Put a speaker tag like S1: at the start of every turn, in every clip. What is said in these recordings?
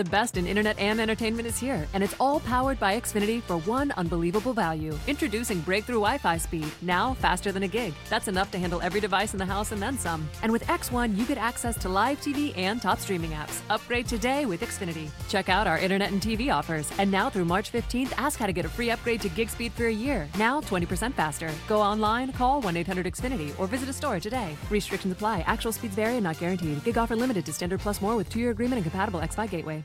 S1: The best in internet and entertainment is here, and it's all powered by Xfinity for one unbelievable value. Introducing breakthrough Wi Fi speed, now faster than a gig. That's enough to handle every device in the house and then some. And with X1, you get access to live TV and top streaming apps. Upgrade today with Xfinity. Check out our internet and TV offers. And now through March 15th, ask how to get a free upgrade to gig speed for a year. Now 20% faster. Go online, call 1 800 Xfinity, or visit a store today. Restrictions apply. Actual speeds vary and not guaranteed. Gig offer limited to standard plus more with two year agreement and compatible X5 gateway.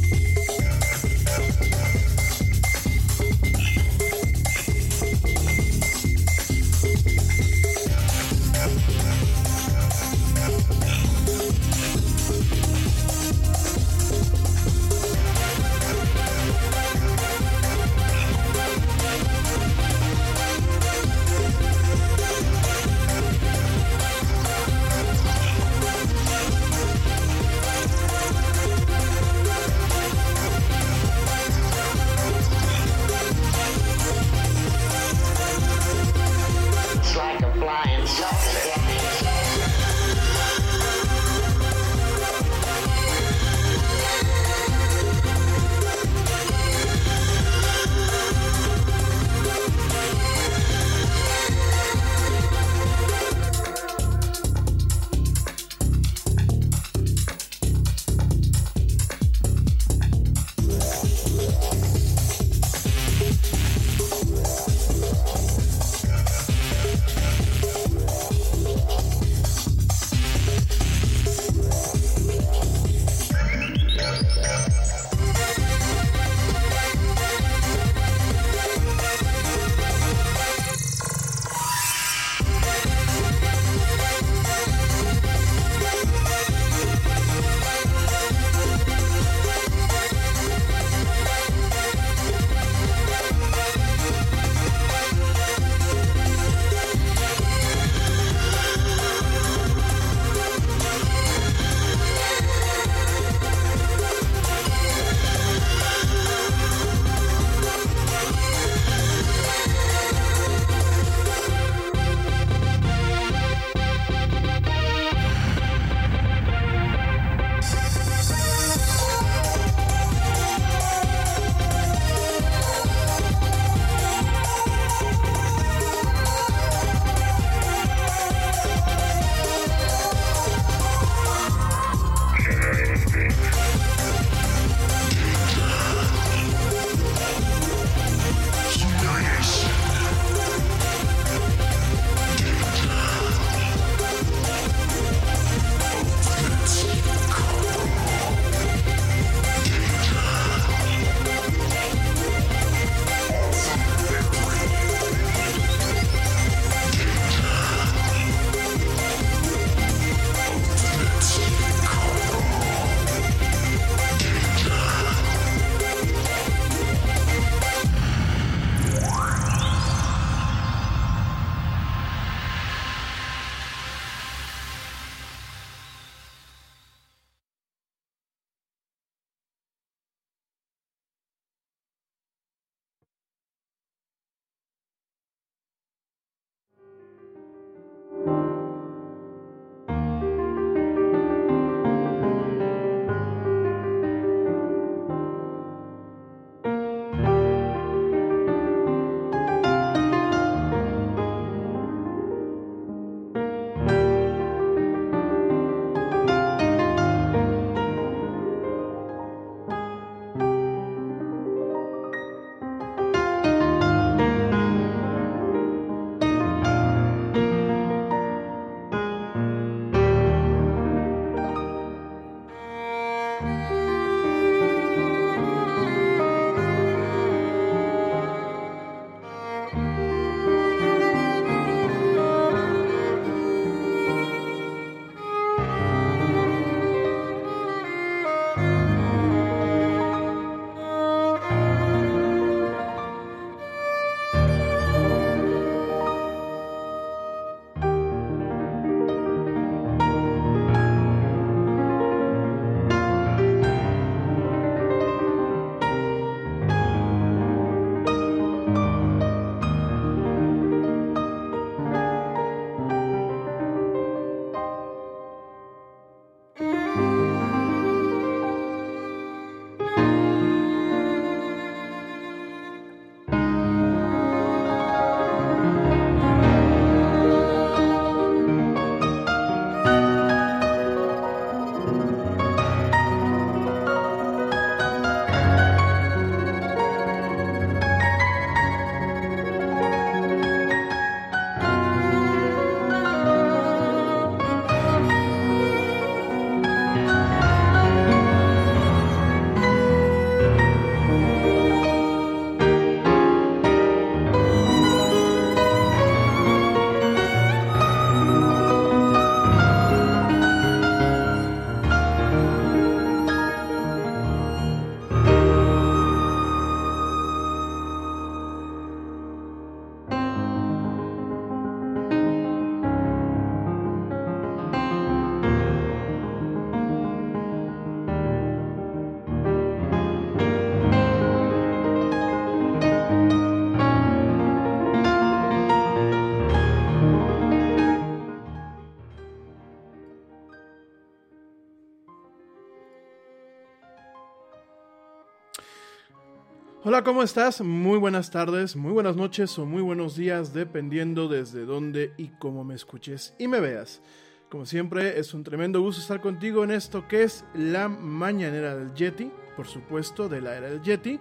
S2: Hola, ¿cómo estás? Muy buenas tardes, muy buenas noches o muy buenos días, dependiendo desde dónde y cómo me escuches y me veas. Como siempre, es un tremendo gusto estar contigo en esto que es la mañanera del Yeti, por supuesto, de la era del Yeti.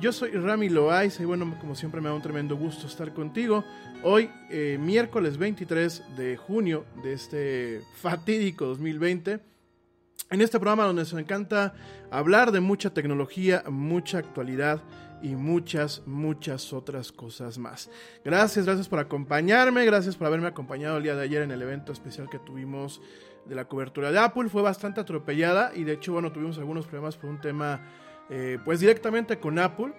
S2: Yo soy Rami Loaiza y bueno, como siempre me da un tremendo gusto estar contigo. Hoy, eh, miércoles 23 de junio de este fatídico 2020. En este programa donde nos encanta hablar de mucha tecnología, mucha actualidad y muchas, muchas otras cosas más. Gracias, gracias por acompañarme, gracias por haberme acompañado el día de ayer en el evento especial que tuvimos de la cobertura de Apple. Fue bastante atropellada y de hecho, bueno, tuvimos algunos problemas por un tema, eh, pues directamente con Apple.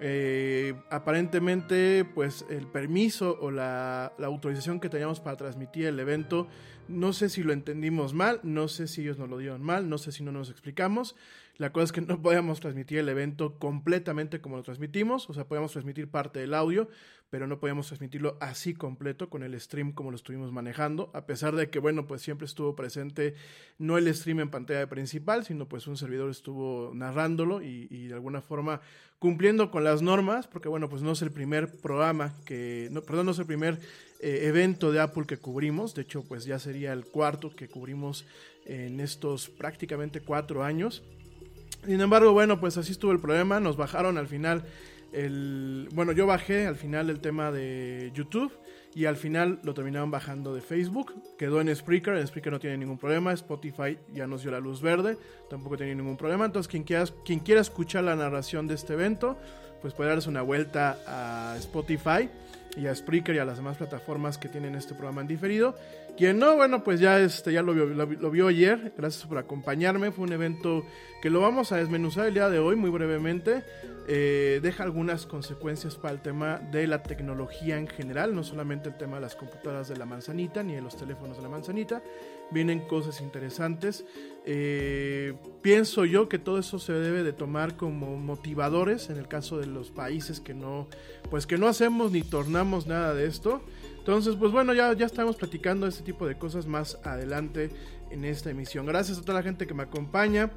S2: Eh, aparentemente, pues el permiso o la, la, autorización que teníamos para transmitir el evento, no sé si lo entendimos mal, no sé si ellos nos lo dieron mal, no sé si no nos explicamos. La cosa es que no podíamos transmitir el evento completamente como lo transmitimos, o sea, podíamos transmitir parte del audio, pero no podíamos transmitirlo así completo con el stream como lo estuvimos manejando, a pesar de que, bueno, pues siempre estuvo presente no el stream en pantalla principal, sino pues un servidor estuvo narrándolo y, y de alguna forma cumpliendo con las normas, porque bueno, pues no es el primer programa que, no, perdón, no es el primer eh, evento de Apple que cubrimos, de hecho pues ya sería el cuarto que cubrimos en estos prácticamente cuatro años. Sin embargo, bueno, pues así estuvo el problema. Nos bajaron al final el. Bueno, yo bajé al final el tema de YouTube. Y al final lo terminaron bajando de Facebook. Quedó en Spreaker. En Spreaker no tiene ningún problema. Spotify ya nos dio la luz verde. Tampoco tiene ningún problema. Entonces, quien quiera, quien quiera escuchar la narración de este evento, pues puede darse una vuelta a Spotify y a Spreaker y a las demás plataformas que tienen este programa en diferido. Quien no, bueno, pues ya, este, ya lo, vio, ayer. Gracias por acompañarme. Fue un evento que lo vamos a desmenuzar el día de hoy muy brevemente. Eh, deja algunas consecuencias para el tema de la tecnología en general, no solamente el tema de las computadoras de la manzanita ni de los teléfonos de la manzanita. Vienen cosas interesantes. Eh, pienso yo que todo eso se debe de tomar como motivadores en el caso de los países que no, pues que no hacemos ni tornamos nada de esto. Entonces, pues bueno, ya, ya estamos platicando este tipo de cosas más adelante en esta emisión. Gracias a toda la gente que me acompaña.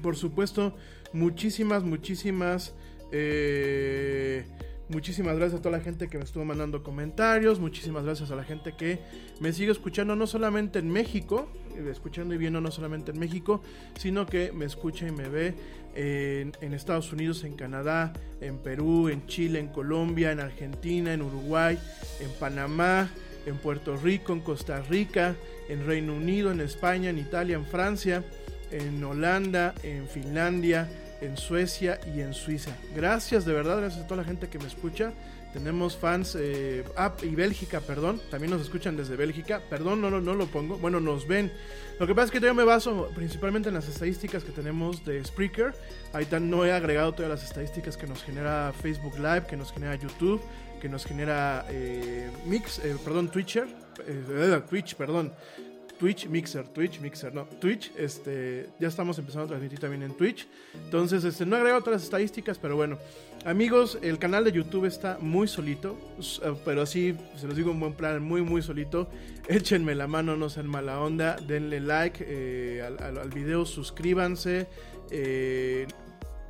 S2: Por supuesto, muchísimas, muchísimas... Eh, Muchísimas gracias a toda la gente que me estuvo mandando comentarios. Muchísimas gracias a la gente que me sigue escuchando no solamente en México, escuchando y viendo no solamente en México, sino que me escucha y me ve en, en, Estados Unidos, en Canadá, en Perú, en Chile, en Colombia, en Argentina, en Uruguay, en Panamá, en Puerto Rico, en Costa Rica, en Reino Unido, en España, en Italia, en Francia, en Holanda, en Finlandia en Suecia y en Suiza. Gracias, de verdad, gracias a toda la gente que me escucha. Tenemos fans, eh, ah, y Bélgica, perdón, también nos escuchan desde Bélgica. Perdón, no, no, no lo pongo. Bueno, nos ven. Lo que pasa es que yo me baso principalmente en las estadísticas que tenemos de Spreaker. Ahorita no he agregado todas las estadísticas que nos genera Facebook Live, que nos genera YouTube, que nos genera eh, Mix, eh, perdón, Twitcher, eh, Twitch, perdón. Twitch, Mixer, Twitch, Mixer, no, Twitch, este, ya estamos empezando a transmitir también en Twitch. Entonces, este, no todas las estadísticas, pero bueno, amigos, el canal de YouTube está muy solito, pero así, se los digo en buen plan, muy, muy solito. Échenme la mano, no sean mala onda, denle like eh, al, video, suscríbanse. Eh,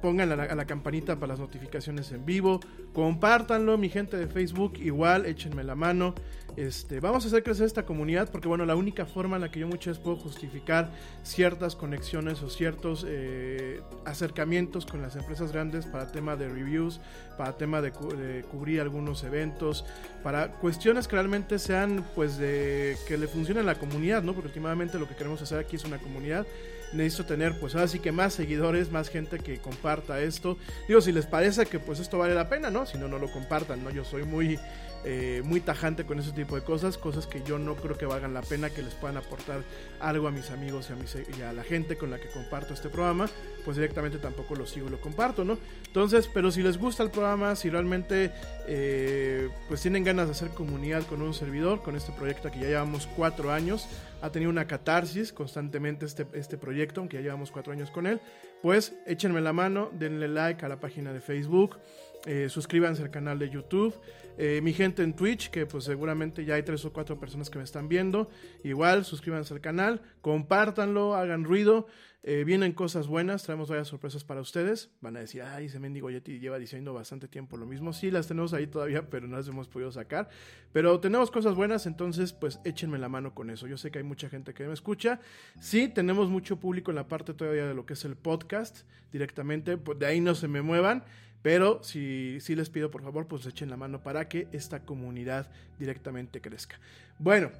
S2: pongan a la, a la, campanita para las notificaciones en vivo, compártanlo, mi gente de Facebook, igual, échenme la mano. Este, vamos a hacer crecer esta comunidad porque bueno, la única forma en la que yo muchas veces puedo justificar ciertas conexiones o ciertos eh, acercamientos con las empresas grandes para tema de reviews, para tema de, de, cubrir algunos eventos, para cuestiones que realmente sean pues de que le funcione a la comunidad, ¿no? Porque últimamente lo que queremos hacer aquí es una comunidad necesito tener pues ahora sí que más seguidores, más gente que comparta esto. Digo, si les parece que pues esto vale la pena, ¿no? Si no, no lo compartan, ¿no? Yo soy muy, eh, muy tajante con ese tipo de cosas, cosas que yo no creo que valgan la pena, que les puedan aportar algo a mis amigos y a, y la gente con la que comparto este programa, pues directamente tampoco lo sigo, lo comparto, ¿no? Entonces, pero si les gusta el programa, si realmente eh, pues tienen ganas de hacer comunidad con un servidor, con este proyecto que ya llevamos cuatro años, ha tenido una catarsis constantemente este, este proyecto, aunque ya llevamos cuatro años con él, pues échenme la mano, denle like a la página de Facebook, Eh, suscríbanse al canal de YouTube. Eh, mi gente en Twitch, que pues seguramente ya hay tres o cuatro personas que me están viendo. Igual, suscríbanse al canal, compártanlo, hagan ruido. Eh, vienen cosas buenas, traemos varias sorpresas para ustedes. Van a decir, ay, ese mendigo Yeti lleva diciendo bastante tiempo lo mismo. Sí, las tenemos ahí todavía, pero no las hemos podido sacar. Pero tenemos cosas buenas, entonces pues échenme la mano con eso. Yo sé que hay mucha gente que me escucha. Sí, tenemos mucho público en la parte todavía de lo que es el podcast directamente. Pues de ahí no se me muevan. Pero si, si les pido por favor, pues echen la mano para que esta comunidad directamente crezca. Bueno,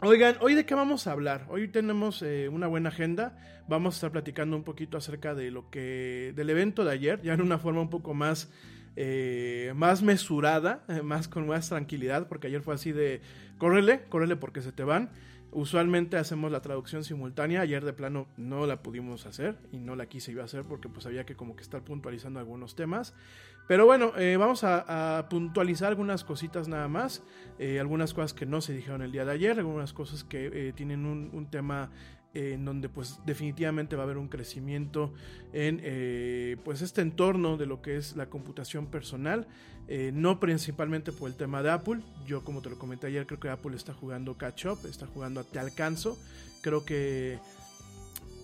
S2: Oigan, hoy de qué vamos a hablar? Hoy tenemos eh, una buena agenda. Vamos a estar platicando un poquito acerca de lo que del evento de ayer, ya en una forma un poco más eh, más mesurada, eh, más con más tranquilidad, porque ayer fue así de córrele, córrele porque se te van. Usualmente hacemos la traducción simultánea, ayer de plano no la pudimos hacer y no la quise iba a hacer porque pues había que como que estar puntualizando algunos temas. Pero bueno, eh, vamos a, puntualizar algunas cositas nada más, eh, algunas cosas que no se dijeron el día de ayer, algunas cosas que eh, tienen un, tema en donde pues definitivamente va a haber un crecimiento en pues este entorno de lo que es la computación personal, eh, no principalmente por el tema de Apple, yo como te lo comenté ayer creo que Apple está jugando catch up, está jugando a te alcanzo, creo que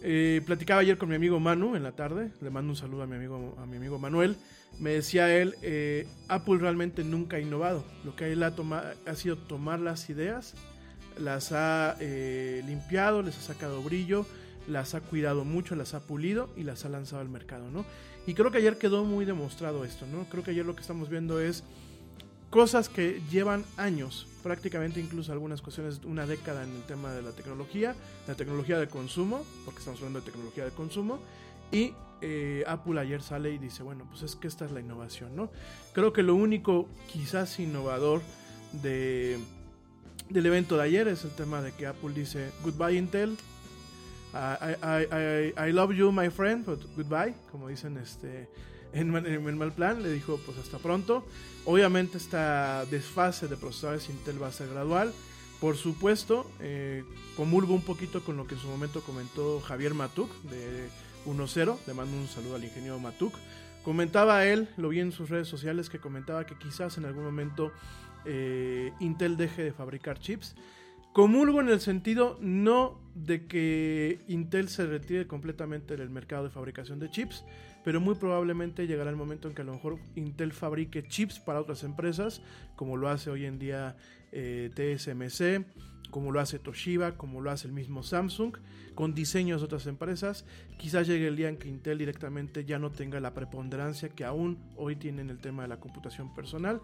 S2: eh, platicaba ayer con mi amigo Manu en la tarde, le mando un saludo a mi amigo, a mi amigo Manuel, me decía él, Apple realmente nunca ha innovado, lo que él ha, ha sido tomar las ideas, las ha eh, limpiado, les ha sacado brillo, las ha cuidado mucho, las ha pulido y las ha lanzado al mercado, ¿no? Y creo que ayer quedó muy demostrado esto, ¿no? Creo que ayer lo que estamos viendo es cosas que llevan años, prácticamente incluso algunas cuestiones, una década en el tema de la tecnología, la tecnología de consumo, porque estamos hablando de tecnología de consumo, y eh, Apple ayer sale y dice, bueno, pues es que esta es la innovación, ¿no? Creo que lo único quizás innovador de del evento de ayer es el tema de que Apple dice goodbye Intel, I, love you my friend, but goodbye, como dicen este en, el mal plan, le dijo pues hasta pronto. Obviamente esta desfase de procesadores Intel va a ser gradual. Por supuesto, eh, comulgo un poquito con lo que en su momento comentó Javier Matuk de 1.0. Le mando un saludo al ingeniero Matuk. Comentaba él, lo vi en sus redes sociales, que comentaba que quizás en algún momento eh, Intel deje de fabricar chips. Comulgo en el sentido no de que Intel se retire completamente del mercado de fabricación de chips, pero muy probablemente llegará el momento en que a lo mejor Intel fabrique chips para otras empresas, como lo hace hoy en día eh, TSMC, como lo hace Toshiba, como lo hace el mismo Samsung, con diseños de otras empresas. Quizás llegue el día en que Intel directamente ya no tenga la preponderancia que aún hoy tiene en el tema de la computación personal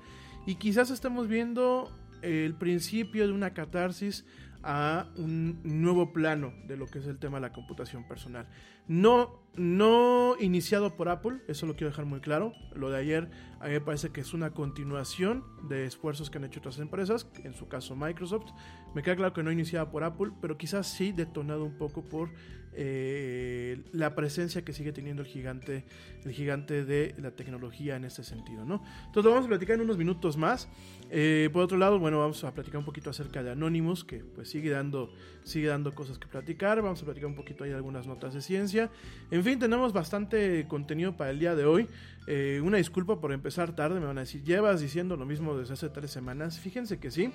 S2: y quizás estemos viendo el principio de una catarsis a un nuevo plano de lo que es el tema de la computación personal. No, no iniciado por Apple, eso lo quiero dejar muy claro. Lo de ayer a mí me parece que es una continuación de esfuerzos que han hecho otras empresas, en su caso Microsoft. Me queda claro que no iniciado por Apple, pero quizás sí detonado un poco por eh, la presencia que sigue teniendo el gigante, el gigante de la tecnología en este sentido, ¿no? Entonces lo vamos a platicar en unos minutos más. Eh, por otro lado, bueno, vamos a platicar un poquito acerca de Anonymous, que pues sigue dando, sigue dando cosas que platicar. Vamos a platicar un poquito ahí de algunas notas de ciencia. En fin, tenemos bastante contenido para el día de hoy. Eh, una disculpa por empezar tarde, me van a decir, llevas diciendo lo mismo desde hace tres semanas. Fíjense que sí.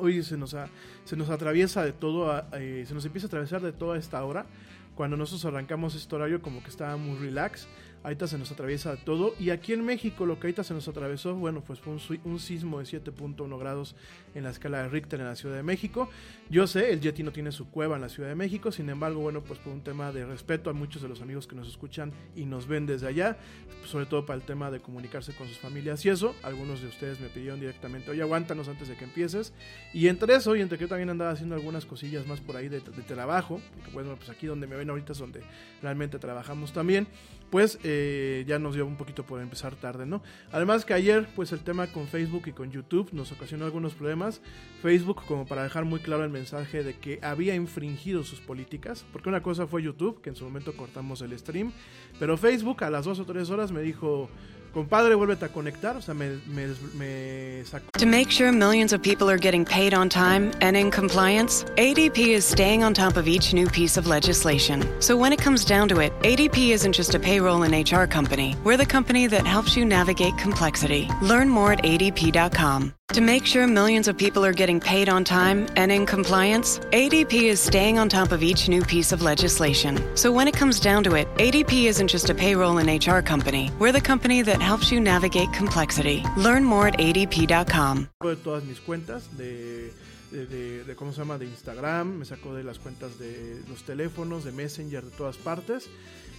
S2: Hoy se nos, atraviesa de todo, eh, se nos empieza a atravesar de toda esta hora. Cuando nosotros arrancamos este horario como que estaba muy relax ahorita se nos atraviesa todo. Y aquí en México lo que ahorita se nos atravesó, bueno, pues fue un, sismo de 7.1 grados en la escala de Richter en la Ciudad de México. Yo sé, el Yeti no tiene su cueva en la Ciudad de México, sin embargo, bueno, pues por un tema de respeto a muchos de los amigos que nos escuchan y nos ven desde allá, sobre todo para el tema de comunicarse con sus familias y eso, algunos de ustedes me pidieron directamente, oye, aguántanos antes de que empieces. Y entre eso, y entre que yo también andaba haciendo algunas cosillas más por ahí de, de trabajo, porque bueno, pues aquí donde me ven ahorita es donde realmente trabajamos también, pues eh, ya nos dio un poquito por empezar tarde, ¿no? Además que ayer, pues el tema con Facebook y con YouTube nos ocasionó algunos problemas. Facebook, como para dejar muy claro el mensaje de que había infringido sus políticas, porque una cosa fue YouTube, que en su momento cortamos el stream, pero Facebook a las dos o tres horas me dijo, compadre, vuélvete a conectar, o sea, me, me, me sacó.
S3: To make sure millions of people are getting paid on time and in compliance, ADP is staying on top of each new piece of legislation. So when it comes down to it, ADP isn't just a payroll and HR company. We're the company that helps you navigate complexity. Learn more at adp.com. To make sure millions of people are getting paid on time and in compliance, ADP is staying on top of each new piece of legislation. So when it comes down to it, ADP isn't just a payroll and HR company. We're the company that helps you navigate complexity. Learn more at adp.com.
S2: de todas mis cuentas de, de, de- de- cómo se llama de Instagram me sacó de las cuentas de los teléfonos de Messenger de todas partes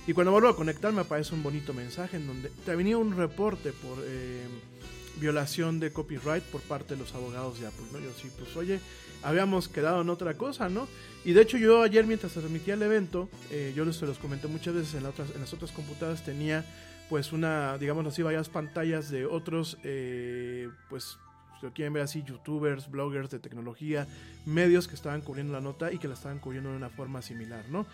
S2: y cuando vuelvo a conectar me aparece un bonito mensaje en donde te venía un reporte por eh, violación de copyright por parte de los abogados de Apple no yo sí pues oye habíamos quedado en otra cosa no y de hecho yo ayer mientras transmitía el evento eh, yo les los comenté muchas veces en, la otras, en las otras computadoras tenía pues una digamos así varias pantallas de otros eh, pues si lo quieren ver así, youtubers, bloggers de tecnología, medios que estaban cubriendo la nota y que la estaban cubriendo de una forma similar, ¿no?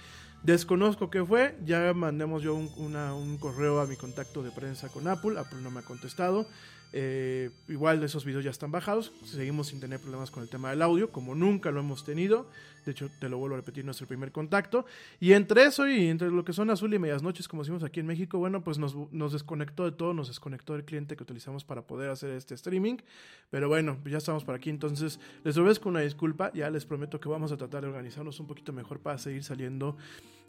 S2: Desconozco qué fue, ya mandemos yo un, un correo a mi contacto de prensa con Apple, Apple no me ha contestado, eh, igual esos videos ya están bajados, seguimos sin tener problemas con el tema del audio, como nunca lo hemos tenido, de hecho te lo vuelvo a repetir, nuestro primer contacto, y entre eso y entre lo que son azul y medias noches, como decimos aquí en México, bueno, pues nos, nos desconectó de todo, nos desconectó del cliente que utilizamos para poder hacer este streaming, pero bueno, pues ya estamos por aquí, entonces les ofrezco una disculpa, ya les prometo que vamos a tratar de organizarnos un poquito mejor para seguir saliendo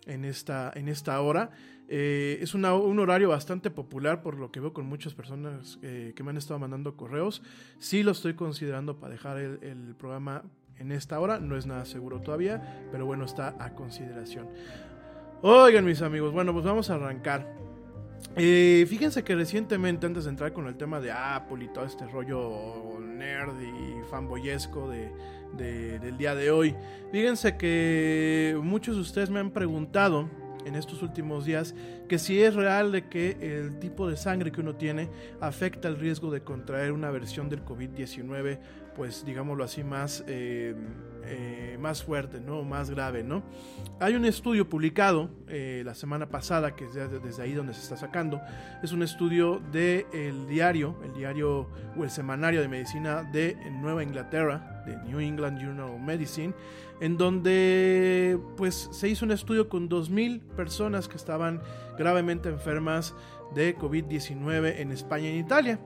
S2: en esta, en esta hora. Eh, es un horario bastante popular por lo que veo con muchas personas eh, que me han estado mandando correos. Sí lo estoy considerando para dejar el, programa en esta hora, no es nada seguro todavía, pero bueno, está a consideración. Oigan mis amigos, bueno, pues vamos a arrancar. Eh, fíjense que recientemente, antes de entrar con el tema de Apple y todo este rollo nerd y fanboyesco de- del día de hoy, fíjense que muchos de ustedes me han preguntado en estos últimos días que si es real de que el tipo de sangre que uno tiene afecta el riesgo de contraer una versión del COVID-19, pues digámoslo así, más, eh, eh, más fuerte, ¿no? Más grave, ¿no? Hay un estudio publicado eh, la semana pasada, que es de- desde ahí donde se está sacando, es un estudio del diario, el diario o el semanario de medicina de Nueva Inglaterra, de New England Journal of Medicine, en donde pues se hizo un estudio con 2.000 personas que estaban gravemente enfermas de COVID-19 en España y en Italia.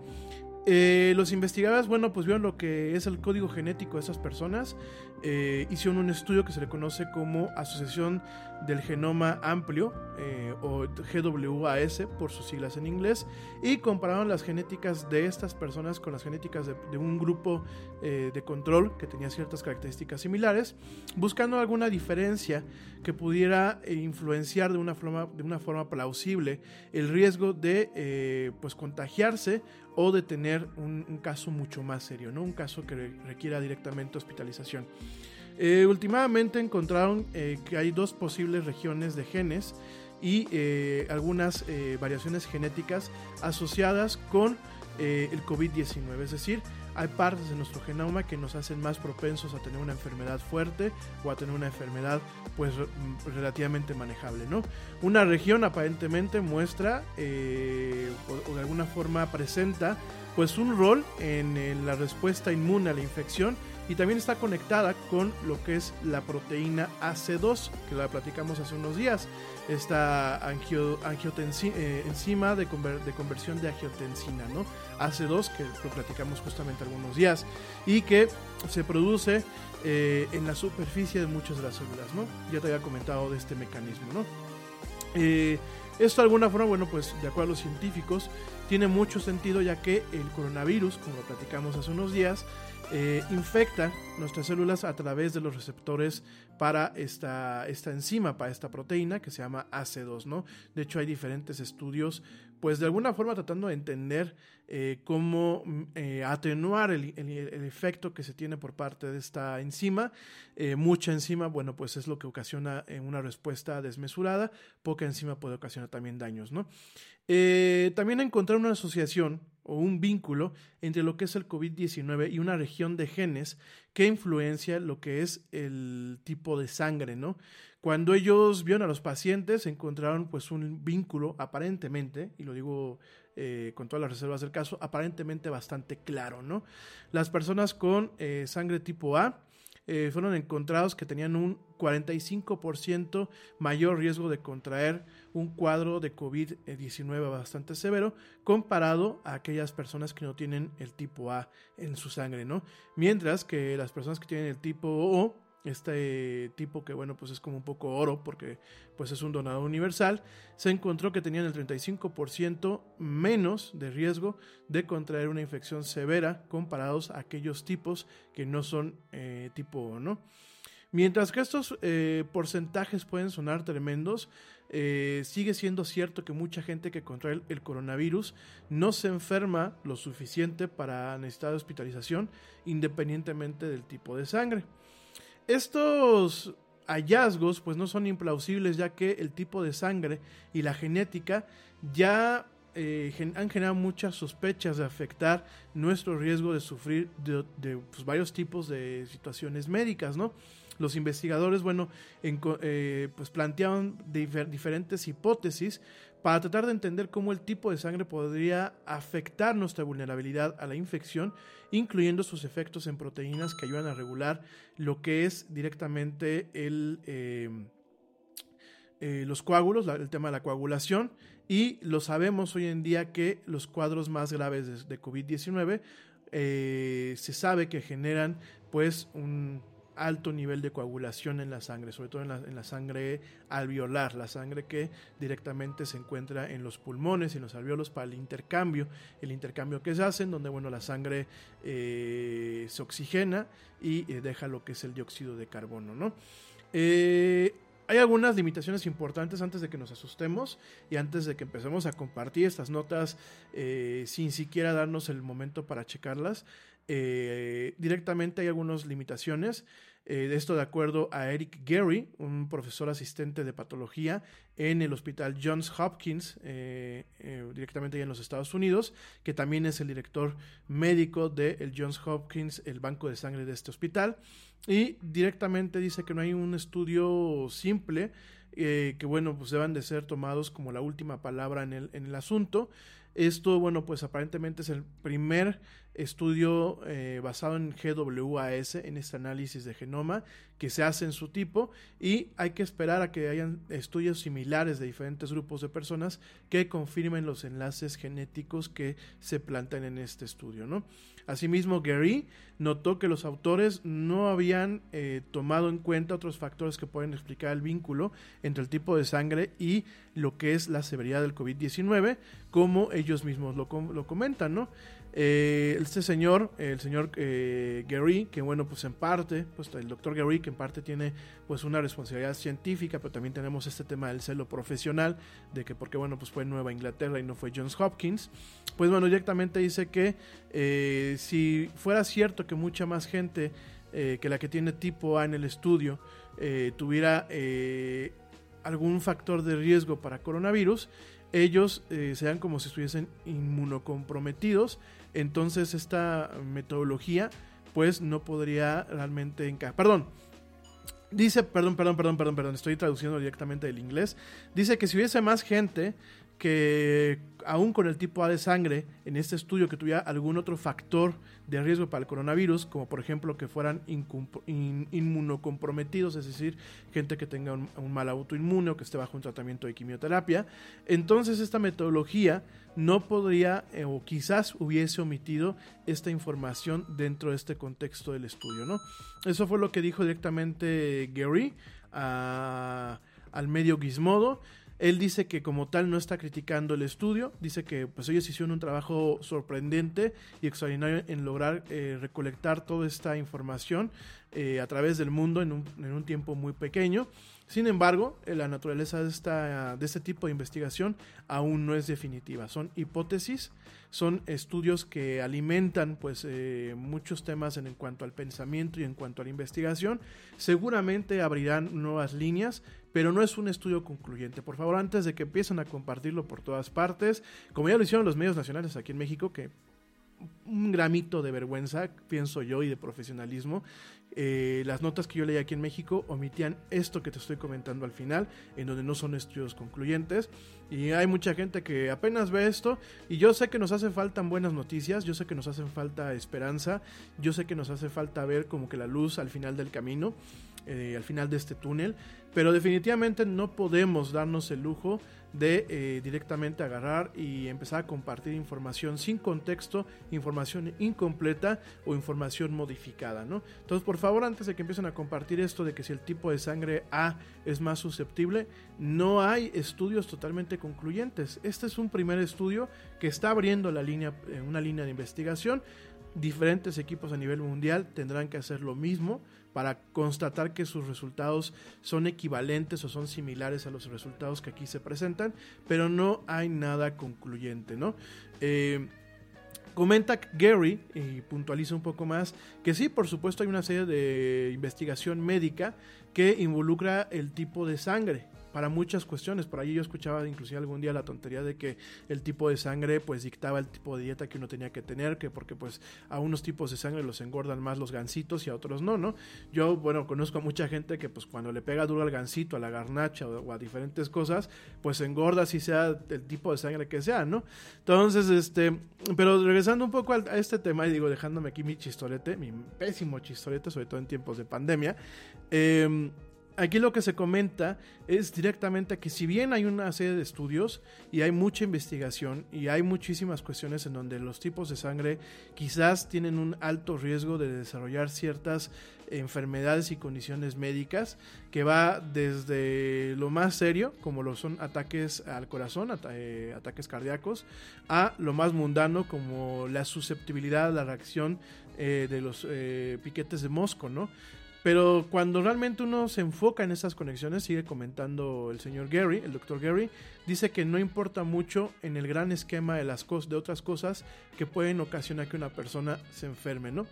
S2: Eh, los investigadores, bueno, pues vieron lo que es el código genético de esas personas. eh, hicieron un estudio que se le conoce como Asociación del Genoma Amplio, eh, o GWAS por sus siglas en inglés, y compararon las genéticas de estas personas con las genéticas de, de un grupo eh, de control que tenía ciertas características similares, buscando alguna diferencia que pudiera influenciar de una forma, de una forma plausible el riesgo de eh, pues contagiarse o de tener un, un caso mucho más serio, ¿no? un caso que re- requiera directamente hospitalización. Eh, últimamente encontraron eh, que hay dos posibles regiones de genes y eh, algunas eh, variaciones genéticas asociadas con el COVID-19, es decir, hay partes de nuestro genoma que nos hacen más propensos a tener una enfermedad fuerte o a tener una enfermedad pues mm, relativamente manejable, ¿no? Una región aparentemente muestra o, de alguna forma presenta pues un rol en la respuesta inmune a la infección y también está conectada con lo que es la proteína AC2 que la platicamos hace unos días esta angio, eh, enzima de, de conversión de angiotensina ¿no? AC2 que lo platicamos justamente algunos días y que se produce eh, en la superficie de muchas de las células ¿no? ya te había comentado de este mecanismo ¿no? Eh, esto de alguna forma, bueno, pues de acuerdo a los científicos, tiene mucho sentido ya que el coronavirus, como lo platicamos hace unos días, eh, infecta nuestras células a través de los receptores para esta, esta enzima, para esta proteína que se llama AC2, ¿no? De hecho, hay diferentes estudios, pues de alguna forma tratando de entender eh, cómo mm, eh, atenuar el, el- efecto que se tiene por parte de esta enzima. Eh, mucha enzima, bueno, pues es lo que ocasiona una respuesta desmesurada, poca enzima puede ocasionar también daños, ¿no? También encontrar una asociación o un vínculo entre lo que es el COVID-19 y una región de genes que influencia lo que es el tipo de sangre, ¿no? Cuando ellos vieron a los pacientes, encontraron pues un vínculo aparentemente, y lo digo eh, con todas las reservas del caso, aparentemente bastante claro, ¿no? Las personas con eh, sangre tipo A eh, fueron encontrados que tenían un 45% mayor riesgo de contraer un cuadro de COVID-19 bastante severo comparado a aquellas personas que no tienen el tipo A en su sangre, ¿no? Mientras que las personas que tienen el tipo O este tipo que bueno pues es como un poco oro porque pues es un donador universal se encontró que tenían el 35% menos de riesgo de contraer una infección severa comparados a aquellos tipos que no son eh, tipo O ¿no? mientras que estos eh, porcentajes pueden sonar tremendos eh, sigue siendo cierto que mucha gente que contrae el coronavirus no se enferma lo suficiente para necesitar hospitalización independientemente del tipo de sangre estos hallazgos pues no son implausibles ya que el tipo de sangre y la genética ya eh, han generado muchas sospechas de afectar nuestro riesgo de sufrir de, pues, varios tipos de situaciones médicas, ¿no? Los investigadores, bueno, eh, pues planteaban diferentes hipótesis para tratar de entender cómo el tipo de sangre podría afectar nuestra vulnerabilidad a la infección, incluyendo sus efectos en proteínas que ayudan a regular lo que es directamente el, em, eh, los coágulos, el tema de la coagulación, y lo sabemos hoy en día que los cuadros más graves de, COVID-19 eh, se sabe que generan pues un alto nivel de coagulación en la sangre, sobre todo en la, sangre alveolar, la sangre que directamente se encuentra en los pulmones y en los alveolos para el intercambio, el intercambio que se hace, donde bueno, la sangre eh, se oxigena y eh, deja lo que es el dióxido de carbono. ¿no? Eh, hay algunas limitaciones importantes antes de que nos asustemos y antes de que empecemos a compartir estas notas sin siquiera darnos el momento para checarlas. directamente hay algunas limitaciones. Eh, esto de acuerdo a Eric Gary, un profesor asistente de patología en el hospital Johns Hopkins, eh, eh, directamente en los Estados Unidos, que también es el director médico del Johns Hopkins, el banco de sangre de este hospital. Y directamente dice que no hay un estudio simple, que bueno, pues deban de ser tomados como la última palabra en el, en el asunto. Esto, bueno, pues aparentemente es el primer estudio eh, basado en GWAS, en este análisis de genoma que se hace en su tipo y hay que esperar a que hayan estudios similares de diferentes grupos de personas que confirmen los enlaces genéticos que se plantean en este estudio, ¿no? Asimismo, Gary notó que los autores no habían eh, tomado en cuenta otros factores que pueden explicar el vínculo entre el tipo de sangre y lo que es la severidad del COVID-19, como ellos mismos lo, lo comentan, ¿no? Eh, este señor, el señor eh, Gary, que bueno, pues en parte, pues el doctor Gary, que en parte tiene pues una responsabilidad científica, pero también tenemos este tema del celo profesional, de que porque bueno, pues fue Nueva Inglaterra y no fue Johns Hopkins, pues bueno, directamente dice que eh, si fuera cierto que mucha más gente que la que tiene tipo A en el estudio tuviera algún factor de riesgo para coronavirus, ellos sean como si estuviesen inmunocomprometidos entonces esta metodología pues no podría realmente encajar. Perdón, dice, perdón, perdón, perdón, perdón, perdón, estoy traduciendo directamente del inglés. Dice que si hubiese más gente que aún con el tipo A de sangre, en este estudio que tuviera algún otro factor de riesgo para el coronavirus, como por ejemplo que fueran inmunocomprometidos, es decir, gente que tenga un, mal autoinmune o que esté bajo un tratamiento de quimioterapia, entonces esta metodología no podría eh, o quizás hubiese omitido esta información dentro de este contexto del estudio, ¿no? Eso fue lo que dijo directamente Gary al medio Gizmodo él dice que como tal no está criticando el estudio, dice que pues ellos hicieron un trabajo sorprendente y extraordinario en lograr eh, recolectar toda esta información eh, a través del mundo en un, en un tiempo muy pequeño. Sin embargo, eh, la naturaleza de, esta, de este tipo de investigación aún no es definitiva. Son hipótesis, son estudios que alimentan pues, muchos temas en, en, cuanto al pensamiento y en cuanto a la investigación. Seguramente abrirán nuevas líneas, pero no es un estudio concluyente. Por favor, antes de que empiecen a compartirlo por todas partes, como ya lo hicieron los medios nacionales aquí en México, que un gramito de vergüenza, pienso yo, y de profesionalismo. Eh, las notas que yo leí aquí en México omitían esto que te estoy comentando al final, en donde no son estudios concluyentes. Y hay mucha gente que apenas ve esto. Y yo sé que nos hace falta buenas noticias, yo sé que nos hace falta esperanza, yo sé que nos hace falta ver como que la luz al final del camino, eh, al final de este túnel. Pero definitivamente no podemos darnos el lujo de eh, directamente agarrar y empezar a compartir información sin contexto, información incompleta o información modificada, ¿no? Entonces, por favor, antes de que empiecen a compartir esto de que si el tipo de sangre A es más susceptible, no hay estudios totalmente concluyentes. Este es un primer estudio que está abriendo la línea, eh, una línea de investigación. Diferentes equipos a nivel mundial tendrán que hacer lo mismo para constatar que sus resultados son equivalentes o son similares a los resultados que aquí se presentan, pero no hay nada concluyente, ¿no? Eh, comenta Gary y puntualiza un poco más que sí, por supuesto hay una serie de investigación médica que involucra el tipo de sangre para muchas cuestiones. Por ahí yo escuchaba inclusive algún día la tontería de que el tipo de sangre pues dictaba el tipo de dieta que uno tenía que tener, que porque pues a unos tipos de sangre los engordan más los gansitos y a otros no, ¿no? Yo, bueno, conozco a mucha gente que pues cuando le pega duro al gansito, a la garnacha o, a diferentes cosas, pues engorda si sea el tipo de sangre que sea, ¿no? Entonces, este, pero regresando un poco a, este tema y digo, dejándome aquí mi chistorete, mi pésimo chistorete, sobre todo en tiempos de pandemia, eh, aquí lo que se comenta es directamente que si bien hay una serie de estudios y hay mucha investigación y hay muchísimas cuestiones en donde los tipos de sangre quizás tienen un alto riesgo de desarrollar ciertas enfermedades y condiciones médicas que va desde lo más serio como lo son ataques al corazón, eh, ataques cardíacos, a lo más mundano como la susceptibilidad a la reacción eh, de los eh, piquetes de mosco, ¿no? Pero cuando realmente uno se enfoca en esas conexiones, sigue comentando el señor Gary, el doctor Gary, dice que no importa mucho en el gran esquema de las de otras cosas que pueden ocasionar que una persona se enferme, ¿no?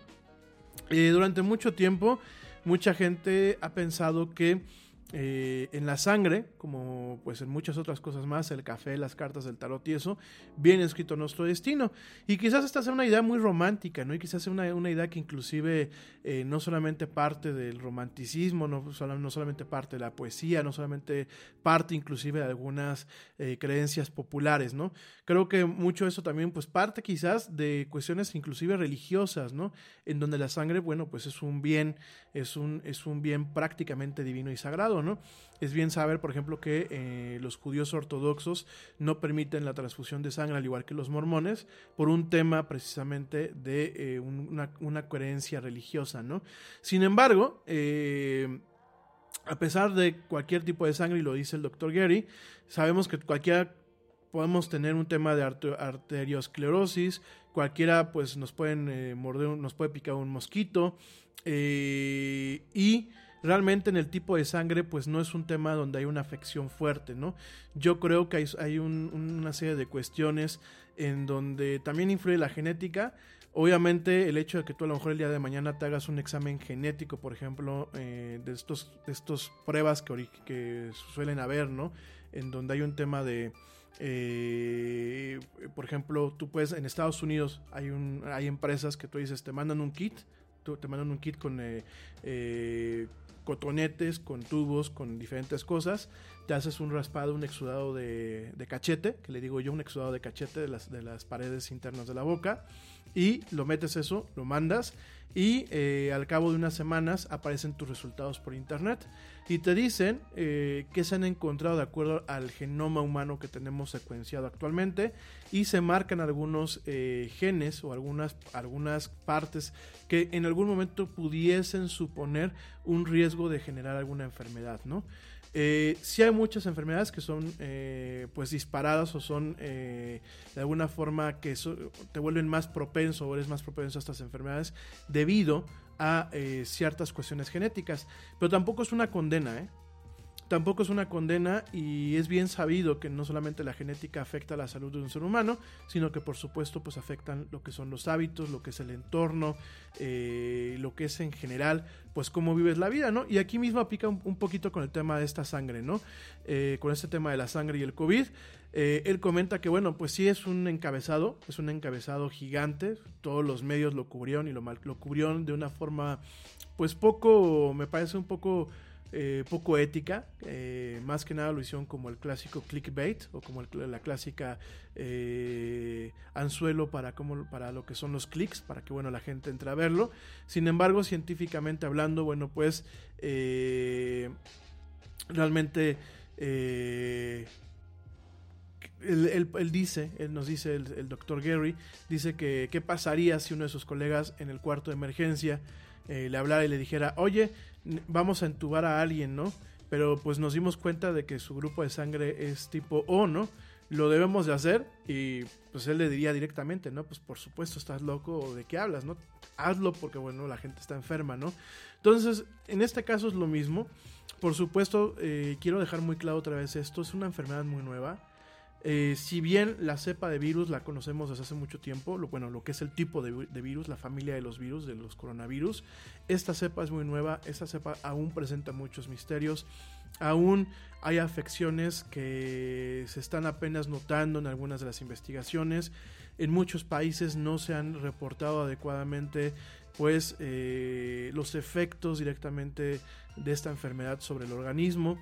S2: Eh, durante mucho tiempo, mucha gente ha pensado que eh, en la sangre, como pues en muchas otras cosas más, el café, las cartas del tarot y eso, viene escrito nuestro destino. Y quizás esta sea una idea muy romántica, ¿no? Y quizás sea una, una idea que inclusive eh, no solamente parte del romanticismo, no, solamente parte de la poesía, no solamente parte inclusive de algunas eh, creencias populares, ¿no? Creo que mucho eso también pues parte quizás de cuestiones inclusive religiosas, ¿no? En donde la sangre, bueno, pues es un bien, es un, es un bien prácticamente divino y sagrado. Es bien saber, por ejemplo, que eh, los judíos ortodoxos no permiten la transfusión de sangre, al igual que los mormones, por un tema precisamente de eh, una, coherencia religiosa. Sin embargo, eh, a pesar de cualquier tipo de sangre, y lo dice el doctor Gary, sabemos que cualquiera podemos tener un tema de arteriosclerosis, cualquiera pues nos pueden morder, nos puede picar un mosquito y realmente en el tipo de sangre pues no es un tema donde hay una afección fuerte, ¿no? Yo creo que hay, una serie de cuestiones en donde también influye la genética. Obviamente el hecho de que tú a lo mejor el día de mañana te hagas un examen genético, por ejemplo, eh, de estos de estos pruebas que, suelen haber, ¿no? En donde hay un tema de... Eh, por ejemplo, tú puedes, en Estados Unidos hay, un, hay empresas que tú dices, te mandan un kit, te mandan un kit con eh, cotonetes, con tubos, con diferentes cosas. Te haces un raspado, un exudado de, cachete, que le digo yo, un exudado de cachete de las, de las paredes internas de la boca. Y lo metes eso, lo mandas y eh, al cabo de unas semanas aparecen tus resultados por internet y te dicen eh, que se han encontrado de acuerdo al genoma humano que tenemos secuenciado actualmente y se marcan algunos eh, genes o algunas, algunas partes que en algún momento pudiesen suponer un riesgo de generar alguna enfermedad, ¿no? Eh, sí hay muchas enfermedades que son eh, pues disparadas o son eh, de alguna forma que te vuelven más propenso o eres más propenso a estas enfermedades debido a ciertas cuestiones genéticas. Pero tampoco es una condena, tampoco es una condena y es bien sabido que no solamente la genética afecta a la salud de un ser humano, sino que por supuesto pues afectan lo que son los hábitos, lo que es el entorno, eh, lo que es en general pues cómo vives la vida, ¿no? Y aquí mismo aplica un, poquito con el tema de esta sangre, ¿no? Eh, con este tema de la sangre y el COVID. Eh, él comenta que, bueno, pues sí es un encabezado, es un encabezado gigante, todos los medios lo cubrieron y lo, lo cubrieron de una forma, pues poco, me parece un poco... Eh, poco ética, eh, más que nada lo hicieron como el clásico clickbait o como la clásica eh, anzuelo para, como, para lo que son los clics, para que bueno la gente entre a verlo. Sin embargo, científicamente hablando, bueno pues eh, realmente él, él, dice, él nos dice, el, doctor Gary, dice que qué pasaría si uno de sus colegas en el cuarto de emergencia le hablara y le dijera, oye, vamos a entubar a alguien, ¿no? Pero pues nos dimos cuenta de que su grupo de sangre es tipo O, ¿no? Lo debemos de hacer y pues él le diría directamente, ¿no? Pues por supuesto estás loco o de qué hablas, ¿no? Hazlo porque bueno, la gente está enferma, ¿no? Entonces, en este caso es lo mismo. Por supuesto, eh, quiero dejar muy claro otra vez esto, es una enfermedad muy nueva. Eh, si bien la cepa de virus la conocemos desde hace mucho tiempo, lo, bueno, lo que es el tipo de, virus, la familia de los virus, de los coronavirus, esta cepa es muy nueva, esta cepa aún presenta muchos misterios, aún hay afecciones que se están apenas notando en algunas de las investigaciones, en muchos países no se han reportado adecuadamente pues eh, los efectos directamente de esta enfermedad sobre el organismo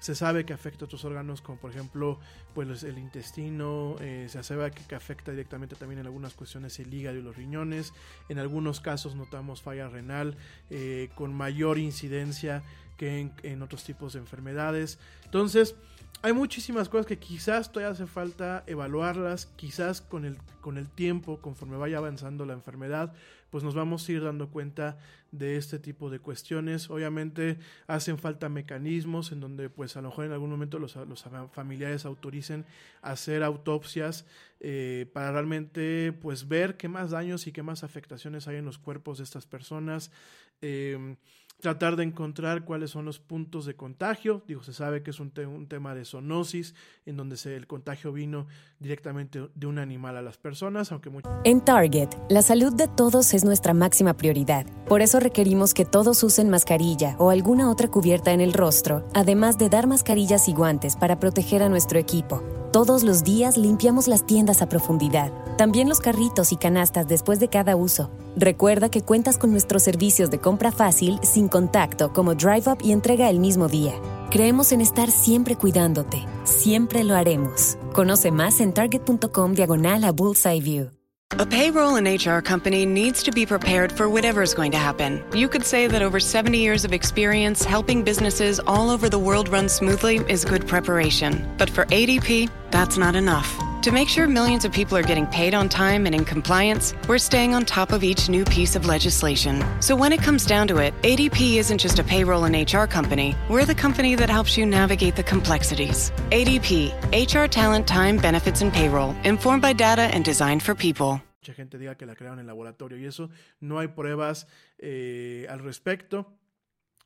S2: se sabe que afecta a otros órganos como por ejemplo pues el intestino, eh, se sabe que, que, afecta directamente también en algunas cuestiones el hígado y los riñones, en algunos casos notamos falla renal eh, con mayor incidencia que en, en, otros tipos de enfermedades. Entonces, hay muchísimas cosas que quizás todavía hace falta evaluarlas, quizás con el, con el tiempo, conforme vaya avanzando la enfermedad, pues nos vamos a ir dando cuenta de este tipo de cuestiones. Obviamente hacen falta mecanismos en donde pues a lo mejor en algún momento los, los familiares autoricen hacer autopsias eh, para realmente pues ver qué más daños y qué más afectaciones hay en los cuerpos de estas personas. Eh, tratar de encontrar cuáles son los puntos de contagio. Digo, se sabe que es un, un tema de zoonosis, en donde el contagio vino directamente de un animal a las personas, aunque mucho...
S4: En Target, la salud de todos es nuestra máxima prioridad. Por eso requerimos que todos usen mascarilla o alguna otra cubierta en el rostro, además de dar mascarillas y guantes para proteger a nuestro equipo. Todos los días limpiamos las tiendas a profundidad, también los carritos y canastas después de cada uso. Recuerda que cuentas con nuestros servicios de compra fácil, sin contacto, como Drive Up y entrega el mismo día. Creemos en estar siempre cuidándote. Siempre lo haremos. Conoce más en target.com diagonal a Bullseye View.
S3: A payroll and HR company needs to be prepared for whatever's going to happen. You could say that over 70 years of experience helping businesses all over the world run smoothly is good preparation. But for ADP, that's not enough. To make sure millions of people are getting paid on time and in compliance, we're staying on top of each new piece of legislation. So when it comes down to it, ADP isn't just a payroll and HR company, we're the company that helps you navigate the complexities. ADP, HR talent, time, benefits, and payroll, informed by data and designed for people.
S2: Mucha gente diga que la crearon en laboratorio y eso, no hay pruebas eh, al respecto.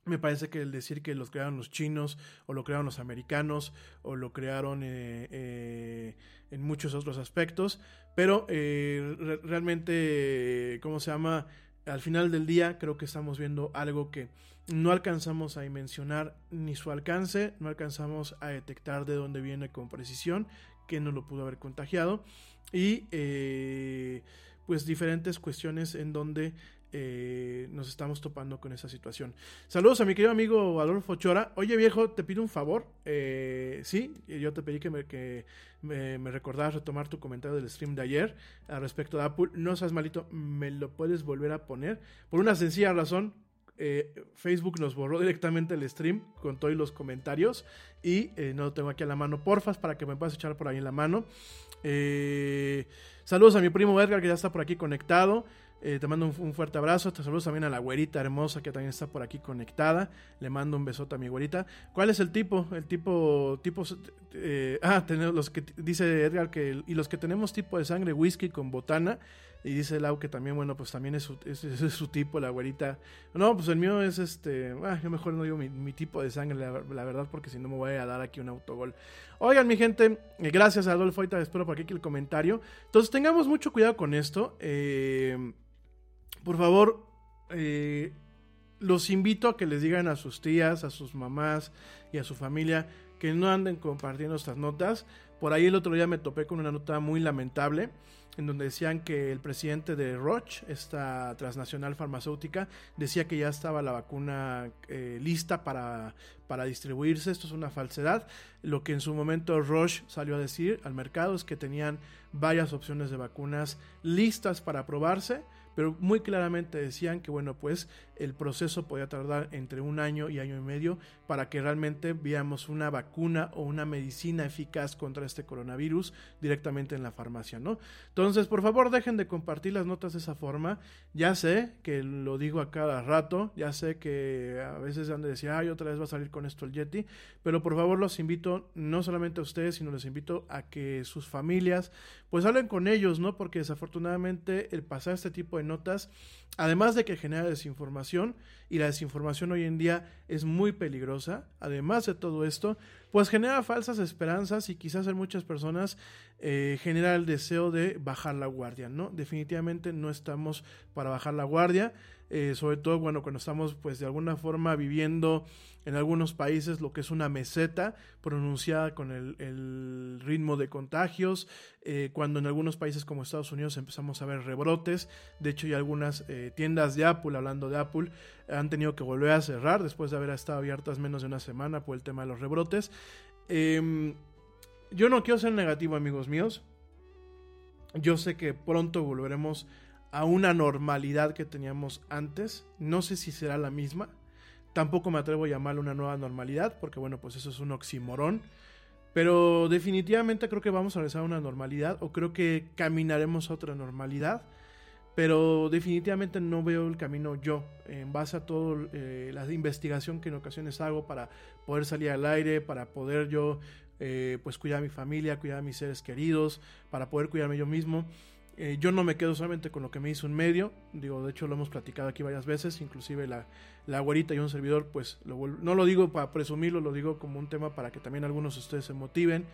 S2: Me parece que el decir que los crearon los chinos o lo crearon los americanos o lo crearon eh, eh, en muchos otros aspectos, pero eh, re realmente, ¿cómo se llama? Al final del día creo que estamos viendo algo que no alcanzamos a dimensionar ni su alcance, no alcanzamos a detectar de dónde viene con precisión, que no lo pudo haber contagiado y pues diferentes cuestiones en donde eh, nos estamos topando con esa situación. Saludos a mi querido amigo Adolfo Chora. Oye viejo, te pido un favor. Eh, sí, yo te pedí que me, que me, me recordaras retomar tu comentario del stream de ayer al respecto de Apple. No seas malito, me lo puedes volver a poner. Por una sencilla razón, eh, Facebook nos borró directamente el stream con todos los comentarios y eh, no lo tengo aquí a la mano. Porfas, para que me puedas echar por ahí en la mano. Eh, saludos a mi primo Edgar que ya está por aquí conectado. Eh, te mando un, fuerte abrazo. Te saludos también a la güerita hermosa que también está por aquí conectada. Le mando un besote a mi güerita. ¿Cuál es el tipo? El tipo. tipo eh, ah, los que dice Edgar que. Y los que tenemos tipo de sangre whisky con botana. Y dice Lau que también, bueno, pues también es su, tipo, la güerita. No, pues el mío es este. Ah, yo mejor no digo mi, tipo de sangre, la, verdad, porque si no me voy a dar aquí un autogol. Oigan, mi gente, eh, gracias a Adolfo. Ahorita espero por aquí el comentario. Entonces, tengamos mucho cuidado con esto. Eh, por favor, eh, los invito a que les digan a sus tías, a sus mamás y a su familia que no anden compartiendo estas notas. Por ahí el otro día me topé con una nota muy lamentable en donde decían que el presidente de Roche, esta transnacional farmacéutica, decía que ya estaba la vacuna eh, lista para, para distribuirse. Esto es una falsedad. Lo que en su momento Roche salió a decir al mercado es que tenían varias opciones de vacunas listas para probarse pero muy claramente decían que bueno pues el proceso podía tardar entre un año y año y medio para que realmente veamos una vacuna o una medicina eficaz contra este coronavirus directamente en la farmacia, ¿no? Entonces, por favor, dejen de compartir las notas de esa forma. Ya sé que lo digo a cada rato, ya sé que a veces han de decir, ay, otra vez va a salir con esto el Yeti, pero por favor los invito, no solamente a ustedes, sino les invito a que sus familias, pues hablen con ellos, ¿no? Porque desafortunadamente el pasar este tipo de notas, además de que genera desinformación, y la desinformación hoy en día es muy peligrosa, además de todo esto, pues genera falsas esperanzas y quizás en muchas personas eh, genera el deseo de bajar la guardia, ¿no? Definitivamente no estamos para bajar la guardia, eh, sobre todo, bueno, cuando estamos pues de alguna forma viviendo en algunos países lo que es una meseta pronunciada con el, ritmo de contagios, eh, cuando en algunos países como Estados Unidos empezamos a ver rebrotes, de hecho hay algunas eh, tiendas de Apple, hablando de Apple, han tenido que volver a cerrar después de haber estado abiertas menos de una semana por el tema de los rebrotes. Eh, yo no quiero ser negativo amigos míos, yo sé que pronto volveremos a una normalidad que teníamos antes, no sé si será la misma, Tampoco me atrevo a llamarlo una nueva normalidad, porque bueno, pues eso es un oximorón. Pero definitivamente creo que vamos a regresar a una normalidad, o creo que caminaremos a otra normalidad. Pero definitivamente no veo el camino yo, en base a toda eh, la investigación que en ocasiones hago para poder salir al aire, para poder yo eh, pues cuidar a mi familia, cuidar a mis seres queridos, para poder cuidarme yo mismo. Eh, yo no me quedo solamente con lo que me hizo un medio, digo, de hecho lo hemos platicado aquí varias veces, inclusive la, la y un servidor, pues no lo digo para presumirlo, lo digo como un tema para que también algunos de ustedes se motiven.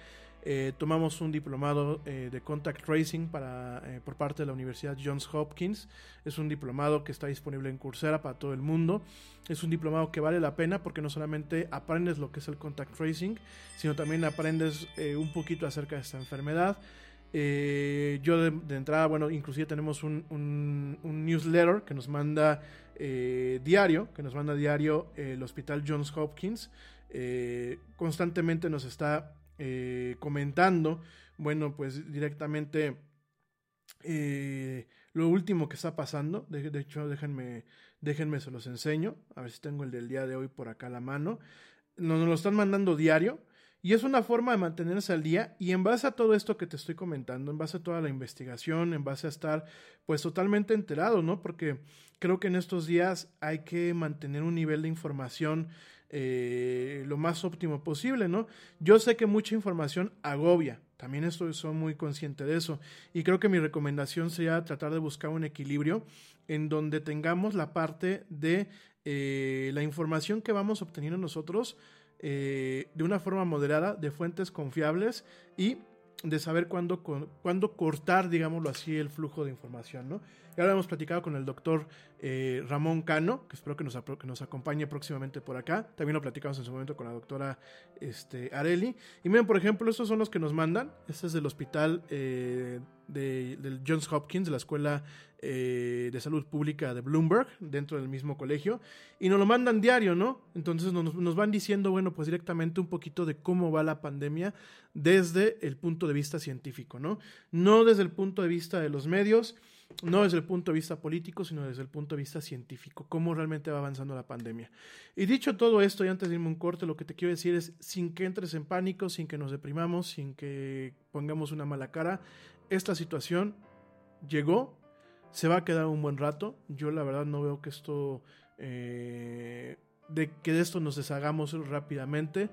S2: Eh, tomamos un diplomado eh, de contact tracing para, por parte de la Universidad Johns Hopkins. Es un diplomado que está disponible en Coursera para todo el mundo. Es un diplomado que vale la pena porque no solamente aprendes lo que es el contact tracing, sino también aprendes un poquito acerca de esta enfermedad. Eh, yo de, entrada, bueno, inclusive tenemos un, newsletter que nos manda eh, diario, que nos manda diario el Hospital Johns Hopkins. Eh, constantemente nos está comentando, bueno, pues directamente lo último que está pasando. De, de, hecho, déjenme, déjenme se los enseño. A ver si tengo el del día de hoy por acá a la mano. Nos, nos lo están mandando diario. Y es una forma de mantenerse al día y en base a todo esto que te estoy comentando, en base a toda la investigación, en base a estar pues totalmente enterado, ¿no? Porque creo que en estos días hay que mantener un nivel de información eh, lo más óptimo posible, ¿no? Yo sé que mucha información agobia, también estoy soy muy consciente de eso y creo que mi recomendación sería tratar de buscar un equilibrio en donde tengamos la parte de eh, la información que vamos obteniendo nosotros, eh, de una forma moderada, de fuentes confiables y de saber cuándo, cuándo cortar, digámoslo así, el flujo de información, ¿no? Y ahora hemos platicado con el doctor eh, Ramón Cano, que espero que nos, que nos acompañe próximamente por acá. También lo platicamos en su momento con la doctora este, Areli. Y miren, por ejemplo, estos son los que nos mandan. Este es del hospital eh, de, del Johns Hopkins, de la Escuela eh, de Salud Pública de Bloomberg, dentro del mismo colegio. Y nos lo mandan diario, ¿no? Entonces nos, nos van diciendo, bueno, pues directamente un poquito de cómo va la pandemia desde el punto de vista científico, ¿no? No desde el punto de vista de los medios no desde el punto de vista político, sino desde el punto de vista científico, cómo realmente va avanzando la pandemia. Y dicho todo esto, y antes de irme un corte, lo que te quiero decir es, sin que entres en pánico, sin que nos deprimamos, sin que pongamos una mala cara, esta situación llegó, se va a quedar un buen rato. Yo la verdad no veo que esto, eh, de que de esto nos deshagamos rápidamente.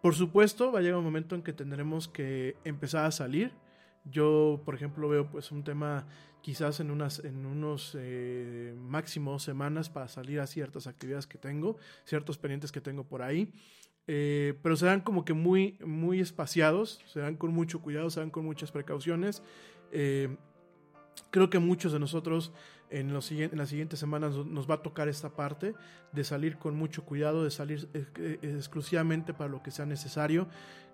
S2: Por supuesto, va a llegar un momento en que tendremos que empezar a salir Yo, por ejemplo, veo pues un tema quizás en unas en unos eh, máximo semanas para salir a ciertas actividades que tengo, ciertos pendientes que tengo por ahí. Eh, pero serán como que muy, muy espaciados, se dan con mucho cuidado, se dan con muchas precauciones. Eh, creo que muchos de nosotros en, los, en las siguientes semanas nos va a tocar esta parte de salir con mucho cuidado, de salir eh, exclusivamente para lo que sea necesario.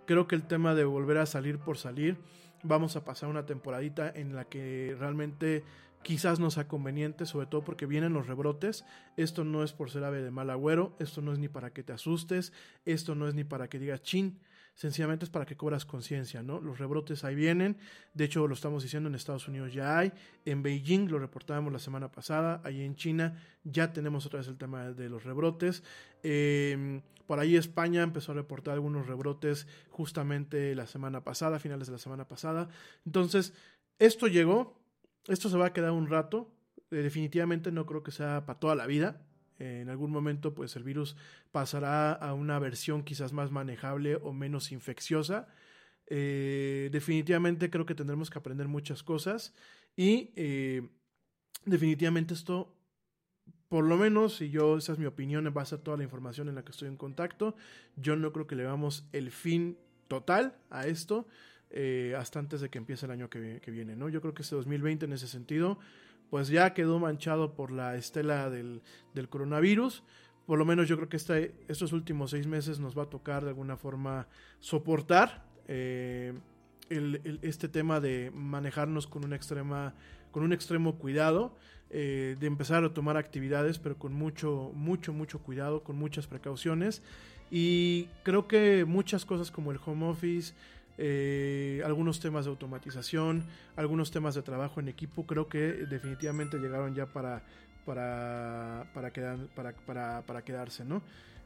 S2: Creo que el tema de volver a salir por salir, vamos a pasar una temporadita en la que realmente quizás no sea conveniente, sobre todo porque vienen los rebrotes. Esto no es por ser ave de mal agüero, esto no es ni para que te asustes, esto no es ni para que digas chin, sencillamente es para que cobras conciencia, ¿no? Los rebrotes ahí vienen, de hecho lo estamos diciendo en Estados Unidos ya hay, en Beijing lo reportábamos la semana pasada, ahí en China ya tenemos otra vez el tema de los rebrotes. Em, por ahí España empezó a reportar algunos rebrotes justamente la semana pasada, finales de la semana pasada. Entonces, esto llegó, esto se va a quedar un rato. Eh, definitivamente no creo que sea para toda la vida. Eh, en algún momento, pues el virus pasará a una versión quizás más manejable o menos infecciosa. Eh, definitivamente creo que tendremos que aprender muchas cosas y definitivamente esto, por lo menos, y yo, esa es mi opinión en base a toda la información en la que estoy en contacto, yo no creo que le damos el fin total a esto. Eh, hasta antes de que empiece el año que, viene, ¿no? Yo creo que este 2020 en ese sentido, pues ya quedó manchado por la estela del, coronavirus. Por lo menos yo creo que este, estos últimos seis meses nos va a tocar de alguna forma soportar eh, este tema de manejarnos con una extrema con un extremo cuidado, eh, de empezar a tomar actividades, pero con mucho, mucho, mucho cuidado, con muchas precauciones. Y creo que muchas cosas como el home office, eh, algunos temas de automatización, algunos temas de trabajo en equipo, creo que definitivamente llegaron ya para, para, para, quedar, para, para, para quedarse, ¿no?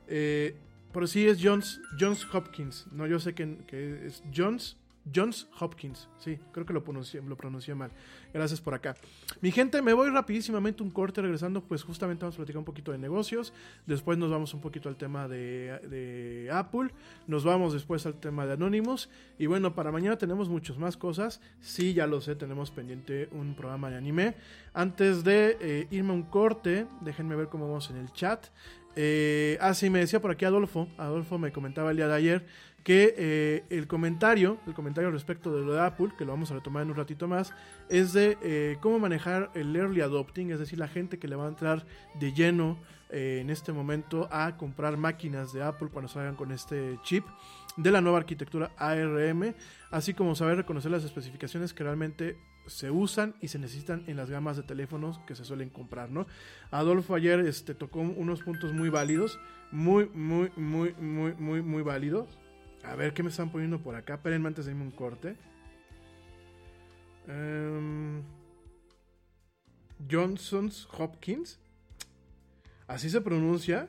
S2: Eh, pero sí es Johns, Johns Hopkins, ¿no? Yo sé que, que es Johns Johns Hopkins, sí, creo que lo pronuncié, mal. Gracias por acá. Mi gente, me voy rapidísimamente un corte regresando, pues justamente vamos a platicar un poquito de negocios. Después nos vamos un poquito al tema de, Apple. Nos vamos después al tema de Anonymous. Y bueno, para mañana tenemos muchas más cosas. Sí, ya lo sé, tenemos pendiente un programa de anime. Antes de eh, irme un corte, déjenme ver cómo vamos en el chat. Eh, ah, sí, me decía por aquí Adolfo. Adolfo me comentaba el día de ayer que eh, el comentario, el comentario respecto de lo de Apple, que lo vamos a retomar en un ratito más, es de eh, cómo manejar el early adopting, es decir, la gente que le va a entrar de lleno eh, en este momento a comprar máquinas de Apple cuando salgan con este chip de la nueva arquitectura ARM, así como saber reconocer las especificaciones que realmente se usan y se necesitan en las gamas de teléfonos que se suelen comprar, ¿no? Adolfo ayer este, tocó unos puntos muy válidos, muy, muy, muy, muy, muy, muy válidos a ver qué me están poniendo por acá. Espérenme antes de irme un corte. Um, Johnson's Hopkins. Así se pronuncia.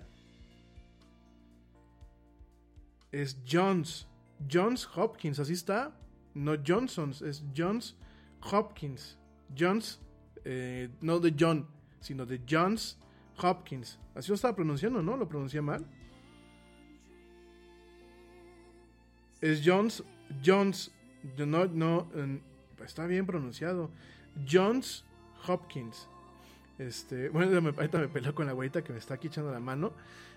S2: Es Johns. Johns Hopkins, así está. No Johnson's, es Johns Hopkins. Johns, eh, no de John, sino de Johns Hopkins. Así lo estaba pronunciando, ¿no? Lo pronuncié mal. Es Jones, Jones, no, no, está bien pronunciado. Jones Hopkins. Este, bueno, ahorita me peleo con la güeyita que me está aquí echando la mano.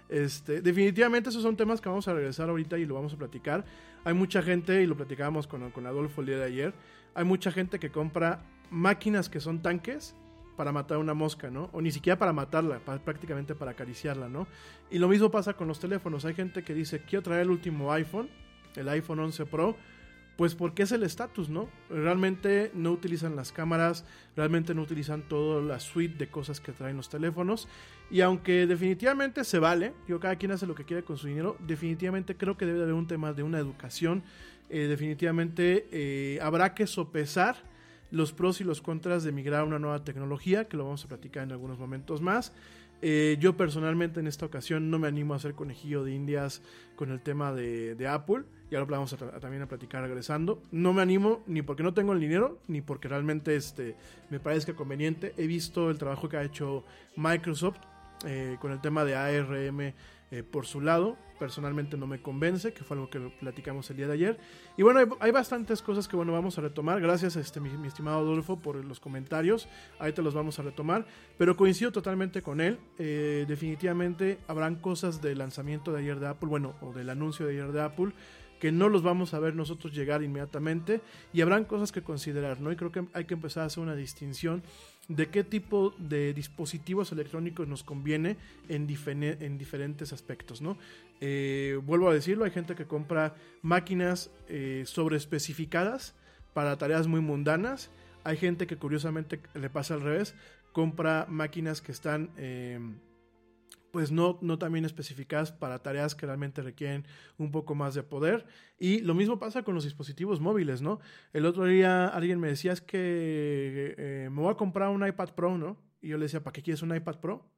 S2: Este, definitivamente esos son temas que vamos a regresar ahorita y lo vamos a platicar. Hay mucha gente, y lo platicábamos con, con Adolfo el día de ayer, hay mucha gente que compra máquinas que son tanques para matar una mosca, ¿no? O ni siquiera para matarla, prácticamente para acariciarla, ¿no? Y lo mismo pasa con los teléfonos. Hay gente que dice, quiero traer el último iPhone el iPhone 11 Pro, pues porque es el estatus, ¿no? Realmente no utilizan las cámaras, realmente no utilizan toda la suite de cosas que traen los teléfonos. Y aunque definitivamente se vale, yo cada quien hace lo que quiere con su dinero, definitivamente creo que debe haber un tema de una educación. Eh, definitivamente eh, habrá que sopesar los pros y los contras de migrar a una nueva tecnología, que lo vamos a platicar en algunos momentos más. Eh, yo personalmente en esta ocasión no me animo a hacer conejillo de indias con el tema de, Apple. Y ahora vamos a, también a platicar regresando. No me animo ni porque no tengo el dinero, ni porque realmente este, me parezca conveniente. He visto el trabajo que ha hecho Microsoft eh, con el tema de ARM eh, por su lado. personalmente no me convence, que fue algo que platicamos el día de ayer. Y bueno, hay, hay bastantes cosas que bueno, vamos a retomar. Gracias, este, mi, estimado Adolfo, por los comentarios. Ahí te los vamos a retomar. Pero coincido totalmente con él. Eh, definitivamente habrán cosas del lanzamiento de ayer de Apple, bueno, o del anuncio de ayer de Apple que no los vamos a ver nosotros llegar inmediatamente y habrán cosas que considerar, ¿no? Y creo que hay que empezar a hacer una distinción de qué tipo de dispositivos electrónicos nos conviene en, en diferentes aspectos, ¿no? Eh, vuelvo a decirlo, hay gente que compra máquinas eh, para tareas muy mundanas, hay gente que curiosamente le pasa al revés, compra máquinas que están... Eh, pues no, no también especificadas para tareas que realmente requieren un poco más de poder. Y lo mismo pasa con los dispositivos móviles, ¿no? El otro día alguien me decía es que eh, me voy a comprar un iPad Pro, ¿no? Y yo le decía, ¿para qué quieres un iPad Pro?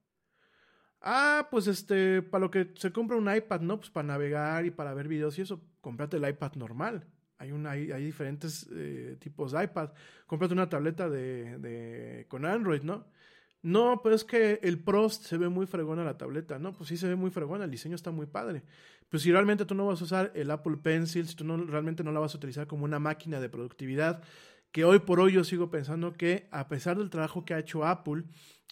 S2: Ah, pues este, para lo que se compra un iPad, ¿no? Pues para navegar y para ver videos y eso, cómprate el iPad normal. Hay, una, hay, diferentes eh, tipos de iPad. Cómprate una tableta de, de, con Android, ¿no? No, pero es que el Pro se ve muy fregona la tableta. No, pues sí se ve muy fregona, el diseño está muy padre. Pues si realmente tú no vas a usar el Apple Pencil, si tú no, realmente no la vas a utilizar como una máquina de productividad, que hoy por hoy yo sigo pensando que a pesar del trabajo que ha hecho Apple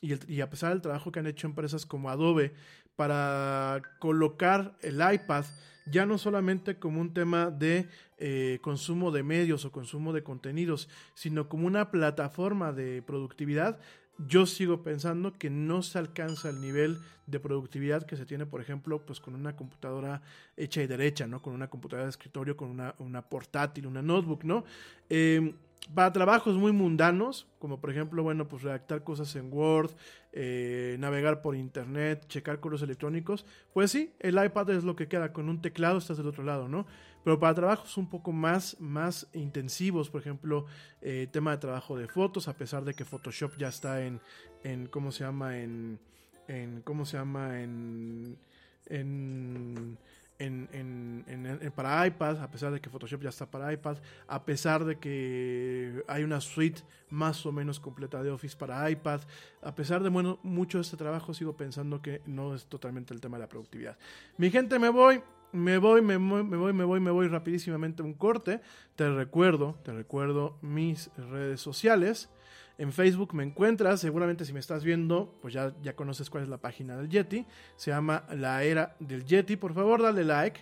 S2: y a pesar del trabajo que han hecho empresas como Adobe para colocar el iPad ya no solamente como un tema de eh, consumo de medios o consumo de contenidos, sino como una plataforma de productividad, yo sigo pensando que no se alcanza el nivel de productividad que se tiene, por ejemplo, pues con una computadora hecha y derecha, ¿no? Con una computadora de escritorio, con una, una portátil, una notebook, ¿no? Eh, para trabajos muy mundanos, como por ejemplo, bueno, pues redactar cosas en Word, eh, navegar por internet, checar correos electrónicos, pues sí, el iPad es lo que queda, con un teclado estás del otro lado, ¿no? Pero para trabajos un poco más, más intensivos, por ejemplo, eh, tema de trabajo de fotos, a pesar de que Photoshop ya está en, en ¿cómo se llama? En, en ¿cómo se llama? En, en en, en, en, para iPad, a pesar de que Photoshop ya está para iPad, a pesar de que hay una suite más o menos completa de Office para iPad, a pesar de bueno, mucho de este trabajo, sigo pensando que no es totalmente el tema de la productividad. Mi gente, me voy. Me voy, me voy, me voy, me voy, me voy rapidísimamente un corte. Te recuerdo, te recuerdo mis redes sociales. En Facebook me encuentras, seguramente si me estás viendo, pues ya, ya conoces cuál es la página del Yeti. Se llama La Era del Yeti. Por favor, dale like.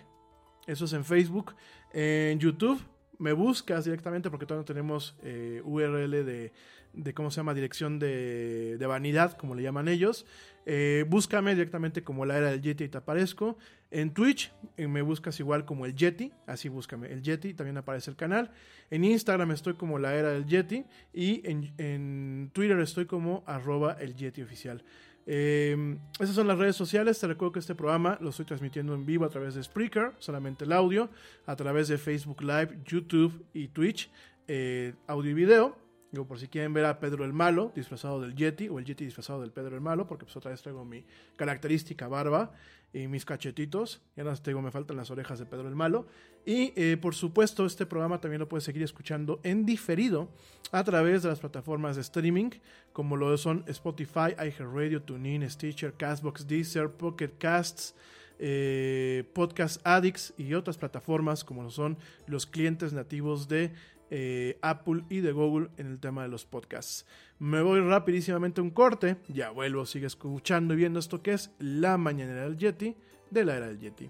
S2: Eso es en Facebook. En YouTube me buscas directamente porque todavía no tenemos eh, URL de, de, ¿cómo se llama? Dirección de, de vanidad, como le llaman ellos. Eh, búscame directamente como la era del Yeti y te aparezco. En Twitch eh, me buscas igual como el Yeti, así búscame el Yeti, también aparece el canal. En Instagram estoy como la era del Yeti y en, Twitter estoy como arroba el Yeti oficial. Eh, esas son las redes sociales. Te recuerdo que este programa lo estoy transmitiendo en vivo a través de Spreaker, solamente el audio, a través de Facebook Live, YouTube y Twitch, eh, audio y video. Digo, por si quieren ver a Pedro el Malo disfrazado del Yeti o el Yeti disfrazado del Pedro el Malo, porque pues otra vez traigo mi característica barba y mis cachetitos. Ya no te digo, me faltan las orejas de Pedro el Malo. Y eh, por supuesto, este programa también lo puedes seguir escuchando en diferido a través de las plataformas de streaming, como lo son Spotify, iHeartRadio, TuneIn, Stitcher, Castbox, Deezer, Pocket Casts. Eh, Podcast Addicts y otras plataformas como lo son los clientes nativos de eh, Apple y de Google en el tema de los podcasts. Me voy rapidísimamente a un corte, ya vuelvo, sigue escuchando y viendo esto que es la mañanera del Yeti de la era del Yeti.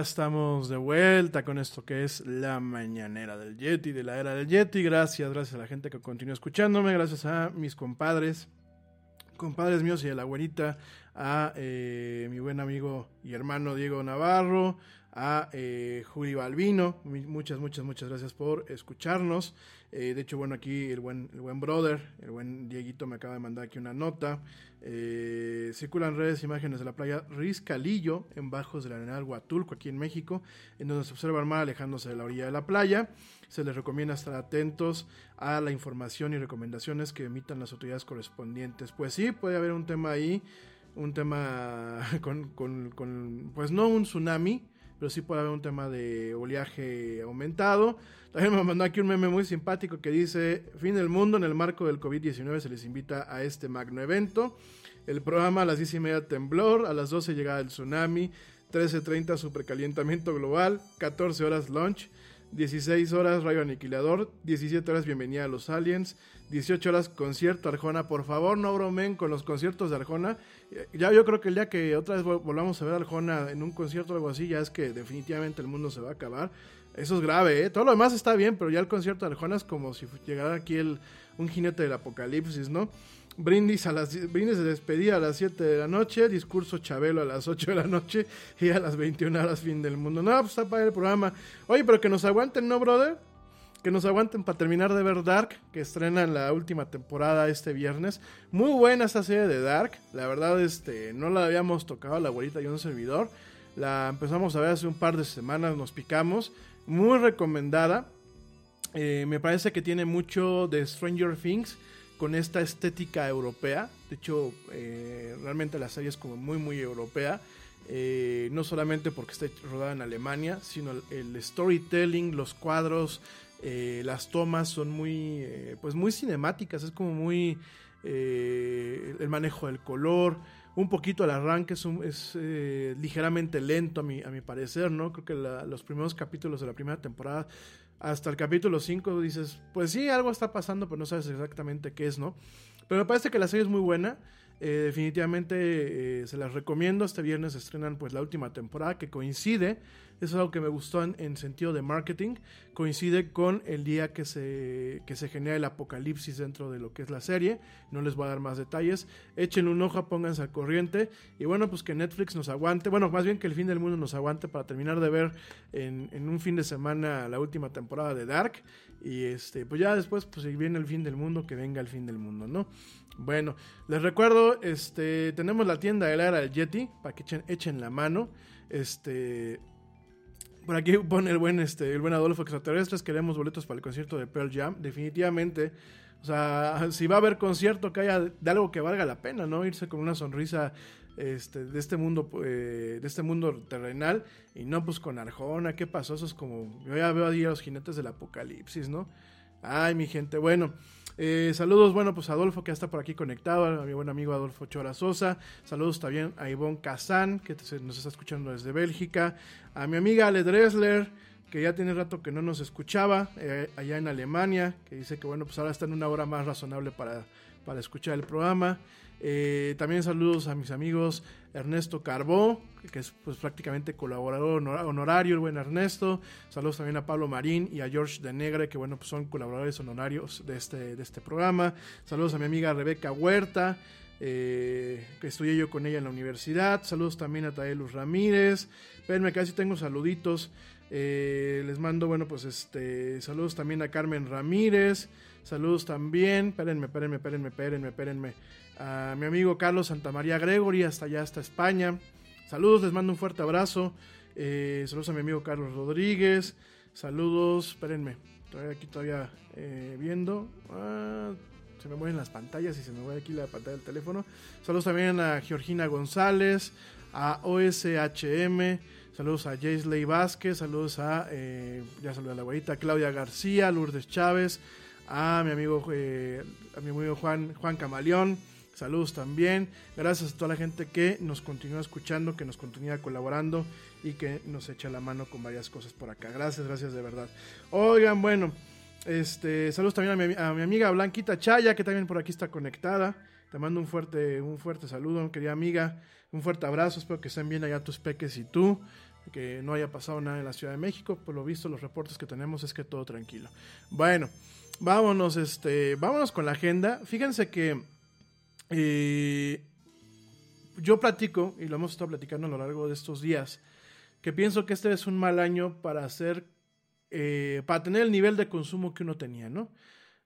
S2: Estamos de vuelta con esto que es la mañanera del Yeti, de la era del Yeti. Gracias, gracias a la gente que continúa escuchándome, gracias a mis compadres, compadres míos y a la güerita, a eh, mi buen amigo y hermano Diego Navarro, a eh, Juli Balbino. Muchas, muchas, muchas gracias por escucharnos. Eh, de hecho, bueno, aquí el buen, el buen brother, el buen Dieguito me acaba de mandar aquí una nota. Eh, circulan redes imágenes de la playa Riscalillo, en bajos del arenal Huatulco, aquí en México, en donde se observa el mar alejándose de la orilla de la playa. Se les recomienda estar atentos a la información y recomendaciones que emitan las autoridades correspondientes. Pues sí, puede haber un tema ahí, un tema con pues no un tsunami, pero sí puede haber un tema de oleaje aumentado. También me mandó aquí un meme muy simpático que dice, fin del mundo, en el marco del COVID-19 se les invita a este magno evento. El programa a las 10 y media temblor, a las 12 llegada el tsunami, 13.30 supercalientamiento global, 14 horas launch, 16 horas rayo aniquilador, 17 horas bienvenida a los aliens, 18 horas concierto Arjona. Por favor, no bromen con los conciertos de Arjona. Ya yo creo que el día que otra vez volvamos a ver a Arjona en un concierto o algo así, ya es que definitivamente el mundo se va a acabar. Eso es grave, ¿eh? Todo lo demás está bien, pero ya el concierto de Arjona es como si llegara aquí el, un jinete del apocalipsis, ¿no? Brindis, a las, brindis de despedida a las 7 de la noche, discurso Chabelo a las 8 de la noche y a las 21 horas fin del mundo. No, pues está para el programa. Oye, pero que nos aguanten, ¿no, brother? Que nos aguanten para terminar de ver Dark, que estrena en la última temporada este viernes. Muy buena esta serie de Dark. La verdad, este, no la habíamos tocado la abuelita y un servidor. La empezamos a ver hace un par de semanas, nos picamos. Muy recomendada. Eh, me parece que tiene mucho de Stranger Things con esta estética europea. De hecho, eh, realmente la serie es como muy, muy europea. Eh, no solamente porque está rodada en Alemania, sino el, storytelling, los cuadros, eh, las tomas son muy, pues muy cinemáticas. Es como muy el manejo del color. Un poquito al arranque es, es ligeramente lento a mi, a mi parecer, ¿no? Creo que los primeros capítulos de la primera temporada hasta el capítulo 5 dices, pues sí, algo está pasando, pero no sabes exactamente qué es, ¿no? Pero me parece que la serie es muy buena. Eh, definitivamente eh, se las recomiendo. Este viernes estrenan pues la última temporada que coincide eso es algo que me gustó en, sentido de marketing. Coincide con el día que se, que se genera el apocalipsis dentro de lo que es la serie. No les voy a dar más detalles. Echen un ojo, pónganse al corriente. Y bueno, pues que Netflix nos aguante. Bueno, más bien que el fin del mundo nos aguante para terminar de ver en, en un fin de semana la última temporada de Dark. Y este, pues ya después, pues si viene el fin del mundo, que venga el fin del mundo, ¿no? Bueno, les recuerdo, este, tenemos la tienda de la era del Yeti, para que echen, echen la mano. Este, por aquí pone el buen, este, el buen Adolfo Extraterrestres, queremos boletos para el concierto de Pearl Jam. Definitivamente, o sea, si va a haber concierto que haya de algo que valga la pena, ¿no? Irse con una sonrisa este, de este mundo, eh, de este mundo terrenal, y no pues con Arjona, ¿qué pasó? Eso es como, yo ya veo ahí a los jinetes del apocalipsis, ¿no? Ay, mi gente, bueno. Eh, saludos, bueno, pues Adolfo que está por aquí conectado, a mi buen amigo Adolfo Chora Sosa. Saludos también a Ivonne Kazan, que nos está escuchando desde Bélgica. A mi amiga Ale Dressler, que ya tiene rato que no nos escuchaba, eh, allá en Alemania, que dice que bueno, pues ahora está en una hora más razonable para, para escuchar el programa. Eh, también saludos a mis amigos Ernesto Carbó, que es pues, prácticamente colaborador honorario, el buen Ernesto. Saludos también a Pablo Marín y a George de Negre, que bueno, pues son colaboradores honorarios de este, de este programa. Saludos a mi amiga Rebeca Huerta, eh, que estudié yo con ella en la universidad. Saludos también a Taelus Ramírez. Espérenme, casi tengo saluditos. Eh, les mando, bueno, pues este, saludos también a Carmen Ramírez. Saludos también, espérenme, espérenme, espérenme, espérenme, espérenme a mi amigo Carlos Santamaría Gregory, hasta allá, hasta España. Saludos, les mando un fuerte abrazo. Eh, saludos a mi amigo Carlos Rodríguez. Saludos, espérenme, estoy aquí todavía eh, viendo. Ah, se me mueven las pantallas y se me mueve aquí la pantalla del teléfono. Saludos también a Georgina González, a OSHM. Saludos a Jaisley Vázquez, saludos a, eh, ya saludé a la abuelita, Claudia García, Lourdes Chávez, a mi amigo, a mi amigo Juan, Juan Camaleón, Saludos también. Gracias a toda la gente que nos continúa escuchando, que nos continúa colaborando y que nos echa la mano con varias cosas por acá. Gracias, gracias de verdad. Oigan, bueno, este, saludos también a mi, amiga Blanquita Chaya, que también por aquí está conectada. Te mando un fuerte, un fuerte saludo, querida amiga. Un fuerte abrazo. Espero que estén bien allá tus peques y tú. que no haya pasado nada en la Ciudad de México. Por lo visto, los reportes que tenemos es que todo tranquilo. Bueno, vámonos, este, vámonos con la agenda. Fíjense que yo platico, y lo hemos estado platicando a lo largo de estos días, que pienso que este es un mal año para hacer, eh, para tener el nivel de consumo que uno tenía, ¿no?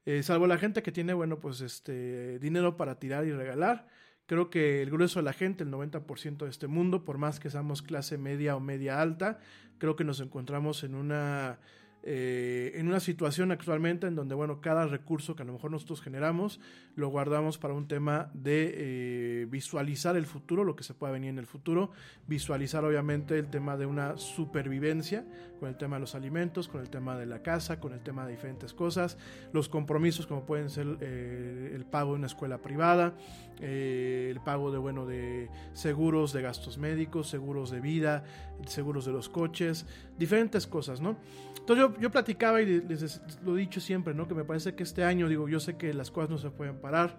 S2: Eh, salvo la gente que tiene, bueno, pues este dinero para tirar y regalar. Creo que el grueso de la gente, el 90% de este mundo, por más que seamos clase media o media alta, creo que nos encontramos en una eh, en una situación actualmente en donde, bueno, cada recurso que a lo mejor nosotros generamos lo guardamos para un tema de eh, visualizar el futuro, lo que se pueda venir en el futuro, visualizar obviamente el tema de una supervivencia con el tema de los alimentos, con el tema de la casa, con el tema de diferentes cosas, los compromisos como pueden ser eh, el pago de una escuela privada, el pago de, bueno, de seguros de gastos médicos, seguros de vida, seguros de los coches, diferentes cosas, ¿no? Entonces yo, platicaba y les, lo he dicho siempre, ¿no? Que me parece que este año, digo, yo sé que las cosas no se pueden parar,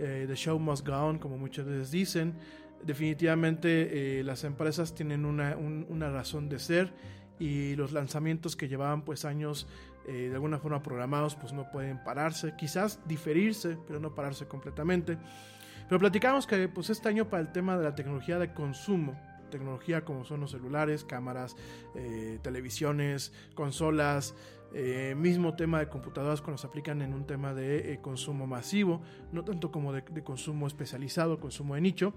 S2: eh, the show must go on, como muchas veces dicen. Definitivamente eh, las empresas tienen una, una, razón de ser y los lanzamientos que llevaban pues años eh, de alguna forma programados pues no pueden pararse, quizás diferirse, pero no pararse completamente. Pero platicamos que pues este año para el tema de la tecnología de consumo, tecnología como son los celulares, cámaras, eh, televisiones, consolas, eh, mismo tema de computadoras cuando se aplican en un tema de eh, consumo masivo, no tanto como de, consumo especializado, consumo de nicho,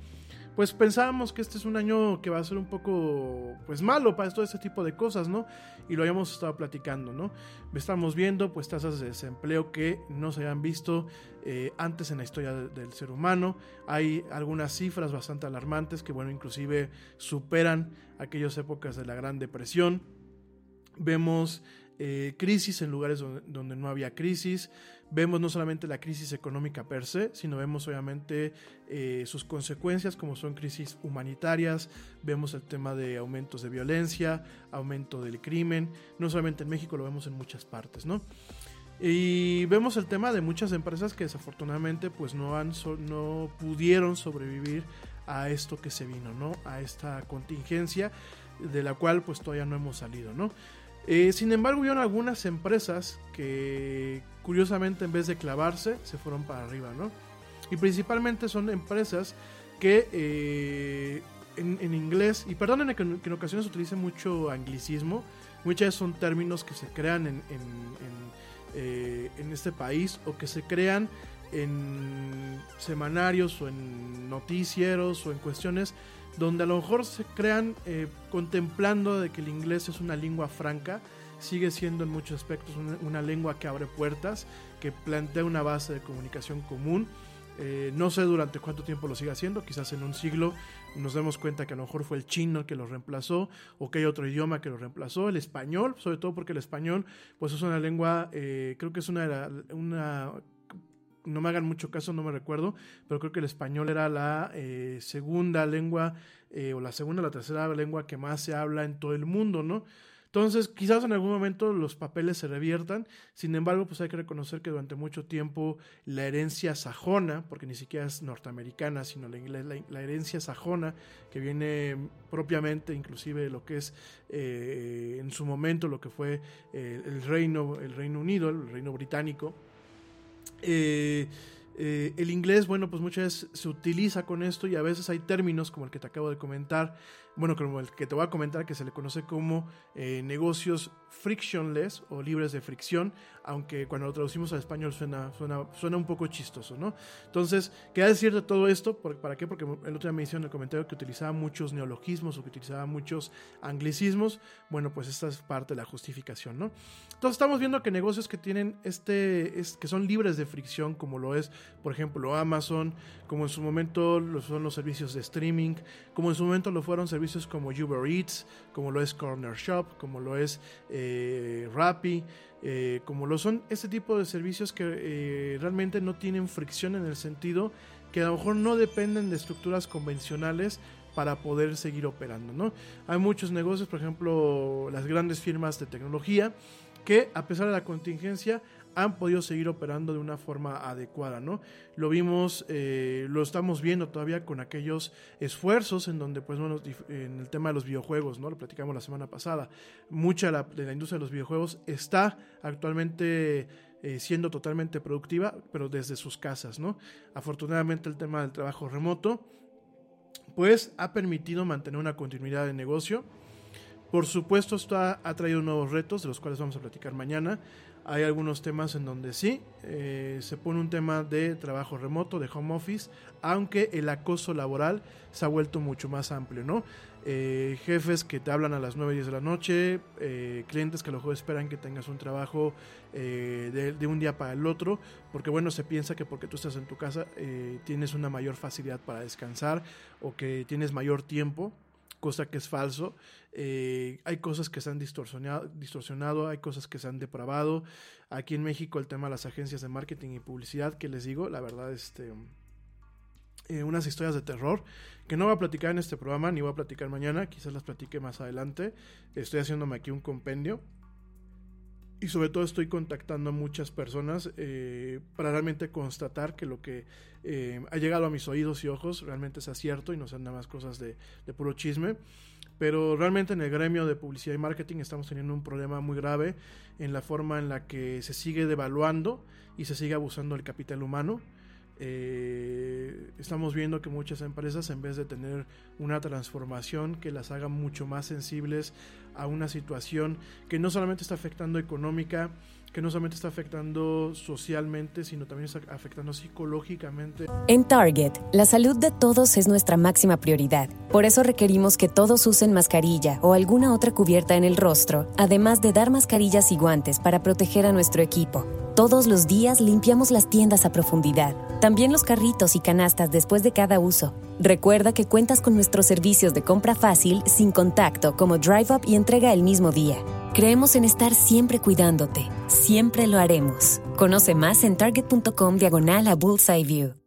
S2: pues pensábamos que este es un año que va a ser un poco pues malo para todo este tipo de cosas, ¿no? Y lo habíamos estado platicando, ¿no? Estamos viendo pues tasas de desempleo que no se habían visto eh, antes en la historia del ser humano. Hay algunas cifras bastante alarmantes que, bueno, inclusive superan aquellas épocas de la Gran Depresión. Vemos eh, crisis en lugares donde, no había crisis. Vemos no solamente la crisis económica per se, sino vemos obviamente eh, sus consecuencias como son crisis humanitarias, vemos el tema de aumentos de violencia, aumento del crimen, no solamente en México, lo vemos en muchas partes, ¿no? Y vemos el tema de muchas empresas que desafortunadamente pues no, han no pudieron sobrevivir a esto que se vino, ¿no? A esta contingencia de la cual pues todavía no hemos salido, ¿no? Eh, sin embargo, hubieron algunas empresas que, curiosamente, en vez de clavarse, se fueron para arriba, ¿no? Y principalmente son empresas que eh, en, inglés, y perdonen que, en ocasiones utilice mucho anglicismo, muchas son términos que se crean en, eh, en este país o que se crean en semanarios o en noticieros o en cuestiones donde a lo mejor se crean eh, contemplando de que el inglés es una lengua franca, sigue siendo en muchos aspectos una, lengua que abre puertas, que plantea una base de comunicación común. Eh, no sé durante cuánto tiempo lo sigue haciendo, quizás en un siglo nos demos cuenta que a lo mejor fue el chino que lo reemplazó o que hay otro idioma que lo reemplazó, el español, sobre todo porque el español pues es una lengua, eh, creo que es una, una no me hagan mucho caso, no me recuerdo, pero creo que el español era la eh, segunda lengua eh, o la segunda o la tercera lengua que más se habla en todo el mundo, ¿no? Entonces, quizás en algún momento los papeles se reviertan, sin embargo, pues hay que reconocer que durante mucho tiempo la herencia sajona, porque ni siquiera es norteamericana, sino la, herencia sajona, que viene propiamente inclusive de lo que es eh, en su momento lo que fue el reino, el Reino Unido, el Reino Británico, eh, eh, el inglés, bueno, pues muchas veces se utiliza con esto y a veces hay términos como el que te acabo de comentar, bueno, como el que te voy a comentar, que se le conoce como eh, negocios frictionless o libres de fricción, aunque cuando lo traducimos al español suena, suena, suena un poco chistoso, ¿no? Entonces, ¿qué decir de todo esto? ¿Para qué? Porque el otro día me hicieron el comentario que utilizaba muchos neologismos o que utilizaba muchos anglicismos. Bueno, pues esta es parte de la justificación, ¿no? Entonces estamos viendo que negocios que tienen este, es, que son libres de fricción, como lo es, por ejemplo, Amazon, como en su momento son los servicios de streaming, como en su momento lo fueron servicios como Uber Eats, como lo es Corner Shop, como lo es eh, Rappi, eh, como lo son este tipo de servicios que eh, realmente no tienen fricción en el sentido que a lo mejor no dependen de estructuras convencionales para poder seguir operando, ¿no? Hay muchos negocios, por ejemplo, las grandes firmas de tecnología, que a pesar de la contingencia han podido seguir operando de una forma adecuada, ¿no? Lo vimos, eh, lo estamos viendo todavía con aquellos esfuerzos en donde, pues, bueno, en el tema de los videojuegos, ¿no? Lo platicamos la semana pasada. Mucha de la, industria de los videojuegos está actualmente eh, siendo totalmente productiva, pero desde sus casas, ¿no? Afortunadamente el tema del trabajo remoto, pues ha permitido mantener una continuidad de negocio. Por supuesto, esto ha, traído nuevos retos, de los cuales vamos a platicar mañana. Hay algunos temas en donde sí, eh, se pone un tema de trabajo remoto, de home office, aunque el acoso laboral se ha vuelto mucho más amplio, ¿no? Eh, jefes que te hablan a las 9, 10 de la noche, eh, clientes que a lo mejor esperan que tengas un trabajo de, de, un día para el otro, porque bueno, se piensa que porque tú estás en tu casa tienes una mayor facilidad para descansar o que tienes mayor tiempo cosa que es falso. Eh, hay cosas que se han distorsionado, distorsionado, hay cosas que se han depravado. Aquí en México el tema de las agencias de marketing y publicidad, que les digo, la verdad, este, eh, unas historias de terror que no voy a platicar en este programa, ni voy a platicar mañana, quizás las platique más adelante. Estoy haciéndome aquí un compendio y sobre todo estoy contactando a muchas personas eh, para realmente constatar que lo que eh, ha llegado a mis oídos y ojos realmente es acierto y no sean nada más cosas de, de, puro chisme. Pero realmente en el gremio de publicidad y marketing estamos teniendo un problema muy grave en la forma en la que se sigue devaluando y se sigue abusando del capital humano. Eh, estamos viendo que muchas empresas en vez de tener una transformación que las haga mucho más sensibles a una situación que no solamente está afectando económica, que no solamente está afectando socialmente, sino también está afectando psicológicamente.
S4: En Target, la salud de todos es nuestra máxima prioridad. Por eso requerimos que todos usen mascarilla o alguna otra cubierta en el rostro, además de dar mascarillas y guantes para proteger a nuestro equipo. Todos los días limpiamos las tiendas a profundidad, también los carritos y canastas después de cada uso. Recuerda que cuentas con nuestros servicios de compra fácil, sin contacto, como Drive Up y entrega el mismo día. Creemos en estar siempre cuidándote. Siempre lo haremos. Conoce más en target.com diagonal a Bullseye View.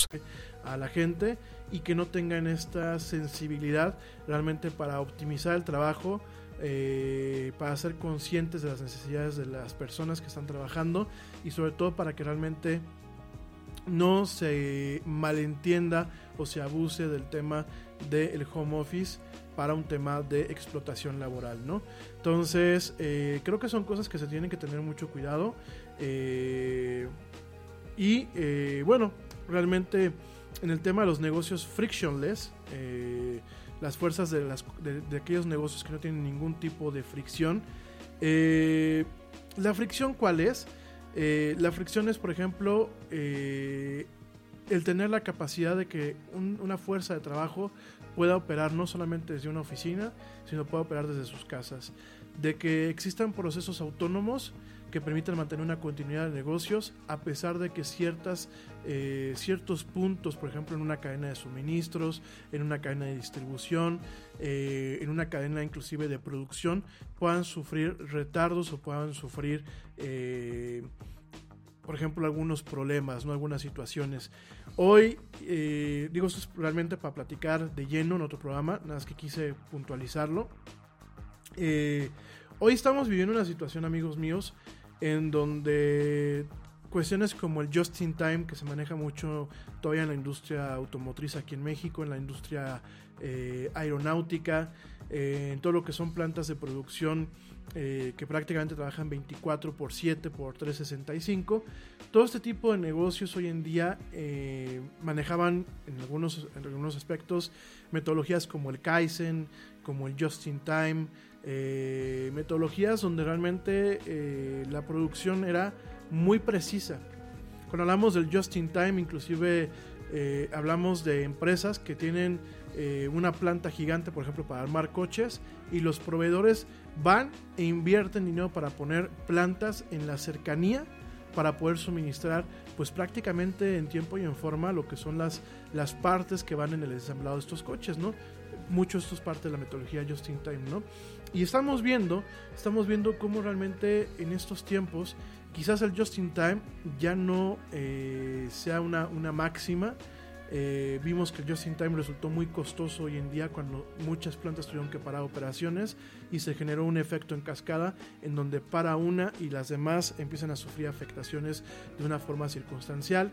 S2: a la gente y que no tengan esta sensibilidad realmente para optimizar el trabajo, eh, para ser conscientes de las necesidades de las personas que están trabajando y sobre todo para que realmente no se malentienda o se abuse del tema del home office para un tema de explotación laboral, ¿no? Entonces, eh, creo que son cosas que se tienen que tener mucho cuidado. Eh, y bueno, realmente en el tema de los negocios frictionless, eh, las fuerzas de, las, de, aquellos negocios que no tienen ningún tipo de fricción. Eh, ¿La fricción cuál es? Eh, la fricción es, por ejemplo, el tener la capacidad de que una fuerza de trabajo pueda operar no solamente desde una oficina, sino pueda operar desde sus casas. De que existan procesos autónomos que permitan mantener una continuidad de negocios a pesar de que ciertas, eh, ciertos puntos, por ejemplo en una cadena de suministros, en una cadena de distribución, eh, en una cadena inclusive de producción, puedan sufrir retardos o puedan sufrir, eh, por ejemplo, algunos problemas, ¿no? algunas situaciones. Hoy, digo, esto es realmente para platicar de lleno en otro programa, nada más que quise puntualizarlo. hoy estamos viviendo una situación, amigos míos, en donde cuestiones como el just in time, que se maneja mucho todavía en la industria automotriz aquí en México, en la industria eh, aeronáutica, eh, en todo lo que son plantas de producción eh, que prácticamente trabajan 24 por 7 por 365. Todo este tipo de negocios hoy en día manejaban en algunos, en algunos aspectos metodologías como el Kaizen, como el just in time, eh, metodologías donde realmente eh, la producción era muy precisa. Cuando hablamos del just in time, inclusive eh, hablamos de empresas que tienen una planta gigante, por ejemplo, para armar coches, y los proveedores van e invierten dinero para poner plantas en la cercanía para poder suministrar pues prácticamente en tiempo y en forma lo que son las, las partes que van en el desemblado de estos coches, ¿no? Mucho esto es parte de la metodología just in time, ¿no? Y estamos viendo, estamos viendo cómo realmente en estos tiempos quizás el just in time ya no eh, sea una, una máxima, eh, vimos que el Just in Time resultó muy costoso hoy en día cuando muchas plantas tuvieron que parar operaciones y se generó un efecto en cascada en donde para una y las demás empiezan a sufrir afectaciones de una forma circunstancial.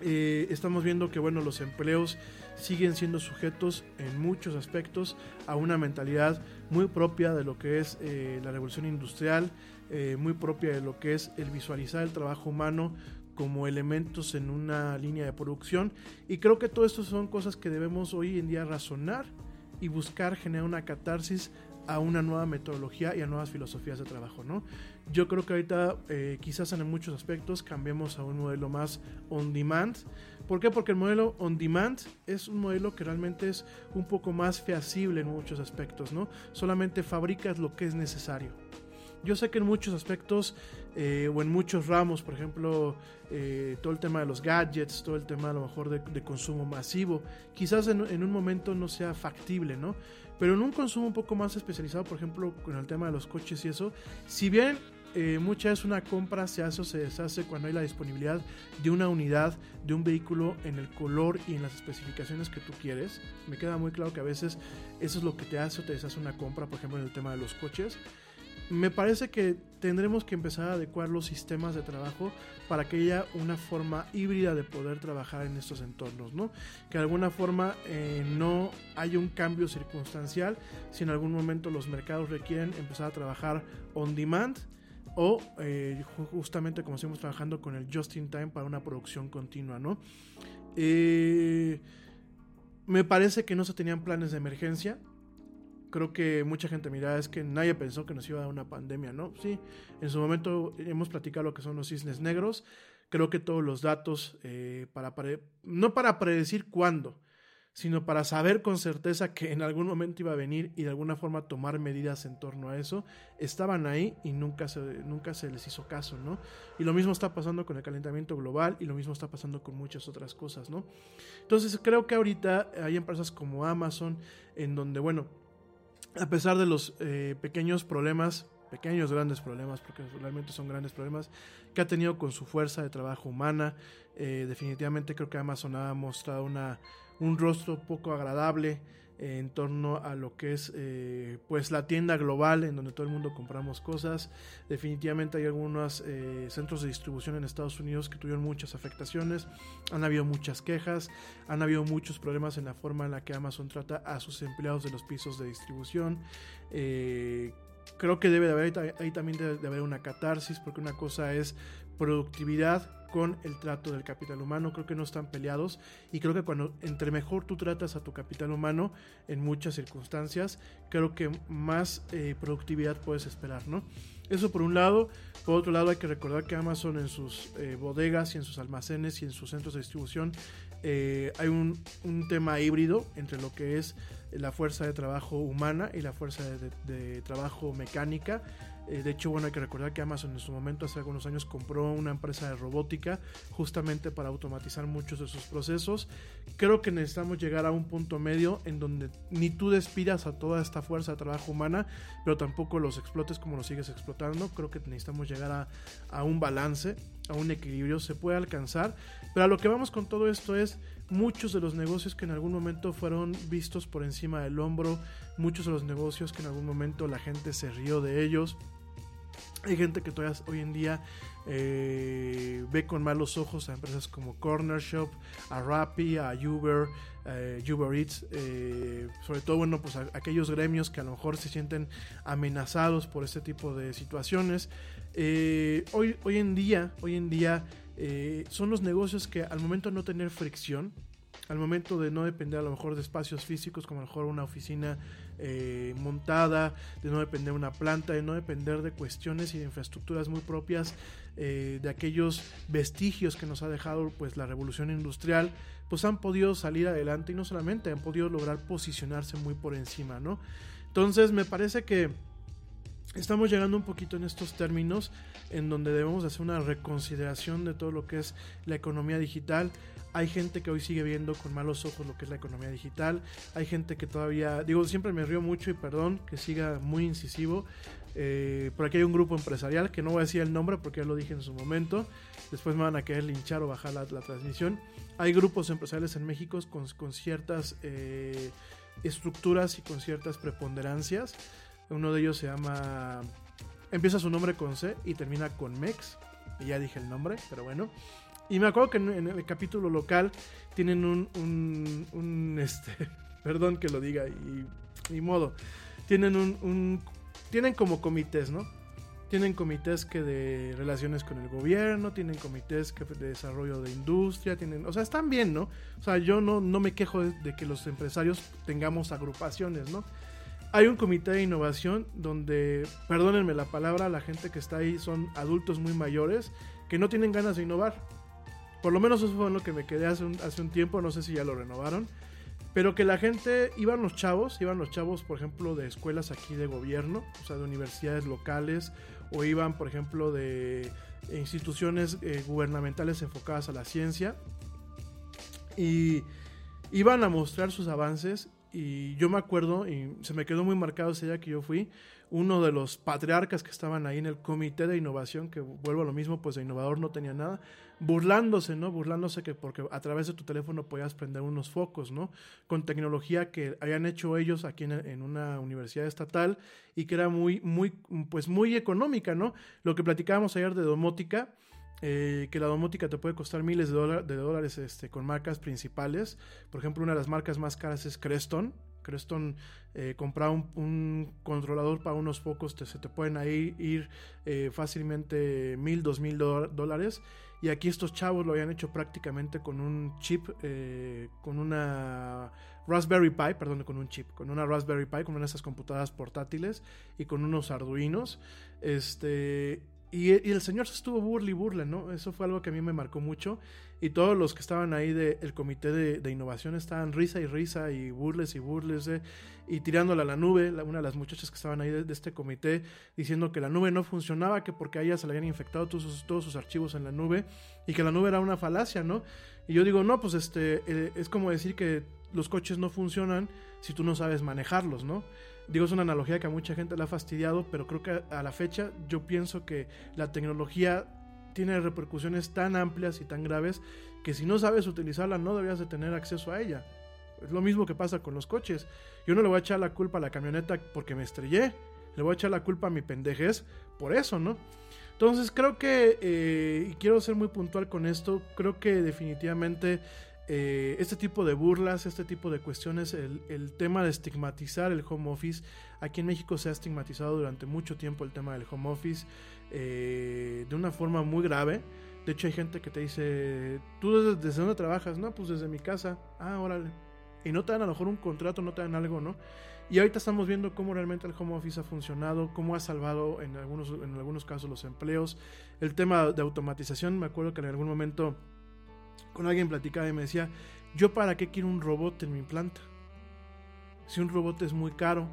S2: Eh, estamos viendo que bueno, los empleos siguen siendo sujetos en muchos aspectos a una mentalidad muy propia de lo que es eh, la revolución industrial, muy propia de lo que es el visualizar el trabajo humano como elementos en una línea de producción y creo que todo esto son cosas que debemos hoy en día razonar y buscar generar una catarsis a una nueva metodología y a nuevas filosofías de trabajo, ¿no? Yo creo que ahorita eh, quizás en muchos aspectos cambiemos a un modelo más on demand. ¿Por qué? Porque el modelo on demand es un modelo que realmente es un poco más feasible en muchos aspectos, ¿no? Solamente fabricas lo que es necesario. Yo sé que en muchos aspectos eh, o en muchos ramos, por ejemplo, eh, todo el tema de los gadgets, todo el tema a lo mejor de, consumo masivo, quizás en, un momento no sea factible, ¿no? Pero en un consumo un poco más especializado, por ejemplo, con el tema de los coches y eso, si bien eh, muchas una compra se hace o se deshace cuando hay la disponibilidad de una unidad, de un vehículo en el color y en las especificaciones que tú quieres. Me queda muy claro que a veces eso es lo que te hace o te deshace una compra, por ejemplo, en el tema de los coches me parece que tendremos que empezar a adecuar los sistemas de trabajo para que haya una forma híbrida de poder trabajar en estos entornos, ¿no? Que de alguna forma eh, no haya un cambio circunstancial si en algún momento los mercados requieren empezar a trabajar on demand o eh, justamente como estamos trabajando con el just in time para una producción continua, ¿no? Eh, me parece que no se tenían planes de emergencia creo que mucha gente mira es que nadie pensó que nos iba a dar una pandemia, ¿no? Sí, en su momento hemos platicado lo que son los cisnes negros. Creo que todos los datos, eh, para, no para predecir cuándo, sino para saber con certeza que en algún momento iba a venir y de alguna forma tomar medidas en torno a eso, estaban ahí y nunca se, nunca se les hizo caso, ¿no? Y lo mismo está pasando con el calentamiento global y lo mismo está pasando con muchas otras cosas, ¿no? Entonces creo que ahorita hay empresas como Amazon en donde, bueno, a pesar de los eh, pequeños problemas, pequeños grandes problemas, porque realmente son grandes problemas, que ha tenido con su fuerza de trabajo humana, eh, definitivamente creo que Amazon ha mostrado una, un rostro poco agradable en torno a lo que es eh, pues la tienda global en donde todo el mundo compramos cosas. Definitivamente hay algunos eh, centros de distribución en Estados Unidos que tuvieron muchas afectaciones. Han habido muchas quejas. Han habido muchos problemas en la forma en la que Amazon trata a sus empleados de los pisos de distribución. Eh, creo que debe de haber ahí también debe de haber una catarsis porque una cosa es productividad con el trato del capital humano, creo que no están peleados y creo que cuando entre mejor tú tratas a tu capital humano en muchas circunstancias, creo que más eh, productividad puedes esperar, ¿no? Eso por un lado. Por otro lado, hay que recordar que Amazon en sus eh, bodegas y en sus almacenes y en sus centros de distribución eh, hay un, un, tema híbrido entre lo que es la fuerza de trabajo humana y la fuerza de, de trabajo mecánica. Eh, de hecho, bueno, hay que recordar que Amazon en su momento, hace algunos años, compró una empresa de robótica justamente para automatizar muchos de sus procesos. Creo que necesitamos llegar a un punto medio en donde ni tú despidas a toda esta fuerza de trabajo humana, pero tampoco los explotes como los sigues explotando. Creo que necesitamos llegar a, a un balance, a un equilibrio. Se puede alcanzar, pero a lo que vamos con todo esto es muchos de los negocios que en algún momento fueron vistos por encima del hombro, muchos de los negocios que en algún momento la gente se rió de ellos, hay gente que todavía hoy en día eh, ve con malos ojos a empresas como Corner Shop, a Rappi, a Uber, eh, Uber Eats, eh, sobre todo bueno pues aquellos gremios que a lo mejor se sienten amenazados por este tipo de situaciones. hoy, hoy en día, hoy en día son los negocios que al momento de no tener fricción, al momento de no depender a lo mejor de espacios físicos como a lo mejor una oficina eh, montada, de no depender de una planta, de no depender de cuestiones y de infraestructuras muy propias eh, de aquellos vestigios que nos ha dejado pues la revolución industrial, pues han podido salir adelante y no solamente han podido lograr posicionarse muy por encima, ¿no? Entonces me parece que estamos llegando un poquito en estos términos en donde debemos hacer una reconsideración de todo lo que es la economía digital. Hay gente que hoy sigue viendo con malos ojos lo que es la economía digital. Hay gente que todavía, digo, siempre me río mucho y perdón que siga muy incisivo. Eh, por aquí hay un grupo empresarial que no voy a decir el nombre porque ya lo dije en su momento. Después me van a querer linchar o bajar la, transmisión. Hay grupos empresariales en México con, con ciertas eh, estructuras y con ciertas preponderancias uno de ellos se llama. Empieza su nombre con C y termina con Mex. Ya dije el nombre, pero bueno. Y me acuerdo que en, el capítulo local tienen un. este. Perdón que lo diga, y. Modo. Tienen un, Tienen como comités, ¿no? Tienen comités que de relaciones con el gobierno, tienen comités que de desarrollo de industria, tienen, o sea, están bien, ¿no? O sea, yo no, no me quejo de que los empresarios tengamos agrupaciones, ¿no? hay un comité de innovación donde, perdónenme la palabra, la gente que está ahí son adultos muy mayores que no tienen ganas de innovar. Por lo menos eso fue lo que me quedé hace un, hace un tiempo, no sé si ya lo renovaron. Pero que la gente, iban los chavos, iban los chavos, por ejemplo, de escuelas aquí de gobierno, o sea, de universidades locales, o iban, por ejemplo, de instituciones eh, gubernamentales enfocadas a la ciencia. Y iban a mostrar sus avances y yo me acuerdo, y se me quedó muy marcado ese día que yo fui, uno de los patriarcas que estaban ahí en el comité de innovación, que vuelvo a lo mismo, pues de innovador no tenía nada, burlándose, ¿no? Burlándose que porque a través de tu teléfono podías prender unos focos, ¿no? Con tecnología que habían hecho ellos aquí en, una universidad estatal y que era muy, muy, pues muy económica, ¿no? Lo que platicábamos ayer de domótica, eh, que la domótica te puede costar miles de, dólares este, con marcas principales. Por ejemplo, una de las marcas más caras es Creston. Creston eh, comprar un, controlador para unos focos se te pueden ahí ir eh, fácilmente mil, dos mil dólares. Y aquí estos chavos lo habían hecho prácticamente con un chip, eh, con una Raspberry Pi, perdón, con un chip, con una Raspberry Pi, con una de esas computadoras portátiles y con unos Arduinos. Este, y, el señor se estuvo burla y burla, ¿no? Eso fue algo que a mí me marcó mucho. Y todos los que estaban ahí del comité de, innovación estaban risa y risa y burles y burles y tirándola a la nube. una de las muchachas que estaban ahí de, este comité diciendo que la nube no funcionaba, que porque a ella se le habían infectado todos sus, todos sus archivos en la nube y que la nube era una falacia, ¿no? Y yo digo, no, pues este, eh, es como decir que los coches no funcionan si tú no sabes manejarlos, ¿no? Digo, es una analogía que a mucha gente le ha fastidiado, pero creo que a la fecha yo pienso que la tecnología tiene repercusiones tan amplias y tan graves que si no sabes utilizarla no deberías de tener acceso a ella. Es lo mismo que pasa con los coches. Yo no le voy a echar la culpa a la camioneta porque me estrellé. Le voy a echar la culpa a mi pendejez por eso, ¿no? Entonces creo que, eh, y quiero ser muy puntual con esto, creo que definitivamente eh, este tipo de burlas, este tipo de cuestiones, el, tema de estigmatizar el home office. Aquí en México se ha estigmatizado durante mucho tiempo el tema del home office eh, de una forma muy grave. De hecho hay gente que te dice, ¿tú desde, dónde trabajas? No, pues desde mi casa. Ah, órale. Y no te dan a lo mejor un contrato, no te dan algo, ¿no? Y ahorita estamos viendo cómo realmente el home office ha funcionado, cómo ha salvado en algunos, en algunos casos los empleos. El tema de automatización, me acuerdo que en algún momento con alguien platicaba y me decía, yo para qué quiero un robot en mi planta? Si un robot es muy caro.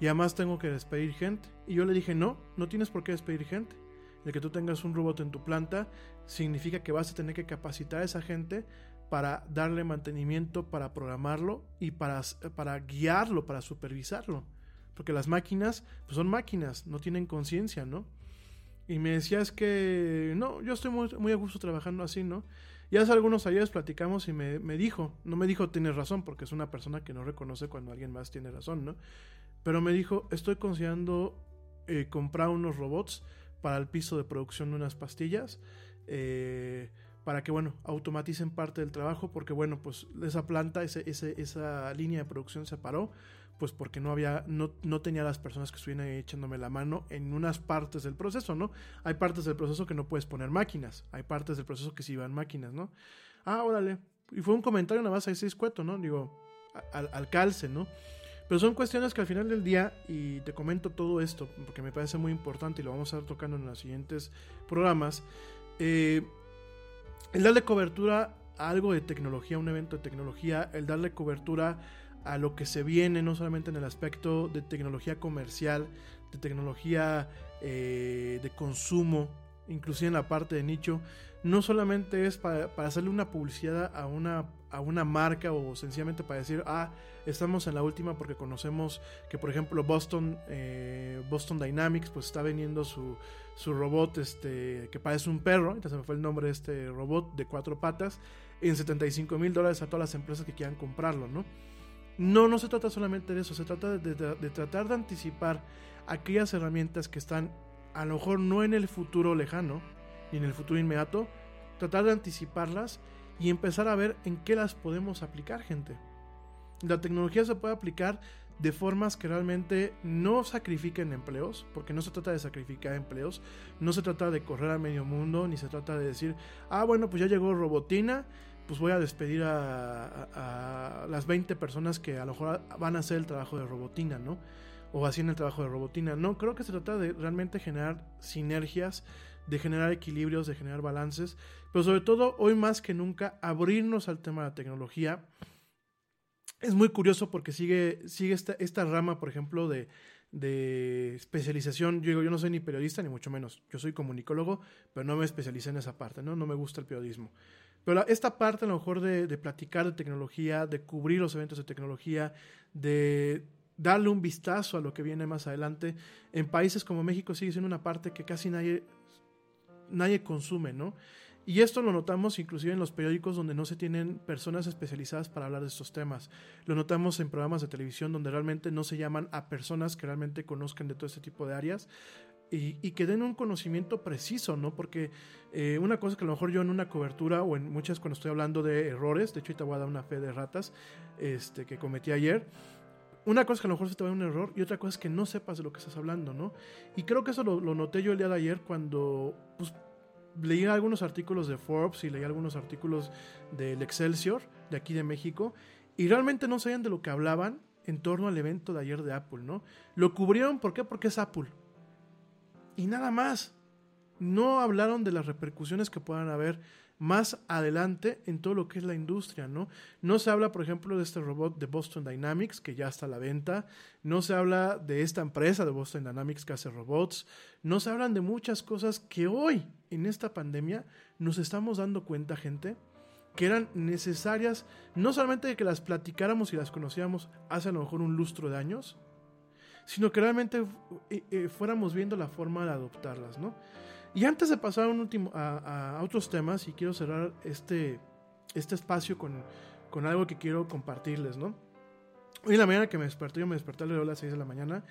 S2: Y además tengo que despedir gente. Y yo le dije, no, no tienes por qué despedir gente. El que tú tengas un robot en tu planta significa que vas a tener que capacitar a esa gente para darle mantenimiento, para programarlo y para, para guiarlo, para supervisarlo. Porque las máquinas pues son máquinas, no tienen conciencia, ¿no? Y me decías que no, yo estoy muy, muy a gusto trabajando así, ¿no? Y hace algunos años platicamos y me, me, dijo, no me dijo tienes razón, porque es una persona que no reconoce cuando alguien más tiene razón, ¿no? Pero me dijo, estoy considerando eh, comprar unos robots para el piso de producción de unas pastillas, eh, para que, bueno, automaticen parte del trabajo, porque, bueno, pues esa planta, ese, ese, esa línea de producción se paró pues porque no había, no, no tenía las personas que estuvieran echándome la mano en unas partes del proceso, ¿no? Hay partes del proceso que no puedes poner máquinas, hay partes del proceso que sí van máquinas, ¿no? Ah, órale. Y fue un comentario nada más ahí seis cueto, ¿no? Digo, al, al calce, ¿no? Pero son cuestiones que al final del día, y te comento todo esto, porque me parece muy importante y lo vamos a estar tocando en los siguientes programas, eh, el darle cobertura a algo de tecnología, un evento de tecnología, el darle cobertura a lo que se viene, no solamente en el aspecto de tecnología comercial, de tecnología eh, de consumo, inclusive en la parte de nicho, no solamente es para, hacerle una publicidad a una, a una marca o sencillamente para decir, ah, estamos en la última porque conocemos que, por ejemplo, Boston, eh, Boston Dynamics, pues está vendiendo su, su robot este, que parece un perro, entonces me fue el nombre de este robot de cuatro patas, en 75 mil dólares a todas las empresas que quieran comprarlo, ¿no? No, no se trata solamente de eso, se trata de, de tratar de anticipar aquellas herramientas que están a lo mejor no en el futuro lejano, ni en el futuro inmediato, tratar de anticiparlas y empezar a ver en qué las podemos aplicar, gente. La tecnología se puede aplicar de formas que realmente no sacrifiquen empleos, porque no se trata de sacrificar empleos, no se trata de correr a medio mundo, ni se trata de decir, ah, bueno, pues ya llegó Robotina, pues voy a despedir a, las 20 personas que a lo mejor van a hacer el trabajo de Robotina, ¿no? O haciendo el trabajo de Robotina. No, creo que se trata de realmente generar sinergias de generar equilibrios, de generar balances, pero sobre todo hoy más que nunca abrirnos al tema de la tecnología. Es muy curioso porque sigue, sigue esta, esta rama, por ejemplo, de, de especialización. Yo digo, yo no soy ni periodista ni mucho menos. Yo soy comunicólogo, pero no me especialicé en esa parte, ¿no? No me gusta el periodismo. Pero esta parte a lo mejor de, de platicar de tecnología, de cubrir los eventos de tecnología, de darle un vistazo a lo que viene más adelante, en países como México sigue siendo una parte que casi nadie nadie consume, ¿no? Y esto lo notamos inclusive en los periódicos donde no se tienen personas especializadas para hablar de estos temas. Lo notamos en programas de televisión donde realmente no se llaman a personas que realmente conozcan de todo este tipo de áreas. Y, que den un conocimiento preciso, ¿no? Porque eh, una cosa que a lo mejor yo en una cobertura o en muchas cuando estoy hablando de errores, de hecho ahorita voy a dar una fe de ratas este, que cometí ayer, una cosa es que a lo mejor se te va un error y otra cosa es que no sepas de lo que estás hablando, ¿no? Y creo que eso lo, noté yo el día de ayer cuando pues, leí algunos artículos de Forbes y leí algunos artículos del Excelsior de aquí de México y realmente no sabían de lo que hablaban en torno al evento de ayer de Apple, ¿no? Lo cubrieron, ¿por qué? Porque es Apple. Y nada más. No hablaron de las repercusiones que puedan haber más adelante en todo lo que es la industria, ¿no? No se habla, por ejemplo, de este robot de Boston Dynamics que ya está a la venta, no se habla de esta empresa de Boston Dynamics que hace robots, no se hablan de muchas cosas que hoy, en esta pandemia, nos estamos dando cuenta, gente, que eran necesarias, no solamente de que las platicáramos y las conociéramos hace a lo mejor un lustro de años, sino que realmente eh, eh, fuéramos viendo la forma de adoptarlas, ¿no? Y antes de pasar a, un último, a, otros temas, y quiero cerrar este, este espacio con, con, algo que quiero compartirles, ¿no? Hoy en la mañana que me desperté, yo me desperté a las 6 de la mañana,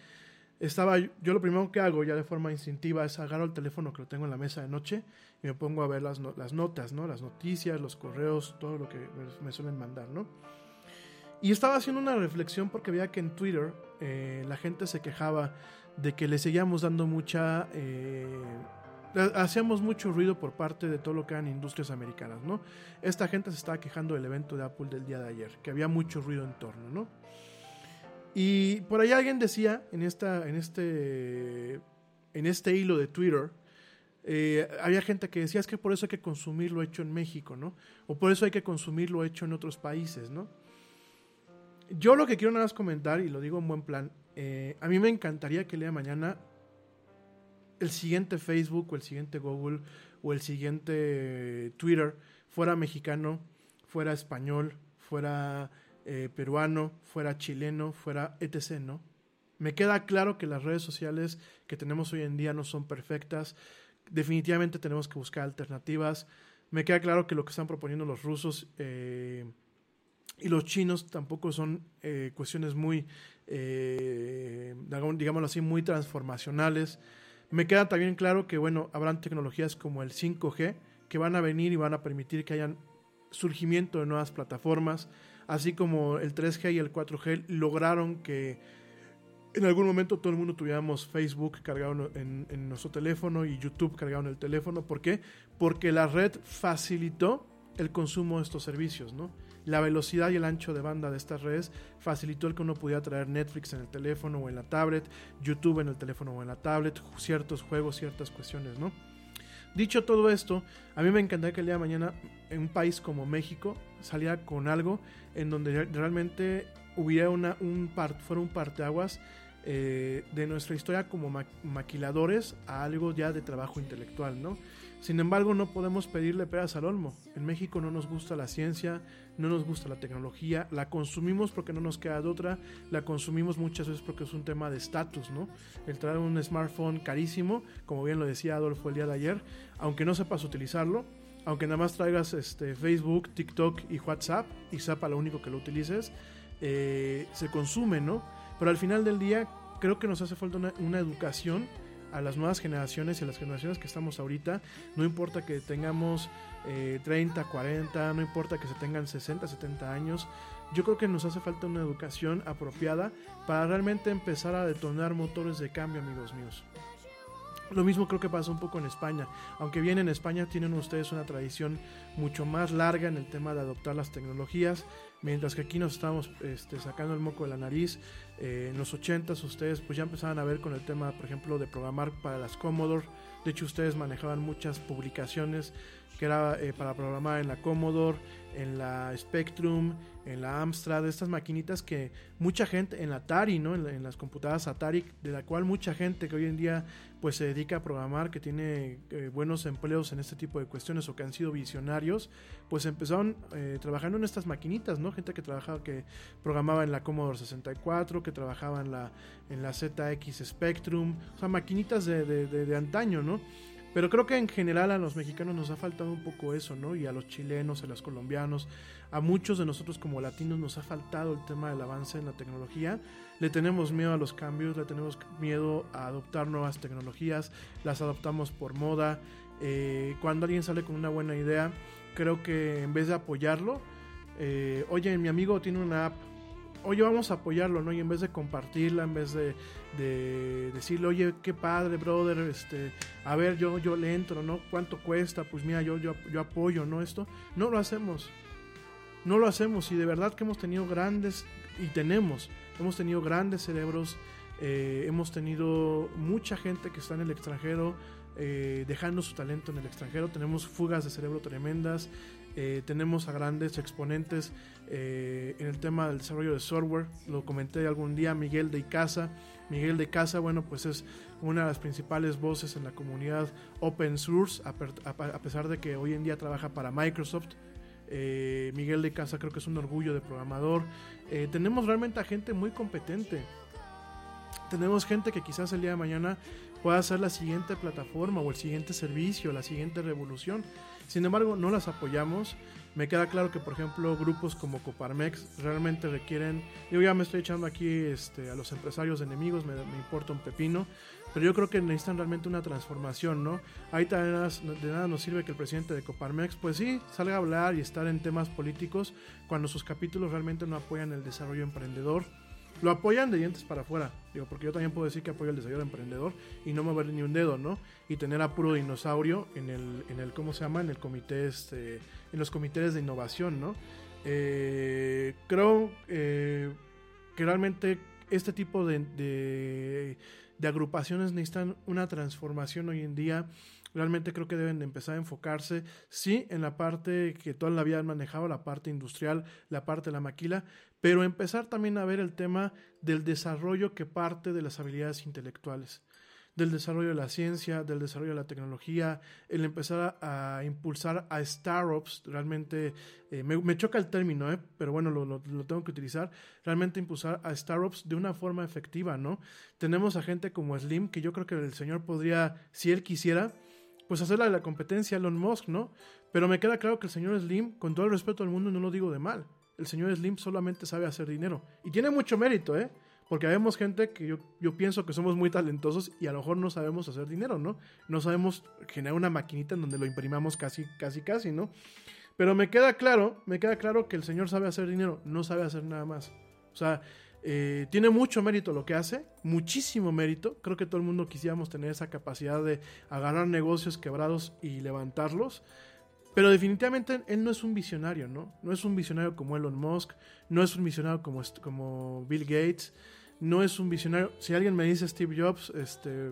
S2: estaba, yo lo primero que hago ya de forma instintiva es agarro el teléfono que lo tengo en la mesa de noche y me pongo a ver las, las notas, ¿no? Las noticias, los correos, todo lo que me, suelen mandar, ¿no? Y estaba haciendo una reflexión porque veía que en Twitter eh, la gente se quejaba de que le seguíamos dando mucha eh, hacíamos mucho ruido por parte de todo lo que eran industrias americanas, ¿no? Esta gente se estaba quejando del evento de Apple del día de ayer, que había mucho ruido en torno, ¿no? Y por ahí alguien decía en esta, en este, en este hilo de Twitter, eh, había gente que decía es que por eso hay que consumir lo hecho en México, ¿no? O por eso hay que consumir lo hecho en otros países, ¿no? Yo lo que quiero nada más comentar, y lo digo en buen plan, eh, a mí me encantaría que el día de mañana el siguiente Facebook o el siguiente Google o el siguiente Twitter fuera mexicano, fuera español, fuera eh, peruano, fuera chileno, fuera etc., ¿no? Me queda claro que las redes sociales que tenemos hoy en día no son perfectas. Definitivamente tenemos que buscar alternativas. Me queda claro que lo que están proponiendo los rusos eh, y los chinos tampoco son eh, cuestiones muy, digámoslo así, muy transformacionales. Me queda también claro que, bueno, habrán tecnologías como el 5G que van a venir y van a permitir que hayan surgimiento de nuevas plataformas, así como el 3G y el 4G lograron que en algún momento todo el mundo tuviéramos Facebook cargado en, en, nuestro teléfono y YouTube cargado en el teléfono. ¿Por qué? Porque la red facilitó el consumo de estos servicios, ¿no? La velocidad y el ancho de banda de estas redes facilitó el que uno pudiera traer Netflix en el teléfono o en la tablet, YouTube en el teléfono o en la tablet, ciertos juegos, ciertas cuestiones, ¿no? Dicho todo esto, a mí me encantaría que el día de mañana en un país como México saliera con algo en donde realmente hubiera una, un part, fuera un parteaguas eh, de nuestra historia como maquiladores a algo ya de trabajo intelectual, ¿no? Sin embargo, no podemos pedirle peras al olmo. En México no nos gusta la ciencia, no nos gusta la tecnología, la consumimos porque no nos queda de otra, la consumimos muchas veces porque es un tema de estatus, ¿no? El traer un smartphone carísimo, como bien lo decía Adolfo el día de ayer, aunque no sepas utilizarlo, aunque nada más traigas este, Facebook, TikTok y WhatsApp y sepa lo único que lo utilices, eh, se consume, ¿no? Pero al final del día creo que nos hace falta una educación a las nuevas generaciones y a las generaciones que estamos ahorita, no importa que tengamos 30, eh, 40, no importa que se tengan 60, 70 años, yo creo que nos hace falta una educación apropiada para realmente empezar a detonar motores de cambio, amigos míos. Lo mismo creo que pasa un poco en España, aunque bien en España tienen ustedes una tradición mucho más larga en el tema de adoptar las tecnologías, mientras que aquí nos estamos este, sacando el moco de la nariz. Eh, en los 80 ustedes pues ya empezaban a ver con el tema, por ejemplo, de programar para las Commodore. De hecho, ustedes manejaban muchas publicaciones que era eh, para programar en la Commodore, en la Spectrum, en la Amstrad, estas maquinitas que mucha gente, en la Atari, ¿no? En, las computadoras Atari, de la cual mucha gente que hoy en día pues se dedica a programar, que tiene eh, buenos empleos en este tipo de cuestiones o que han sido visionarios, pues empezaron eh, trabajando en estas maquinitas, ¿no? Gente que trabajaba, que programaba en la Commodore 64, que trabajaba en la, en la ZX Spectrum, o sea, maquinitas de, de antaño, ¿no? Pero creo que en general a los mexicanos nos ha faltado un poco eso, ¿no? Y a los chilenos, a los colombianos, a muchos de nosotros como latinos nos ha faltado el tema del avance en la tecnología. Le tenemos miedo a los cambios, le tenemos miedo a adoptar nuevas tecnologías, las adoptamos por moda. Eh, cuando alguien sale con una buena idea, creo que en vez de apoyarlo, eh, oye, mi amigo tiene una app, oye, vamos a apoyarlo, ¿no? Y en vez de compartirla, en vez de, decirle, oye, qué padre, brother, este, a ver, yo, yo le entro, ¿no? ¿Cuánto cuesta? Pues mira, yo, yo, yo apoyo, ¿no? Esto, no lo hacemos. No lo hacemos y de verdad que hemos tenido grandes, y tenemos, hemos tenido grandes cerebros, eh, hemos tenido mucha gente que está en el extranjero, eh, dejando su talento en el extranjero. Tenemos fugas de cerebro tremendas, eh, tenemos a grandes exponentes en el tema del desarrollo de software. Lo comenté algún día, Miguel de Icaza. Miguel de Casa, bueno, pues es una de las principales voces en la comunidad open source, a, pesar de que hoy en día trabaja para Microsoft. Eh, Miguel de Casa creo que es un orgullo de programador. tenemos realmente a gente muy competente. Tenemos gente que quizás el día de mañana pueda ser la siguiente plataforma o el siguiente servicio, la siguiente revolución. Sin embargo, no las apoyamos. Me queda claro que, por ejemplo, grupos como Coparmex realmente requieren. Yo ya me estoy echando aquí este, a los empresarios enemigos, me, importa un pepino. Pero yo creo que necesitan realmente una transformación, ¿no? Ahí nada, de nada nos sirve que el presidente de Coparmex, pues sí, salga a hablar y estar en temas políticos cuando sus capítulos realmente no apoyan el desarrollo emprendedor lo apoyan de dientes para afuera. Digo, porque yo también puedo decir que apoyo el desarrollo emprendedor y no mover ni un dedo, ¿no? Y tener a puro dinosaurio en el, en el ¿cómo se llama? En el comité, este, en los comités de innovación, ¿no? Eh, creo eh, que realmente este tipo de, de, de agrupaciones necesitan una transformación hoy en día realmente creo que deben de empezar a enfocarse, sí, en la parte que toda la vida han manejado, la parte industrial, la parte de la maquila, pero empezar también a ver el tema del desarrollo que parte de las habilidades intelectuales del desarrollo de la ciencia, del desarrollo de la tecnología, el empezar a, impulsar a startups, realmente, eh, me, choca el término, eh, pero bueno, lo, lo, tengo que utilizar, realmente impulsar a startups de una forma efectiva, ¿no? Tenemos a gente como Slim, que yo creo que el señor podría, si él quisiera, pues hacerle la competencia Elon Musk, ¿no? Pero me queda claro que el señor Slim, con todo el respeto al mundo, no lo digo de mal. El señor Slim solamente sabe hacer dinero. Y tiene mucho mérito, ¿eh? Porque vemos gente que yo, yo pienso que somos muy talentosos y a lo mejor no sabemos hacer dinero, ¿no? No sabemos generar una maquinita en donde lo imprimamos casi, casi, casi, ¿no? Pero me queda claro, me queda claro que el señor sabe hacer dinero, no sabe hacer nada más. O sea, eh, tiene mucho mérito lo que hace, muchísimo mérito. Creo que todo el mundo quisiéramos tener esa capacidad de agarrar negocios quebrados y levantarlos. Pero definitivamente él no es un visionario, ¿no? No es un visionario como Elon Musk, no es un visionario como, como Bill Gates, no es un visionario. Si alguien me dice Steve Jobs, este,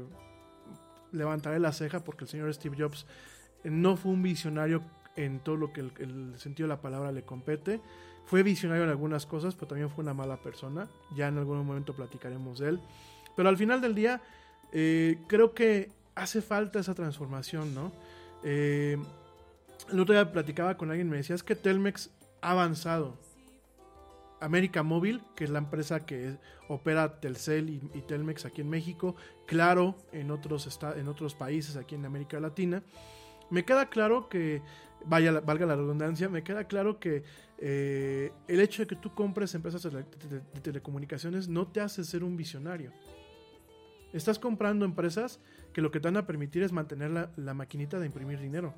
S2: levantaré la ceja porque el señor Steve Jobs no fue un visionario en todo lo que el, el, sentido de la palabra le compete. Fue visionario en algunas cosas, pero también fue una mala persona. Ya en algún momento platicaremos de él. Pero al final del día, eh, creo que hace falta esa transformación, ¿no? Eh, el otro día platicaba con alguien me decía, es que Telmex ha avanzado. América Móvil, que es la empresa que opera Telcel y, y, Telmex aquí en México, claro, en otros, en otros países aquí en América Latina. Me queda claro que, vaya, valga la redundancia, me queda claro que eh, el hecho de que tú compres empresas de, telecomunicaciones no te hace ser un visionario. Estás comprando empresas que lo que te van a permitir es mantener la, maquinita de imprimir dinero.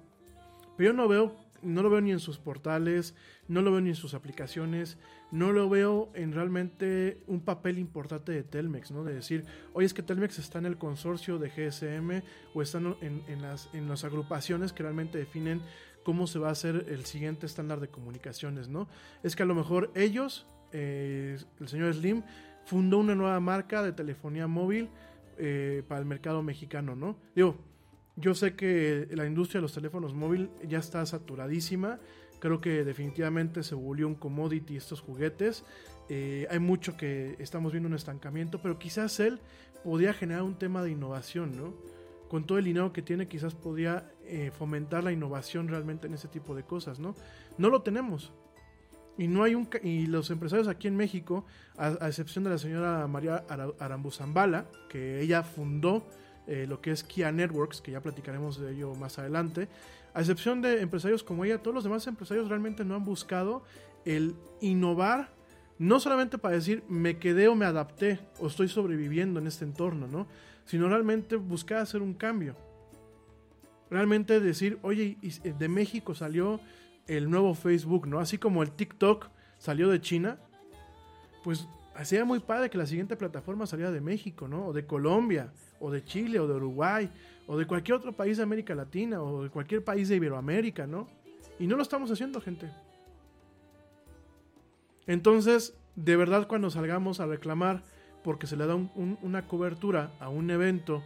S2: Pero yo no veo, no lo veo ni en sus portales, no lo veo ni en sus aplicaciones, no lo veo en realmente un papel importante de Telmex, ¿no? De decir, oye, es que Telmex está en el consorcio de GSM o están en, las, en las agrupaciones que realmente definen cómo se va a hacer el siguiente estándar de comunicaciones, ¿no? Es que a lo mejor ellos, eh, el señor Slim, fundó una nueva marca de telefonía móvil eh, para el mercado mexicano, ¿no? Digo, yo sé que la industria de los teléfonos móviles ya está saturadísima. Creo que definitivamente se volvió un commodity estos juguetes. Eh, hay mucho que estamos viendo un estancamiento, pero quizás él podía generar un tema de innovación, ¿no? Con todo el dinero que tiene, quizás podía eh, fomentar la innovación realmente en ese tipo de cosas, ¿no? No lo tenemos. Y no hay un y los empresarios aquí en México, a, excepción de la señora María Arambuzambala, que ella fundó eh, lo que es Kia Networks, que ya platicaremos de ello más adelante. A excepción de empresarios como ella, todos los demás empresarios realmente no han buscado el innovar, no solamente para decir me quedé o me adapté o estoy sobreviviendo en este entorno, ¿no? Sino realmente buscar hacer un cambio. Realmente decir, oye, de México salió el nuevo Facebook, ¿no? Así como el TikTok salió de China, pues sería muy padre que la siguiente plataforma saliera de México, ¿no? O de Colombia, o de Chile, o de Uruguay, o de cualquier otro país de América Latina, o de cualquier país de Iberoamérica, ¿no? Y no lo estamos haciendo, gente. Entonces, de verdad, cuando salgamos a reclamar porque se le da un, un, una cobertura a un evento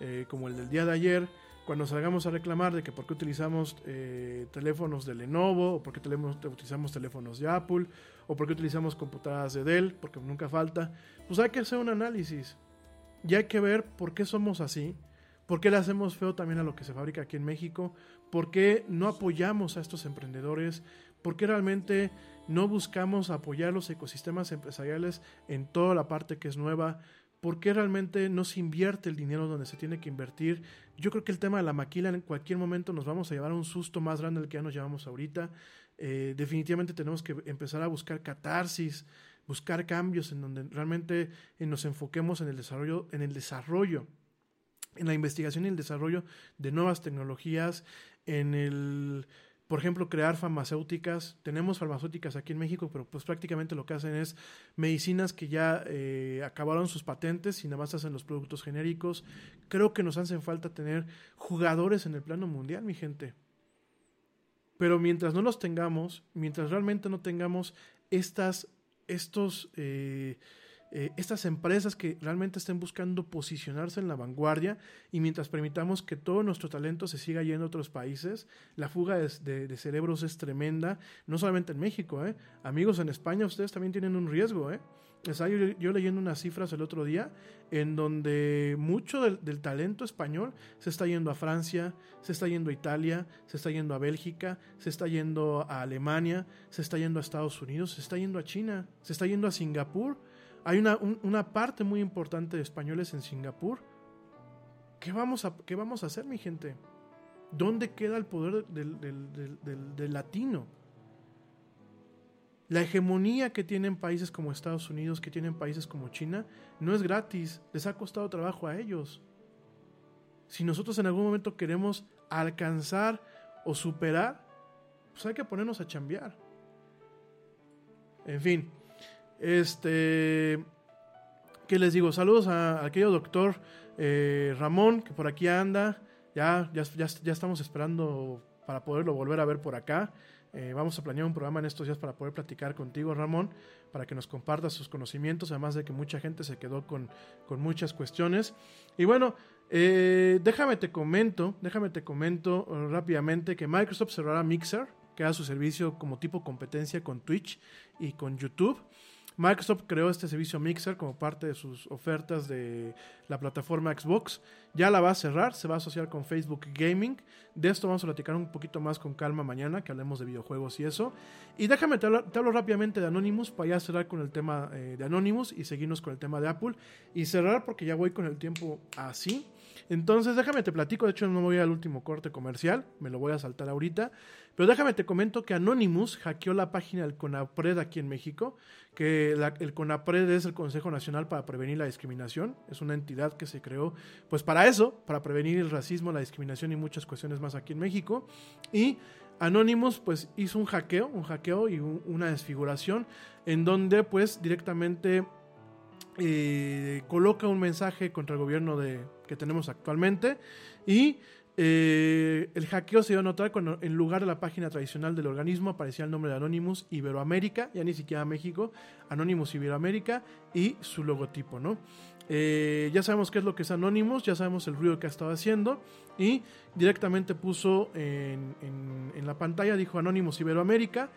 S2: eh, como el del día de ayer, cuando salgamos a reclamar de que por qué utilizamos eh, teléfonos de Lenovo, o por qué tenemos, utilizamos teléfonos de Apple, o por qué utilizamos computadoras de Dell, porque nunca falta, pues hay que hacer un análisis. Y hay que ver por qué somos así, por qué le hacemos feo también a lo que se fabrica aquí en México, por qué no apoyamos a estos emprendedores, por qué realmente no buscamos apoyar los ecosistemas empresariales en toda la parte que es nueva, ¿Por qué realmente no se invierte el dinero donde se tiene que invertir? Yo creo que el tema de la maquila en cualquier momento nos vamos a llevar a un susto más grande del que ya nos llevamos ahorita. Eh, definitivamente tenemos que empezar a buscar catarsis, buscar cambios en donde realmente eh, nos enfoquemos en el desarrollo, en el desarrollo, en la investigación y el desarrollo de nuevas tecnologías, en el por ejemplo, crear farmacéuticas. Tenemos farmacéuticas aquí en México, pero pues prácticamente lo que hacen es medicinas que ya eh, acabaron sus patentes y nada más hacen los productos genéricos. Creo que nos hacen falta tener jugadores en el plano mundial, mi gente. Pero mientras no los tengamos, mientras realmente no tengamos estas, estos... Eh, eh, estas empresas que realmente estén buscando posicionarse en la vanguardia y mientras permitamos que todo nuestro talento se siga yendo a otros países, la fuga de, de, cerebros es tremenda, no solamente en México, ¿eh? amigos en España ustedes también tienen un riesgo, ¿eh? Yo, yo, leyendo unas cifras el otro día en donde mucho del, talento español se está yendo a Francia, se está yendo a Italia, se está yendo a Bélgica, se está yendo a Alemania, se está yendo a Estados Unidos, se está yendo a China, se está yendo a Singapur hay una, un, una, parte muy importante de españoles en Singapur. ¿Qué vamos a, qué vamos a hacer, mi gente? ¿Dónde queda el poder del, del, del, del, latino? La hegemonía que tienen países como Estados Unidos, que tienen países como China, no es gratis, les ha costado trabajo a ellos. Si nosotros en algún momento queremos alcanzar o superar, pues hay que ponernos a chambear. En fin, este. ¿Qué les digo? Saludos a, a doctor eh, Ramón, que por aquí anda. Ya, ya, ya, estamos esperando para poderlo volver a ver por acá. Eh, vamos a planear un programa en estos días para poder platicar contigo, Ramón, para que nos compartas sus conocimientos, además de que mucha gente se quedó con, con muchas cuestiones. Y bueno, eh, déjame te comento, déjame te comento rápidamente que Microsoft cerrará Mixer, que da su servicio como tipo competencia con Twitch y con YouTube. Microsoft creó este servicio Mixer como parte de sus ofertas de la plataforma Xbox. Ya la va a cerrar, se va a asociar con Facebook Gaming. De esto vamos a platicar un poquito más con calma mañana, que hablemos de videojuegos y eso. Y déjame, te hablo, te hablo rápidamente de Anonymous para ya cerrar con el tema eh, de Anonymous y seguirnos con el tema de Apple. Y cerrar porque ya voy con el tiempo así. Entonces déjame te platico, de hecho no voy al último corte comercial, me lo voy a saltar ahorita. Pero déjame te comento que Anonymous hackeó la página del CONAPRED aquí en México, que el CONAPRED es el Consejo Nacional para Prevenir la Discriminación, es una entidad que se creó pues para eso, para prevenir el racismo, la discriminación y muchas cuestiones más aquí en México. Y Anonymous pues hizo un hackeo, un hackeo y una desfiguración en donde pues directamente eh, coloca un mensaje contra el gobierno de, que tenemos actualmente y eh, el hackeo se dio a notar cuando en lugar de la página tradicional del organismo aparecía el nombre de Anonymous Iberoamérica, ya ni siquiera México, Anonymous Iberoamérica y su logotipo, ¿no? Eh, ya sabemos qué es lo que es Anonymous, ya sabemos el ruido que ha estado haciendo y directamente puso en, la pantalla, dijo Anonymous Iberoamérica,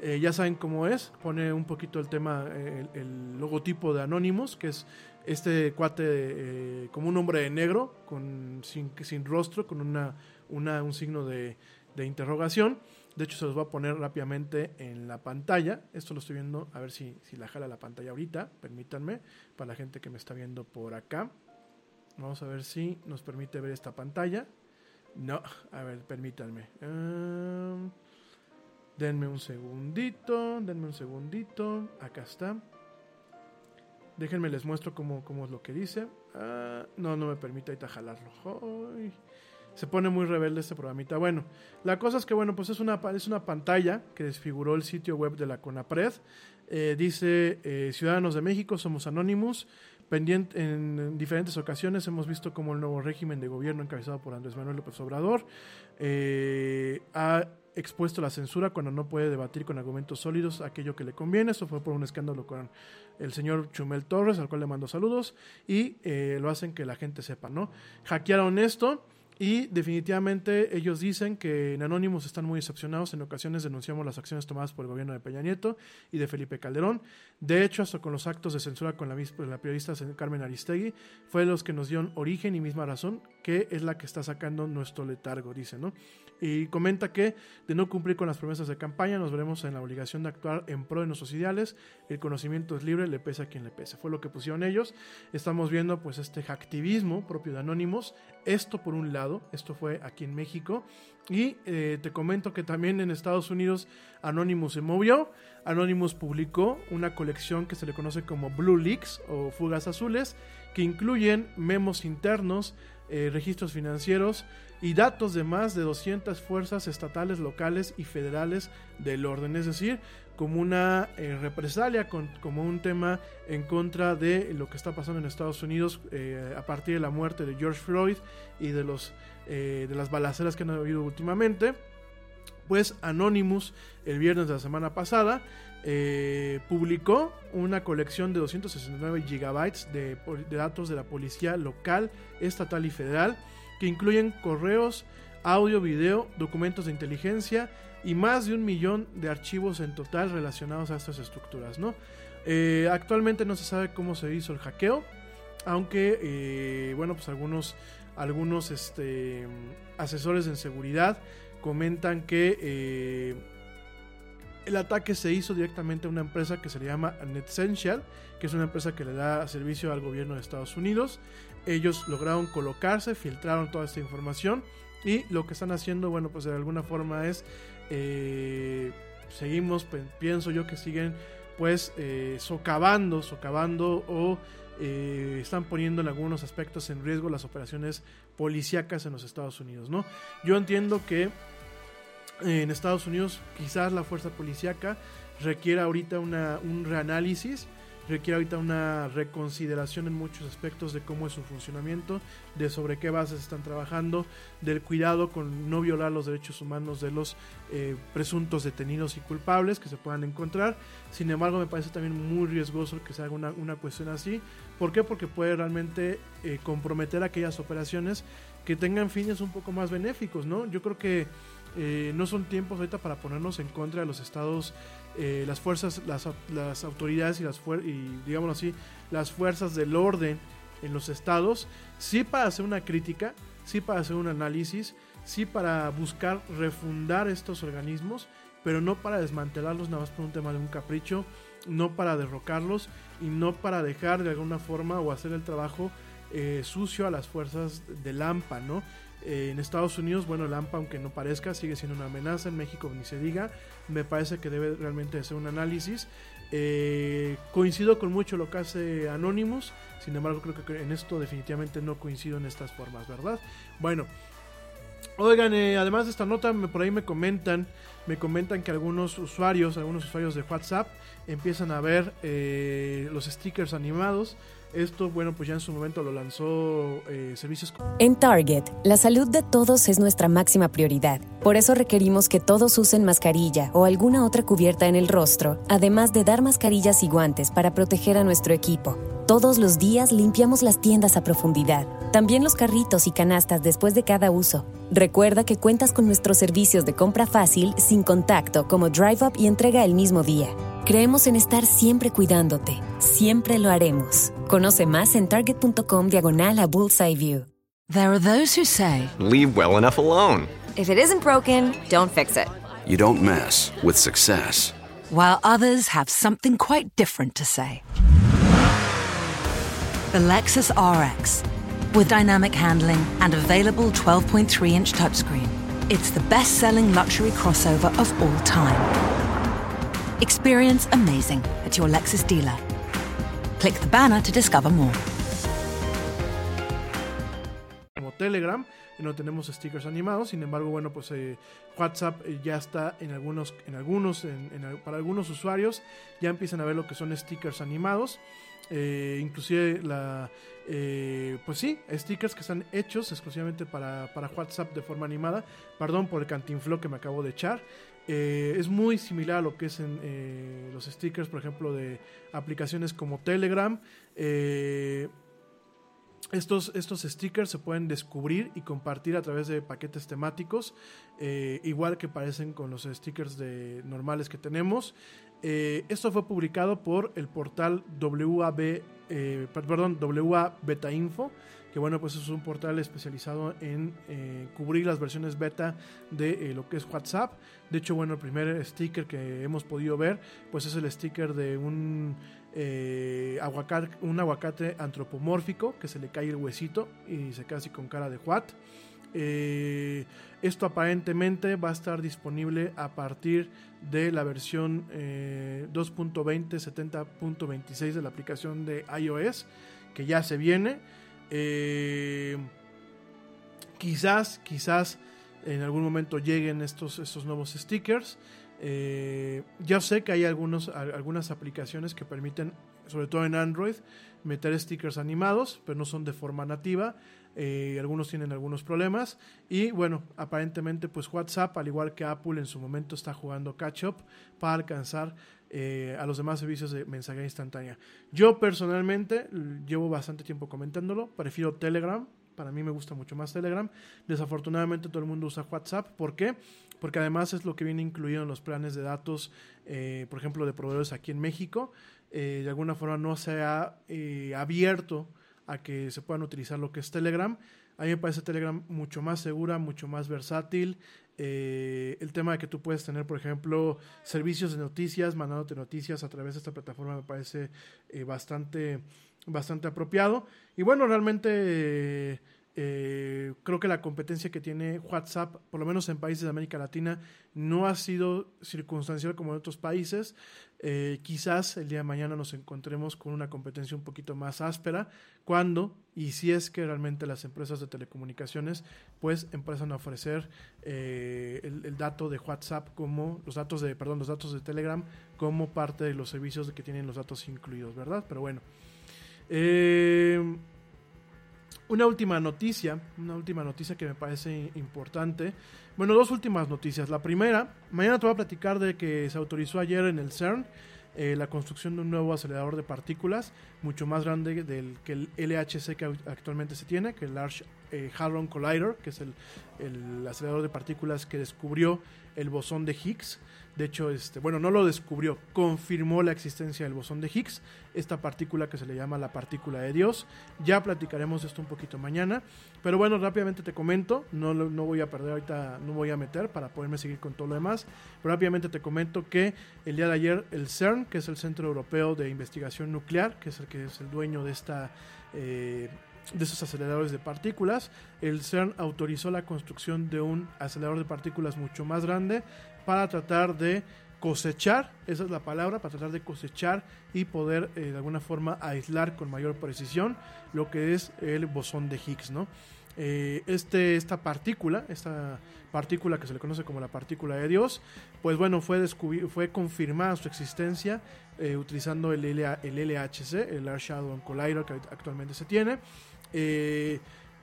S2: eh, ya saben cómo es, pone un poquito el tema, el, el logotipo de Anonymous, que es este cuate eh, como un hombre de negro, con, sin, sin rostro, con una, una un signo de, de, interrogación. De hecho, se los voy a poner rápidamente en la pantalla. Esto lo estoy viendo, a ver si, si la jala la pantalla ahorita. Permítanme, para la gente que me está viendo por acá. Vamos a ver si nos permite ver esta pantalla. No, a ver, permítanme. Um, denme un segundito, denme un segundito. Acá está. Déjenme les muestro cómo, cómo es lo que dice. Ah, no, no me permite ahorita jalarlo. Se pone muy rebelde este programita. Bueno, la cosa es que, bueno, pues es una, es una pantalla que desfiguró el sitio web de la CONAPRED. Eh, dice, eh, Ciudadanos de México, somos Anonymous. Pendiente, en, diferentes ocasiones hemos visto cómo el nuevo régimen de gobierno encabezado por Andrés Manuel López Obrador eh, ha expuesto la censura cuando no puede debatir con argumentos sólidos aquello que le conviene. Eso fue por un escándalo con el señor Chumel Torres, al cual le mando saludos, y eh, lo hacen que la gente sepa, ¿no? Hackearon esto y definitivamente ellos dicen que en Anónimos están muy decepcionados. En ocasiones denunciamos las acciones tomadas por el gobierno de Peña Nieto y de Felipe Calderón. De hecho, hasta con los actos de censura con la, la periodista Carmen Aristegui, fue los que nos dieron origen y misma razón, que es la que está sacando nuestro letargo, dice, ¿no? Y comenta que de no cumplir con las promesas de campaña nos veremos en la obligación de actuar en pro de nuestros ideales. El conocimiento es libre, le pesa a quien le pese. Fue lo que pusieron ellos. Estamos viendo pues este activismo propio de Anónimos. Esto por un lado, esto fue aquí en México. Y eh, te comento que también en Estados Unidos Anonymous se movió. Anonymous publicó una colección que se le conoce como Blue Leaks o Fugas Azules, que incluyen memos internos, eh, registros financieros y datos de más de 200 fuerzas estatales, locales y federales del orden. Es decir, como una eh, represalia, como un tema en contra de lo que está pasando en Estados Unidos a partir de la muerte de George Floyd y de los eh, de las balaceras que han habido últimamente. Pues Anonymous, el viernes de la semana pasada, eh, publicó una colección de 269 gigabytes de, datos de la policía local, estatal y federal, que incluyen correos, audio, video, documentos de inteligencia y más de un millón de archivos en total relacionados a estas estructuras. ¿no? Eh, actualmente no se sabe cómo se hizo el hackeo, aunque bueno, pues algunos algunos este, asesores en seguridad comentan que eh, el ataque se hizo directamente a una empresa que se llama NetSential, que es una empresa que le da servicio al gobierno de Estados Unidos. Ellos lograron colocarse, filtraron toda esta información y lo que están haciendo, bueno, pues de alguna forma es, eh, seguimos, pienso yo que siguen pues eh, socavando, socavando o eh, están poniendo en algunos aspectos en riesgo las operaciones policíacas en los Estados Unidos, ¿no? Yo entiendo que en Estados Unidos quizás la fuerza policíaca requiera ahorita una, un reanálisis requiere ahorita una reconsideración en muchos aspectos de cómo es su funcionamiento, de sobre qué bases están trabajando, del cuidado con no violar los derechos humanos de los eh, presuntos detenidos y culpables que se puedan encontrar. Sin embargo, me parece también muy riesgoso que se haga una, una cuestión así. ¿Por qué? Porque puede realmente eh, comprometer aquellas operaciones que tengan fines un poco más benéficos, ¿no? Yo creo que eh, no son tiempos ahorita para ponernos en contra de los estados, eh, las fuerzas, las, las autoridades y las y digamos así, las fuerzas del orden en los estados, sí para hacer una crítica, sí para hacer un análisis, sí para buscar refundar estos organismos, pero no para desmantelarlos nada más por un tema de un capricho, no para derrocarlos y no para dejar de alguna forma o hacer el trabajo eh, sucio a las fuerzas del AMPA, ¿no? Eh, en Estados Unidos, bueno, el AMPA, aunque no parezca, sigue siendo una amenaza. En México, ni se diga. Me parece que debe realmente hacer un análisis. Eh, coincido con mucho lo que hace Anonymous. Sin embargo, creo que en esto definitivamente no coincido en estas formas, ¿verdad? Bueno, oigan, además de esta nota, por ahí me comentan, me comentan que algunos usuarios, algunos usuarios de WhatsApp empiezan a ver los stickers animados esto, bueno, pues ya en su momento lo lanzó eh, servicios.
S4: En Target, la salud de todos es nuestra máxima prioridad. Por eso requerimos que todos usen mascarilla o alguna otra cubierta en el rostro, además de dar mascarillas y guantes para proteger a nuestro equipo. Todos los días limpiamos las tiendas a profundidad, también los carritos y canastas después de cada uso. Recuerda que cuentas con nuestros servicios de compra fácil, sin contacto, como Drive Up y entrega el mismo día. Creemos en estar siempre cuidándote. Siempre lo haremos. Conoce más en target.com diagonal a Bullseye View.
S5: There are those who say,
S6: Leave well enough alone.
S7: If it isn't broken, don't fix it.
S6: You don't mess with success.
S5: While others have something quite different to say. The Lexus RX. With dynamic handling and available 12.3 inch touchscreen, it's the best selling luxury crossover of all time Experience amazing at your Lexus dealer. Click the banner to discover more.
S2: Como Telegram, no tenemos stickers animados, sin embargo, bueno, pues eh, WhatsApp eh, ya está en algunos, en algunos, para algunos usuarios ya empiezan a ver lo que son stickers animados. Eh, inclusive la eh, pues sí, stickers que están hechos exclusivamente para, para, WhatsApp de forma animada. Perdón por el cantinflo que me acabo de echar. Eh, es muy similar a lo que es en eh, los stickers, por ejemplo, de aplicaciones como Telegram. Eh, estos, estos stickers se pueden descubrir y compartir a través de paquetes temáticos, igual que parecen con los stickers de, normales que tenemos. esto fue publicado por el portal WAB, perdón, WA Beta Info que bueno, pues es un portal especializado en eh, cubrir las versiones beta de eh, lo que es WhatsApp. De hecho, bueno, el primer sticker que hemos podido ver, pues es el sticker de un, eh, aguacate, un aguacate antropomórfico que se le cae el huesito y se queda así con cara de what. esto aparentemente va a estar disponible a partir de la versión 2.20 70.26 de la aplicación de iOS que ya se viene. Eh, quizás, quizás en algún momento lleguen estos, estos nuevos stickers. Eh, ya sé que hay algunos, algunas aplicaciones que permiten, sobre todo en Android, meter stickers animados, pero no son de forma nativa. Eh, algunos tienen algunos problemas. Y bueno, aparentemente pues WhatsApp, al igual que Apple en su momento está jugando catch up para alcanzar eh, a los demás servicios de mensajería instantánea. Yo personalmente llevo bastante tiempo comentándolo, prefiero Telegram, para mí me gusta mucho más Telegram. Desafortunadamente todo el mundo usa WhatsApp. ¿Por qué? Porque además es lo que viene incluido en los planes de datos, eh, por ejemplo, de proveedores aquí en México. Eh, de alguna forma no se ha abierto a que se puedan utilizar lo que es Telegram. A mí me parece Telegram mucho más segura, mucho más versátil. Eh, el tema de que tú puedes tener, por ejemplo, servicios de noticias, mandándote noticias a través de esta plataforma me parece eh, bastante, bastante apropiado. Y bueno, realmente Eh, creo que la competencia que tiene WhatsApp, por lo menos en países de América Latina, no ha sido circunstancial como en otros países. Eh, quizás el día de mañana nos encontremos con una competencia un poquito más áspera cuando y si es que realmente las empresas de telecomunicaciones pues empiezan a ofrecer eh, el, dato de WhatsApp como los datos de perdón los datos de Telegram como parte de los servicios que tienen los datos incluidos verdad pero bueno eh, una última noticia, una última noticia que me parece importante. Bueno, dos últimas noticias. La primera, mañana te voy a platicar de que se autorizó ayer en el CERN eh, la construcción de un nuevo acelerador de partículas, mucho más grande del que el LHC que actualmente se tiene, que el Large eh, Hadron Collider, que es el, el acelerador de partículas que descubrió el bosón de Higgs. De hecho, este, bueno, no lo descubrió, confirmó la existencia del bosón de Higgs, esta partícula que se le llama la partícula de Dios. Ya platicaremos esto un poquito mañana, pero bueno, rápidamente te comento, no, no voy a perder ahorita, no voy a meter para poderme seguir con todo lo demás, pero rápidamente te comento que el día de ayer el CERN, que es el Centro Europeo de Investigación Nuclear, que es el que es el dueño de esta... Eh, de esos aceleradores de partículas. El CERN autorizó la construcción de un acelerador de partículas mucho más grande para tratar de cosechar, esa es la palabra, para tratar de cosechar y poder eh, de alguna forma aislar con mayor precisión lo que es el bosón de Higgs, ¿no? Eh, este, esta partícula, esta partícula que se le conoce como la partícula de Dios, pues bueno, fue, fue confirmada su existencia eh, utilizando el, LHC, el Large Hadron Collider que actualmente se tiene.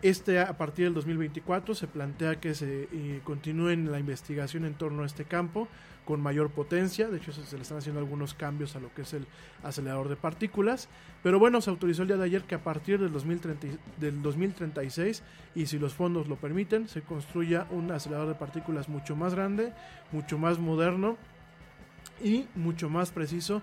S2: Este a partir del 2024 se plantea que se eh, continúe la investigación en torno a este campo con mayor potencia. De hecho, se, le están haciendo algunos cambios a lo que es el acelerador de partículas. Pero bueno, se autorizó el día de ayer que a partir del, 2030, del 2036, y si los fondos lo permiten, se construya un acelerador de partículas mucho más grande, mucho más moderno y mucho más preciso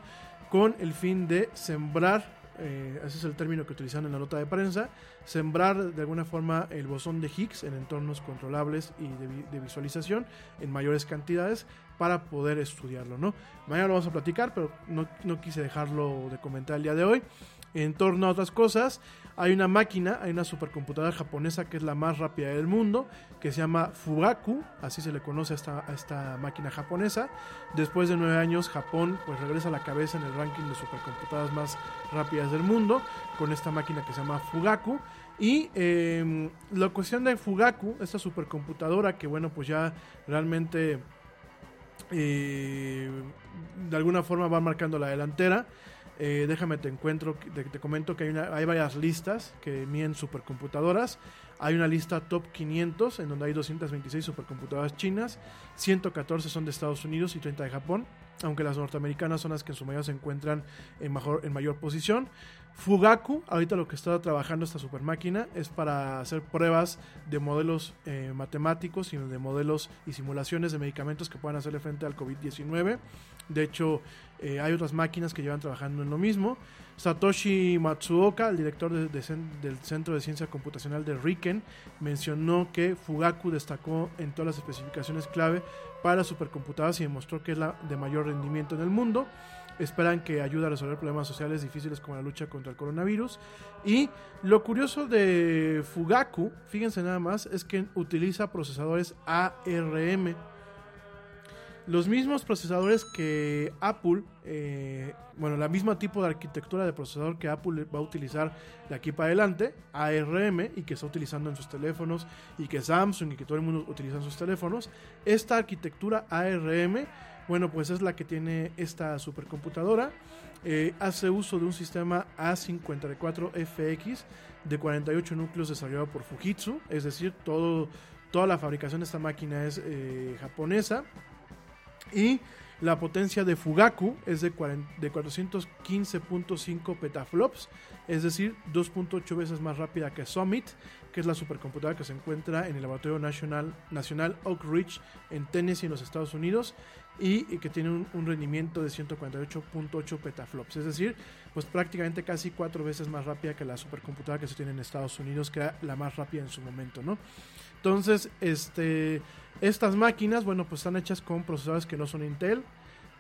S2: con el fin de sembrar eh, ese es el término que utilizan en la nota de prensa, sembrar de alguna forma el bosón de Higgs en entornos controlables y de, de, visualización en mayores cantidades para poder estudiarlo, ¿no? Mañana lo vamos a platicar, pero no, no quise dejarlo de comentar el día de hoy. En torno a otras cosas, hay una máquina, hay una supercomputadora japonesa que es la más rápida del mundo, que se llama Fugaku, así se le conoce a esta, esta máquina japonesa. Después de nueve años, Japón pues regresa a la cabeza en el ranking de supercomputadoras más rápidas del mundo, con esta máquina que se llama Fugaku. Y eh, la cuestión de Fugaku, esta supercomputadora que bueno, pues ya realmente eh, de alguna forma va marcando la delantera. Eh, déjame te encuentro, te, te comento que hay, una, hay, varias listas que miden supercomputadoras. Hay una lista top 500 en donde hay 226 supercomputadoras chinas, 114 son de Estados Unidos y 30 de Japón, aunque las norteamericanas son las que en su mayoría se encuentran en, mejor, en mayor posición. Fugaku, ahorita lo que está trabajando esta super máquina es para hacer pruebas de modelos eh, matemáticos y de modelos y simulaciones de medicamentos que puedan hacerle frente al COVID-19. De hecho, eh, hay otras máquinas que llevan trabajando en lo mismo. Satoshi Matsuoka, el director de, de, del Centro de Ciencia Computacional de Riken, mencionó que Fugaku destacó en todas las especificaciones clave para supercomputadoras y demostró que es la de mayor rendimiento en el mundo. Esperan que ayude a resolver problemas sociales difíciles como la lucha contra el coronavirus. Y lo curioso de Fugaku, fíjense nada más, es que utiliza procesadores ARM. Los mismos procesadores que Apple, eh, bueno, la misma tipo de arquitectura de procesador que Apple va a utilizar de aquí para adelante, ARM, y que está utilizando en sus teléfonos, y que Samsung y que todo el mundo utiliza en sus teléfonos. Esta arquitectura ARM, bueno, pues es la que tiene esta supercomputadora. Eh, hace uso de un sistema A54FX de 48 núcleos desarrollado por Fujitsu, es decir, todo, toda la fabricación de esta máquina es eh, japonesa. Y la potencia de Fugaku es de, de 415.5 petaflops, es decir, 2.8 veces más rápida que Summit, que es la supercomputadora que se encuentra en el Laboratorio Nacional, Nacional Oak Ridge en Tennessee, en los Estados Unidos, y, que tiene un, un rendimiento de 148.8 petaflops, es decir, pues prácticamente casi cuatro veces más rápida que la supercomputadora que se tiene en Estados Unidos, que era la más rápida en su momento, ¿no? Entonces, este, estas máquinas, bueno, pues están hechas con procesadores que no son Intel.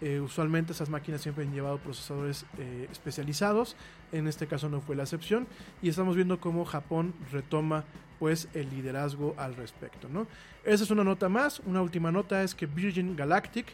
S2: Eh, usualmente esas máquinas siempre han llevado procesadores eh, especializados. En este caso no fue la excepción. Y estamos viendo cómo Japón retoma pues el liderazgo al respecto, ¿no? Esa es una nota más. Una última nota es que Virgin Galactic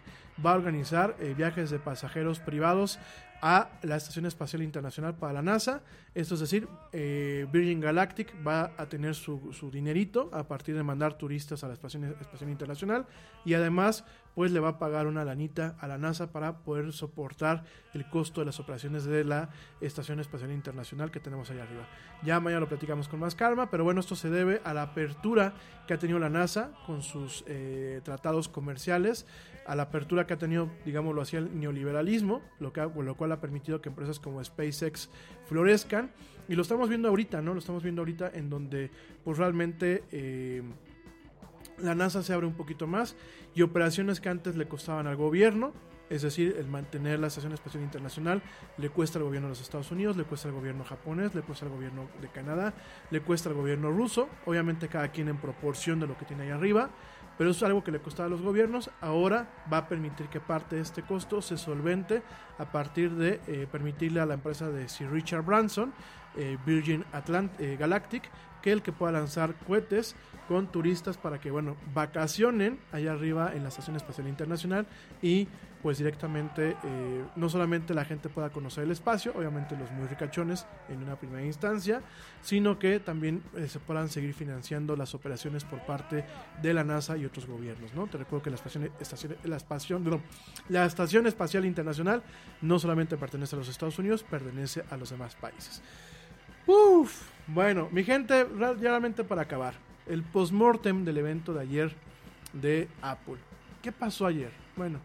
S2: va a organizar eh, viajes de pasajeros privados a la Estación Espacial Internacional para la NASA. Esto es decir, eh, Virgin Galactic va a tener su, dinerito a partir de mandar turistas a la Estación Espacial Internacional y además pues le va a pagar una lanita a la NASA para poder soportar el costo de las operaciones de la Estación Espacial Internacional que tenemos allá arriba. Ya mañana lo platicamos con más calma, pero bueno, esto se debe a la apertura que ha tenido la NASA con sus eh, tratados comerciales, a la apertura que ha tenido, digámoslo así, el neoliberalismo, lo, que lo cual ha permitido que empresas como SpaceX florezcan. Y lo estamos viendo ahorita, ¿no? Lo estamos viendo ahorita en donde pues realmente... Eh, la NASA se abre un poquito más y operaciones que antes le costaban al gobierno, es decir, el mantener la Estación Espacial Internacional le cuesta al gobierno de los Estados Unidos, le cuesta al gobierno japonés, le cuesta al gobierno de Canadá, le cuesta al gobierno ruso, obviamente cada quien en proporción de lo que tiene ahí arriba, pero es algo que le costaba a los gobiernos, ahora va a permitir que parte de este costo se solvente a partir de eh, permitirle a la empresa de Sir Richard Branson, eh, Virgin Atlant eh, Galactic, que el que pueda lanzar cohetes con turistas para que, bueno, vacacionen allá arriba en la Estación Espacial Internacional y pues directamente eh, no solamente la gente pueda conocer el espacio, obviamente los muy ricachones en una primera instancia, sino que también eh, se puedan seguir financiando las operaciones por parte de la NASA y otros gobiernos, ¿no? Te recuerdo que la estación, la, estación, no, la estación Espacial Internacional no solamente pertenece a los Estados Unidos, pertenece a los demás países. Uf, bueno, mi gente, realmente para acabar, el postmortem del evento de ayer de Apple. ¿Qué pasó ayer? Bueno,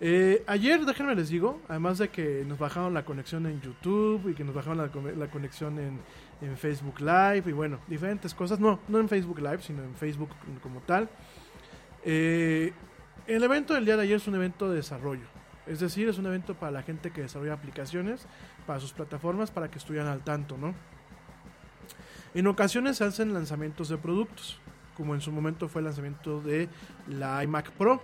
S2: eh, ayer, déjenme les digo, además de que nos bajaron la conexión en YouTube y que nos bajaron la, conexión en, Facebook Live y bueno, diferentes cosas. No, no en Facebook Live, sino en Facebook como tal. Eh, el evento del día de ayer es un evento de desarrollo. Es decir, es un evento para la gente que desarrolla aplicaciones, para sus plataformas, para que estuvieran al tanto, ¿no? En ocasiones se hacen lanzamientos de productos, como en su momento fue el lanzamiento de la iMac Pro,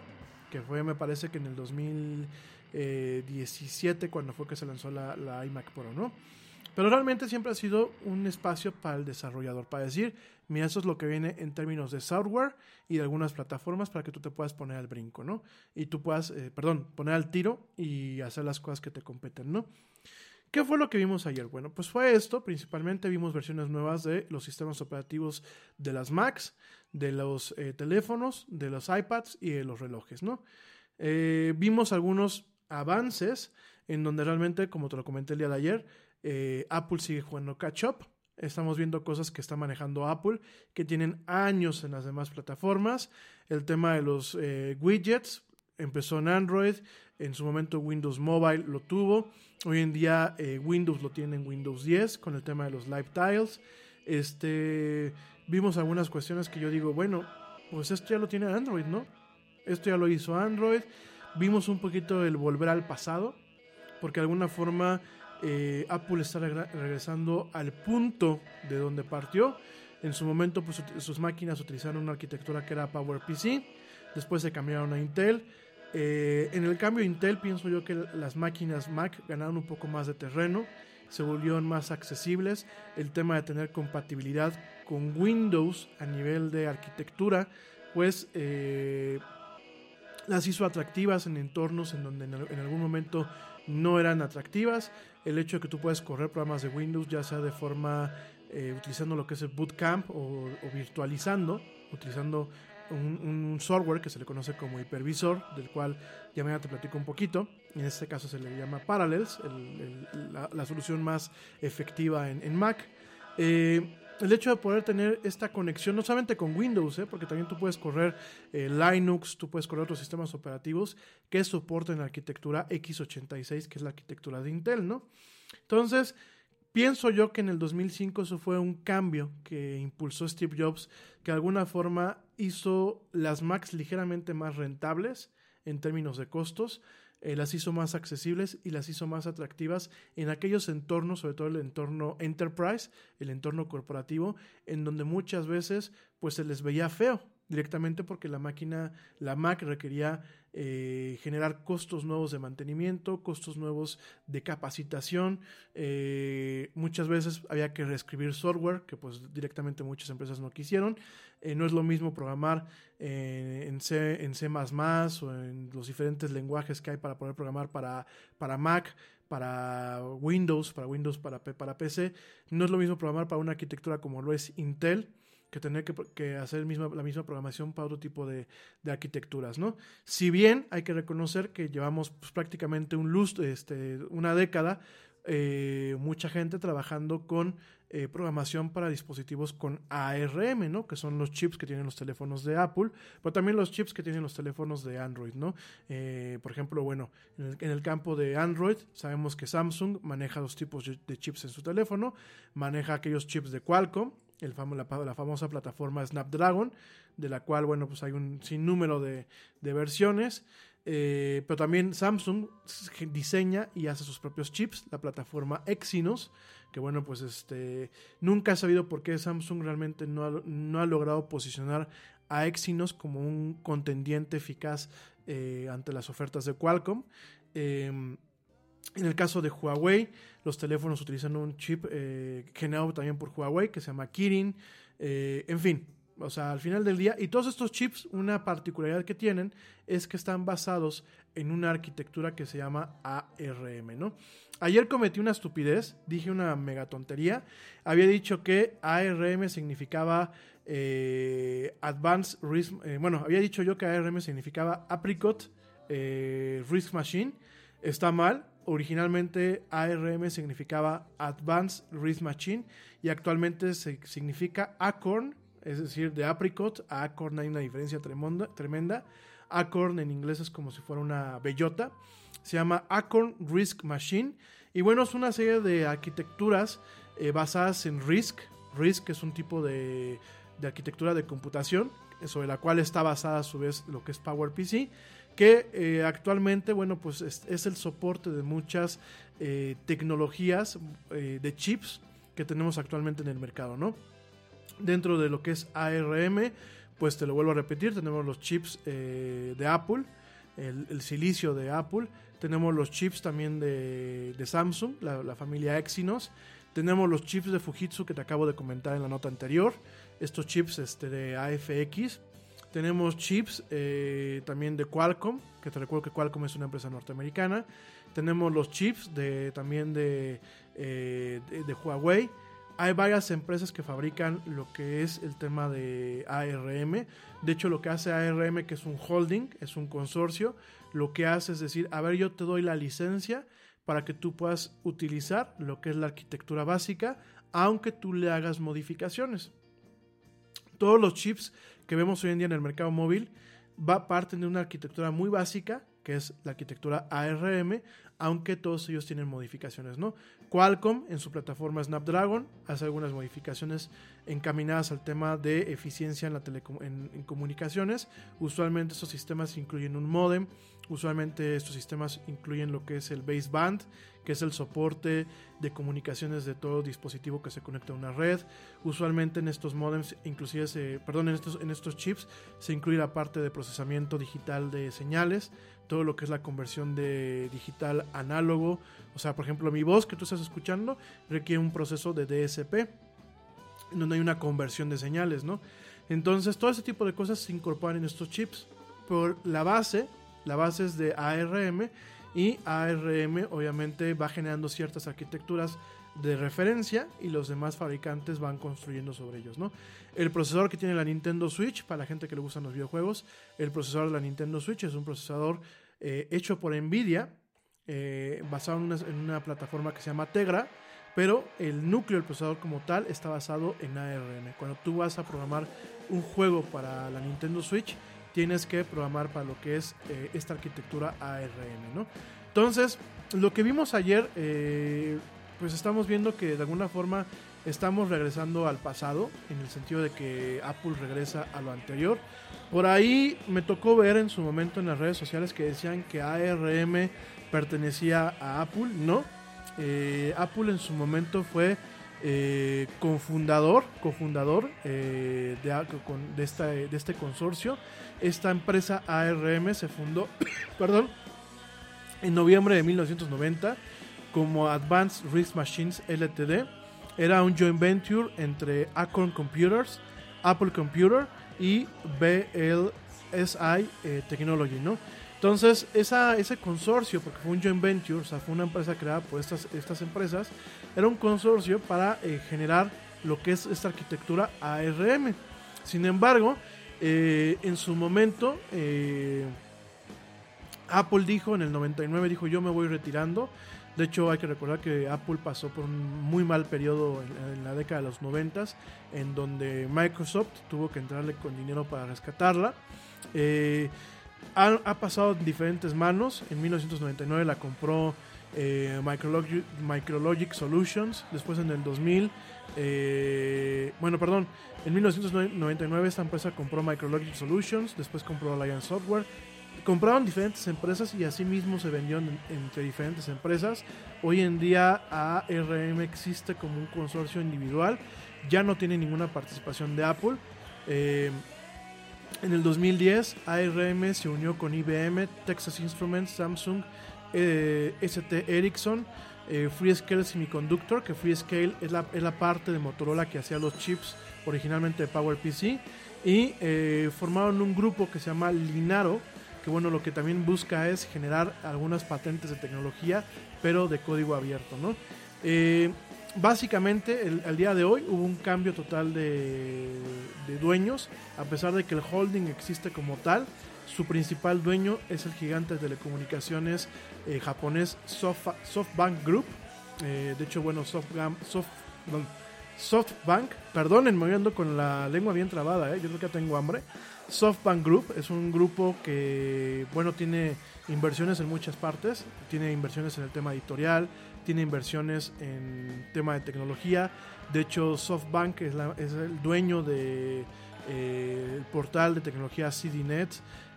S2: que fue me parece que en el 2017 cuando fue que se lanzó la, iMac Pro, ¿no? Pero realmente siempre ha sido un espacio para el desarrollador, para decir, mira, eso es lo que viene en términos de software y de algunas plataformas para que tú te puedas poner al brinco, ¿no? Y tú puedas, eh, perdón, poner al tiro y hacer las cosas que te competen, ¿no? ¿Qué fue lo que vimos ayer? Bueno, pues fue esto, principalmente vimos versiones nuevas de los sistemas operativos de las Macs, de los eh, teléfonos, de los iPads y de los relojes, ¿no? Eh, vimos algunos avances en donde realmente, como te lo comenté el día de ayer, eh, Apple sigue jugando catch up. Estamos viendo cosas que está manejando Apple, que tienen años en las demás plataformas. El tema de los widgets empezó en Android, en su momento Windows Mobile lo tuvo. Hoy en día eh, Windows lo tiene en Windows 10 con el tema de los Live Tiles. Este, vimos algunas cuestiones que yo digo, bueno, pues esto ya lo tiene Android, ¿no? Esto ya lo hizo Android. Vimos un poquito el volver al pasado, porque de alguna forma eh, Apple está regresando al punto de donde partió. En su momento, pues sus máquinas utilizaron una arquitectura que era PowerPC. Después se cambiaron a Intel eh, en el cambio Intel pienso yo que las máquinas Mac ganaron un poco más de terreno, se volvieron más accesibles, el tema de tener compatibilidad con Windows a nivel de arquitectura, pues eh, las hizo atractivas en entornos en donde en, algún momento no eran atractivas, el hecho de que tú puedes correr programas de Windows ya sea de forma eh, utilizando lo que es el bootcamp o, o virtualizando, utilizando un, software que se le conoce como hipervisor, del cual ya mañana te platico un poquito. En este caso se le llama Parallels, la, solución más efectiva en, Mac. Eh, el hecho de poder tener esta conexión no solamente con Windows, eh, porque también tú puedes correr eh, Linux, tú puedes correr otros sistemas operativos que soporten la arquitectura x86, que es la arquitectura de Intel, ¿no? Entonces, Pienso yo que en el 2005 eso fue un cambio que impulsó Steve Jobs, que de alguna forma hizo las Macs ligeramente más rentables en términos de costos, eh, las hizo más accesibles y las hizo más atractivas en aquellos entornos, sobre todo el entorno enterprise, el entorno corporativo, en donde muchas veces pues se les veía feo directamente porque la máquina, la Mac requería eh, generar costos nuevos de mantenimiento, costos nuevos de capacitación. Eh, muchas veces había que reescribir software, que pues directamente muchas empresas no quisieron. Eh, no es lo mismo programar en C, en o en los diferentes lenguajes que hay para poder programar para, para Mac, para Windows, para Windows, para, para PC. No es lo mismo programar para una arquitectura como lo es Intel que tener que, hacer la misma programación para otro tipo de, arquitecturas, ¿no? Si bien hay que reconocer que llevamos pues, prácticamente un lustro, este, una década, eh, mucha gente trabajando con eh, programación para dispositivos con ARM, ¿no? Que son los chips que tienen los teléfonos de Apple, pero también los chips que tienen los teléfonos de Android, ¿no? Eh, por ejemplo, bueno, en el, campo de Android sabemos que Samsung maneja dos tipos de chips en su teléfono, maneja aquellos chips de Qualcomm, la, famosa plataforma Snapdragon, de la cual, bueno, pues hay un sinnúmero de, de versiones. Eh, pero también Samsung diseña y hace sus propios chips, la plataforma Exynos, que bueno, pues este, nunca he sabido por qué Samsung realmente no ha, no ha logrado posicionar a Exynos como un contendiente eficaz eh, ante las ofertas de Qualcomm. Em, en el caso de Huawei, los teléfonos utilizan un chip eh, generado también por Huawei que se llama Kirin. Eh, en fin, o sea, al final del día, y todos estos chips, una particularidad que tienen es que están basados en una arquitectura que se llama ARM, ¿no? Ayer cometí una estupidez, dije una megatontería. Había dicho que ARM significaba eh, Advanced Risk. bueno, había dicho yo que ARM significaba Apricot Risk Machine. Está mal, originalmente ARM significaba Advanced Risk Machine y actualmente se significa Acorn, es decir, de apricot a Acorn hay una diferencia tremenda, tremenda. Acorn en inglés es como si fuera una bellota. Se llama Acorn Risk Machine. Y bueno, es una serie de arquitecturas eh, basadas en RISC. RISC es un tipo de, de arquitectura de computación sobre la cual está basada a su vez lo que es PowerPC que eh, actualmente, bueno, pues es, el soporte de muchas eh, tecnologías eh, de chips que tenemos actualmente en el mercado, ¿no? Dentro de lo que es ARM, pues te lo vuelvo a repetir, tenemos los chips de Apple, el, silicio de Apple, tenemos los chips también de, Samsung, la, la, familia Exynos, tenemos los chips de Fujitsu que te acabo de comentar en la nota anterior, estos chips este, de AFX, tenemos chips eh, también de Qualcomm, que te recuerdo que Qualcomm es una empresa norteamericana. Tenemos los chips de, también de, eh, de, Huawei. Hay varias empresas que fabrican lo que es el tema de ARM. De hecho, lo que hace ARM, que es un holding, es un consorcio, lo que hace es decir, a ver, yo te doy la licencia para que tú puedas utilizar lo que es la arquitectura básica, aunque tú le hagas modificaciones. Todos los chips que vemos hoy en día en el mercado móvil va parten de una arquitectura muy básica, que es la arquitectura ARM, aunque todos ellos tienen modificaciones, ¿no? Qualcomm en su plataforma Snapdragon hace algunas modificaciones encaminadas al tema de eficiencia en, la en, comunicaciones. Usualmente estos sistemas incluyen un modem, usualmente estos sistemas incluyen lo que es el baseband, que es el soporte de comunicaciones de todo dispositivo que se conecta a una red. Usualmente en estos modems, inclusive, se, perdón, en estos, en estos chips se incluye la parte de procesamiento digital de señales, todo lo que es la conversión de digital análogo. O sea, por ejemplo, mi voz que tú estás escuchando requiere un proceso de DSP, donde hay una conversión de señales, ¿no? Entonces, todo ese tipo de cosas se incorporan en estos chips. Por la base, la base es de ARM y ARM obviamente va generando ciertas arquitecturas de referencia y los demás fabricantes van construyendo sobre ellos, ¿no? El procesador que tiene la Nintendo Switch, para la gente que le gustan los videojuegos, el procesador de la Nintendo Switch es un procesador eh, hecho por Nvidia, eh, basado en una, plataforma que se llama Tegra, pero el núcleo del procesador como tal está basado en ARM. Cuando tú vas a programar un juego para la Nintendo Switch, tienes que programar para lo que es eh, esta arquitectura ARM, ¿no? Entonces, lo que vimos ayer, eh, pues estamos viendo que de alguna forma estamos regresando al pasado, en el sentido de que Apple regresa a lo anterior. Por ahí me tocó ver en su momento en las redes sociales que decían que ARM pertenecía a Apple, no. Eh, Apple en su momento fue eh, cofundador, cofundador eh, de, con- esta- de este consorcio. Esta empresa ARM se fundó, perdón, en noviembre de 1990 como Advanced Risk Machines LTD. Era un joint venture entre Acorn Computers, Apple Computer y BLSI eh, Technology, ¿no? Entonces, ese consorcio, porque fue un joint venture, o sea, fue una empresa creada por estas, estas empresas, era un consorcio para eh, generar lo que es esta arquitectura ARM. Sin embargo, eh, en su momento, eh, Apple dijo en el 99, dijo yo me voy retirando. De hecho, hay que recordar que Apple pasó por un muy mal periodo en, la década de los 90, en donde Microsoft tuvo que entrarle con dinero para rescatarla. Ha, pasado en diferentes manos. En 1999 la compró eh, Micrologic, Solutions. Después en el 2000, eh, bueno, perdón, en 1999 esta empresa compró Micrologic Solutions. Después compró Alliance Software. Compraron diferentes empresas y así mismo se vendieron en- entre diferentes empresas. Hoy en día ARM existe como un consorcio individual. Ya no tiene ninguna participación de Apple. Eh, en el 2010, ARM se unió con IBM, Texas Instruments, Samsung, eh, ST Ericsson, eh, Freescale Semiconductor, que Freescale es la, es la parte de Motorola que hacía los chips originalmente de PowerPC, y eh, formaron un grupo que se llama Linaro, que bueno, lo que también busca es generar algunas patentes de tecnología, pero de código abierto, ¿no? Básicamente, el, al día de hoy hubo un cambio total de, dueños, a pesar de que el holding existe como tal. Su principal dueño es el gigante de telecomunicaciones eh, japonés Sofa- SoftBank Group. Eh, de hecho, bueno, SoftBank, Soft, perdón, SoftBank, perdónenme, hoy ando con la lengua bien trabada, ¿eh? yo creo que tengo hambre. SoftBank Group es un grupo que, bueno, tiene inversiones en muchas partes, tiene inversiones en el tema editorial, tiene inversiones en tema de tecnología. De hecho, SoftBank es, el dueño de eh, portal de tecnología CDNet.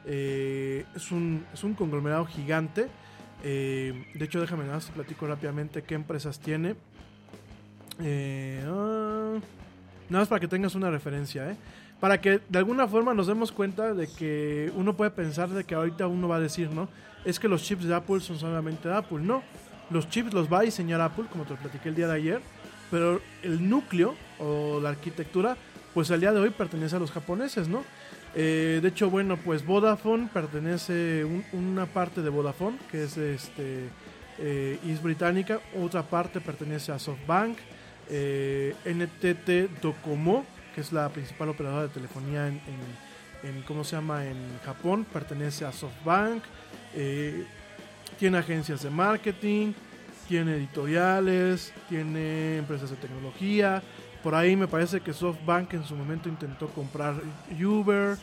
S2: Eh, es, un, conglomerado gigante. Eh, de hecho, déjame nada más platico rápidamente qué empresas tiene. Eh, ah, nada más para que tengas una referencia, ¿eh? Para que de alguna forma nos demos cuenta de que uno puede pensar de que ahorita uno va a decir, ¿no? Es que los chips de Apple son solamente de Apple. No, los chips los va a diseñar Apple, como te lo platiqué el día de ayer, pero el núcleo o la arquitectura, pues al día de hoy pertenece a los japoneses, ¿no? Eh, de hecho, bueno, pues Vodafone pertenece un- una parte de Vodafone, que es este eh, británica, otra parte pertenece a SoftBank, eh, NTT Docomo, que es la principal operadora de telefonía en, en- en, ¿cómo se llama? En Japón, pertenece a SoftBank, eh, tiene agencias de marketing, tiene editoriales, tiene empresas de tecnología. Por ahí me parece que SoftBank en su momento intentó comprar Uber.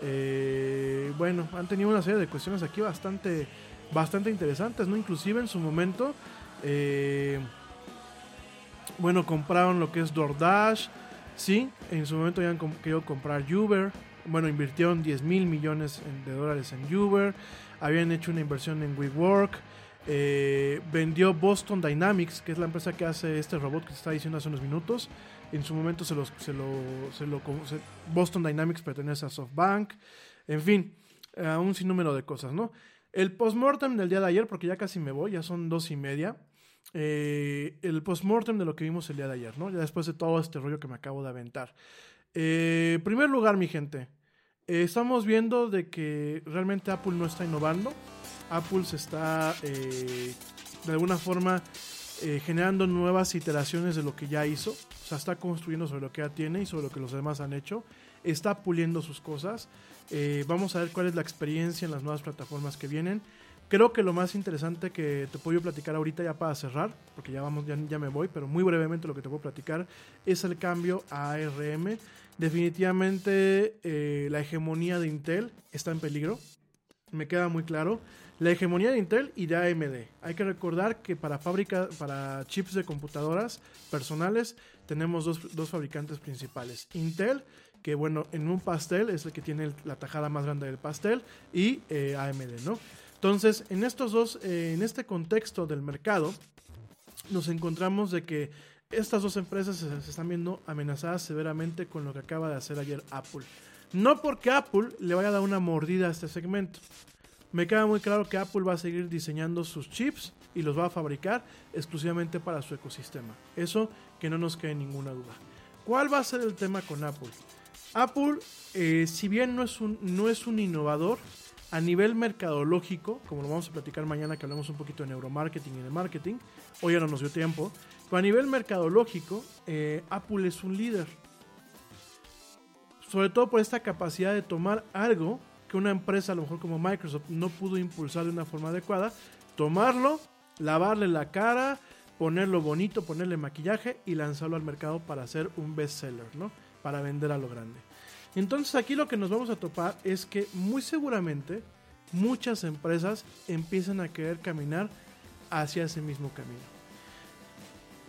S2: Eh, bueno, han tenido una serie de cuestiones aquí bastante, bastante interesantes, ¿no? Inclusive en su momento, eh, bueno, compraron lo que es DoorDash. Sí, en su momento com- querido comprar Uber. Bueno, invirtieron 10 mil millones de dólares en Uber. Habían hecho una inversión en WeWork. Eh, vendió Boston Dynamics, que es la empresa que hace este robot que te estaba diciendo hace unos minutos. En su momento se, los, se lo, se lo- Boston Dynamics pertenece a SoftBank. En fin, a un sinnúmero de cosas, ¿no? El postmortem del día de ayer, porque ya casi me voy, ya son dos y media. Eh, el postmortem de lo que vimos el día de ayer, ¿no? Ya después de todo este rollo que me acabo de aventar. Eh, primer lugar, mi gente, eh, estamos viendo de que realmente Apple no está innovando. Apple se está eh, de alguna forma eh, generando nuevas iteraciones de lo que ya hizo. O sea, está construyendo sobre lo que ya tiene y sobre lo que los demás han hecho. Está puliendo sus cosas. Vamos a ver cuál es la experiencia en las nuevas plataformas que vienen. Creo que lo más interesante que te puedo platicar ahorita ya para cerrar, porque ya vamos, ya, ya me voy, pero muy brevemente lo que te puedo platicar es el cambio a ARM. Definitivamente eh, la hegemonía de Intel está en peligro. Me queda muy claro. La hegemonía de Intel y de AMD. Hay que recordar que para fábrica, para chips de computadoras personales, tenemos dos, dos fabricantes principales. Intel, que bueno, en un pastel es el que tiene la tajada más grande del pastel, y eh, AMD, ¿no? Entonces, en estos dos, eh, en este contexto del mercado, nos encontramos de que estas dos empresas se, están viendo amenazadas severamente con lo que acaba de hacer ayer Apple. No porque Apple le vaya a dar una mordida a este segmento. Me queda muy claro que Apple va a seguir diseñando sus chips y los va a fabricar exclusivamente para su ecosistema. Eso que no nos quede ninguna duda. ¿Cuál va a ser el tema con Apple? Apple, eh, si bien no es, un, no es un innovador, a nivel mercadológico, como lo vamos a platicar mañana que hablamos un poquito de neuromarketing y de marketing, hoy ya no nos dio tiempo, pero a nivel mercadológico, eh, Apple es un líder. Sobre todo por esta capacidad de tomar algo que una empresa, a lo mejor como Microsoft, no pudo impulsar de una forma adecuada, tomarlo, lavarle la cara, ponerlo bonito, ponerle maquillaje y lanzarlo al mercado para hacer un bestseller, ¿no? Para vender a lo grande. Entonces aquí lo que nos vamos a topar es que muy seguramente muchas empresas empiezan a querer caminar hacia ese mismo camino.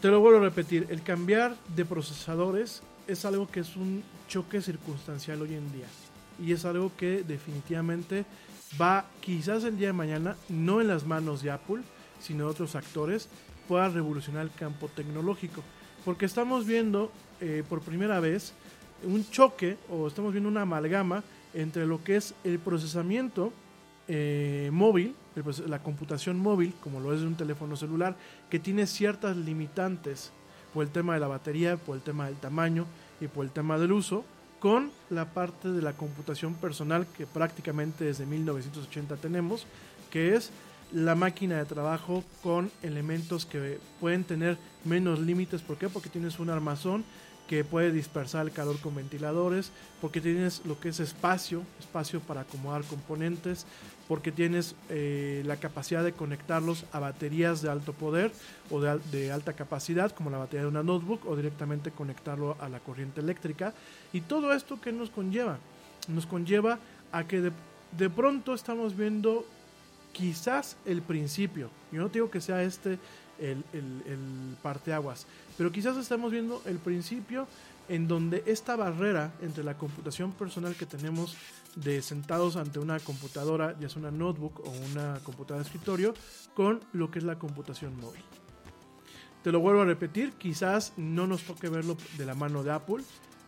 S2: Te lo vuelvo a repetir, el cambiar de procesadores es algo que es un choque circunstancial hoy en día. Y es algo que definitivamente va quizás el día de mañana, no en las manos de Apple, sino de otros actores, pueda revolucionar el campo tecnológico. Porque estamos viendo eh, por primera vez un choque o estamos viendo una amalgama entre lo que es el procesamiento eh, móvil, la computación móvil, como lo es de un teléfono celular, que tiene ciertas limitantes por el tema de la batería, por el tema del tamaño y por el tema del uso, con la parte de la computación personal que prácticamente desde 1980 tenemos, que es la máquina de trabajo con elementos que pueden tener menos límites. ¿Por qué? Porque tienes un armazón que puede dispersar el calor con ventiladores, porque tienes lo que es espacio, espacio para acomodar componentes, porque tienes eh, la capacidad de conectarlos a baterías de alto poder o de, de, alta capacidad, como la batería de una notebook, o directamente conectarlo a la corriente eléctrica. Y todo esto que nos conlleva, nos conlleva a que de, de pronto estamos viendo quizás el principio. Yo no digo que sea este el, el, el parteaguas, pero quizás estamos viendo el principio en donde esta barrera entre la computación personal que tenemos de sentados ante una computadora, ya sea una notebook o una computadora de escritorio, con lo que es la computación móvil. Te lo vuelvo a repetir, quizás no nos toque verlo de la mano de Apple.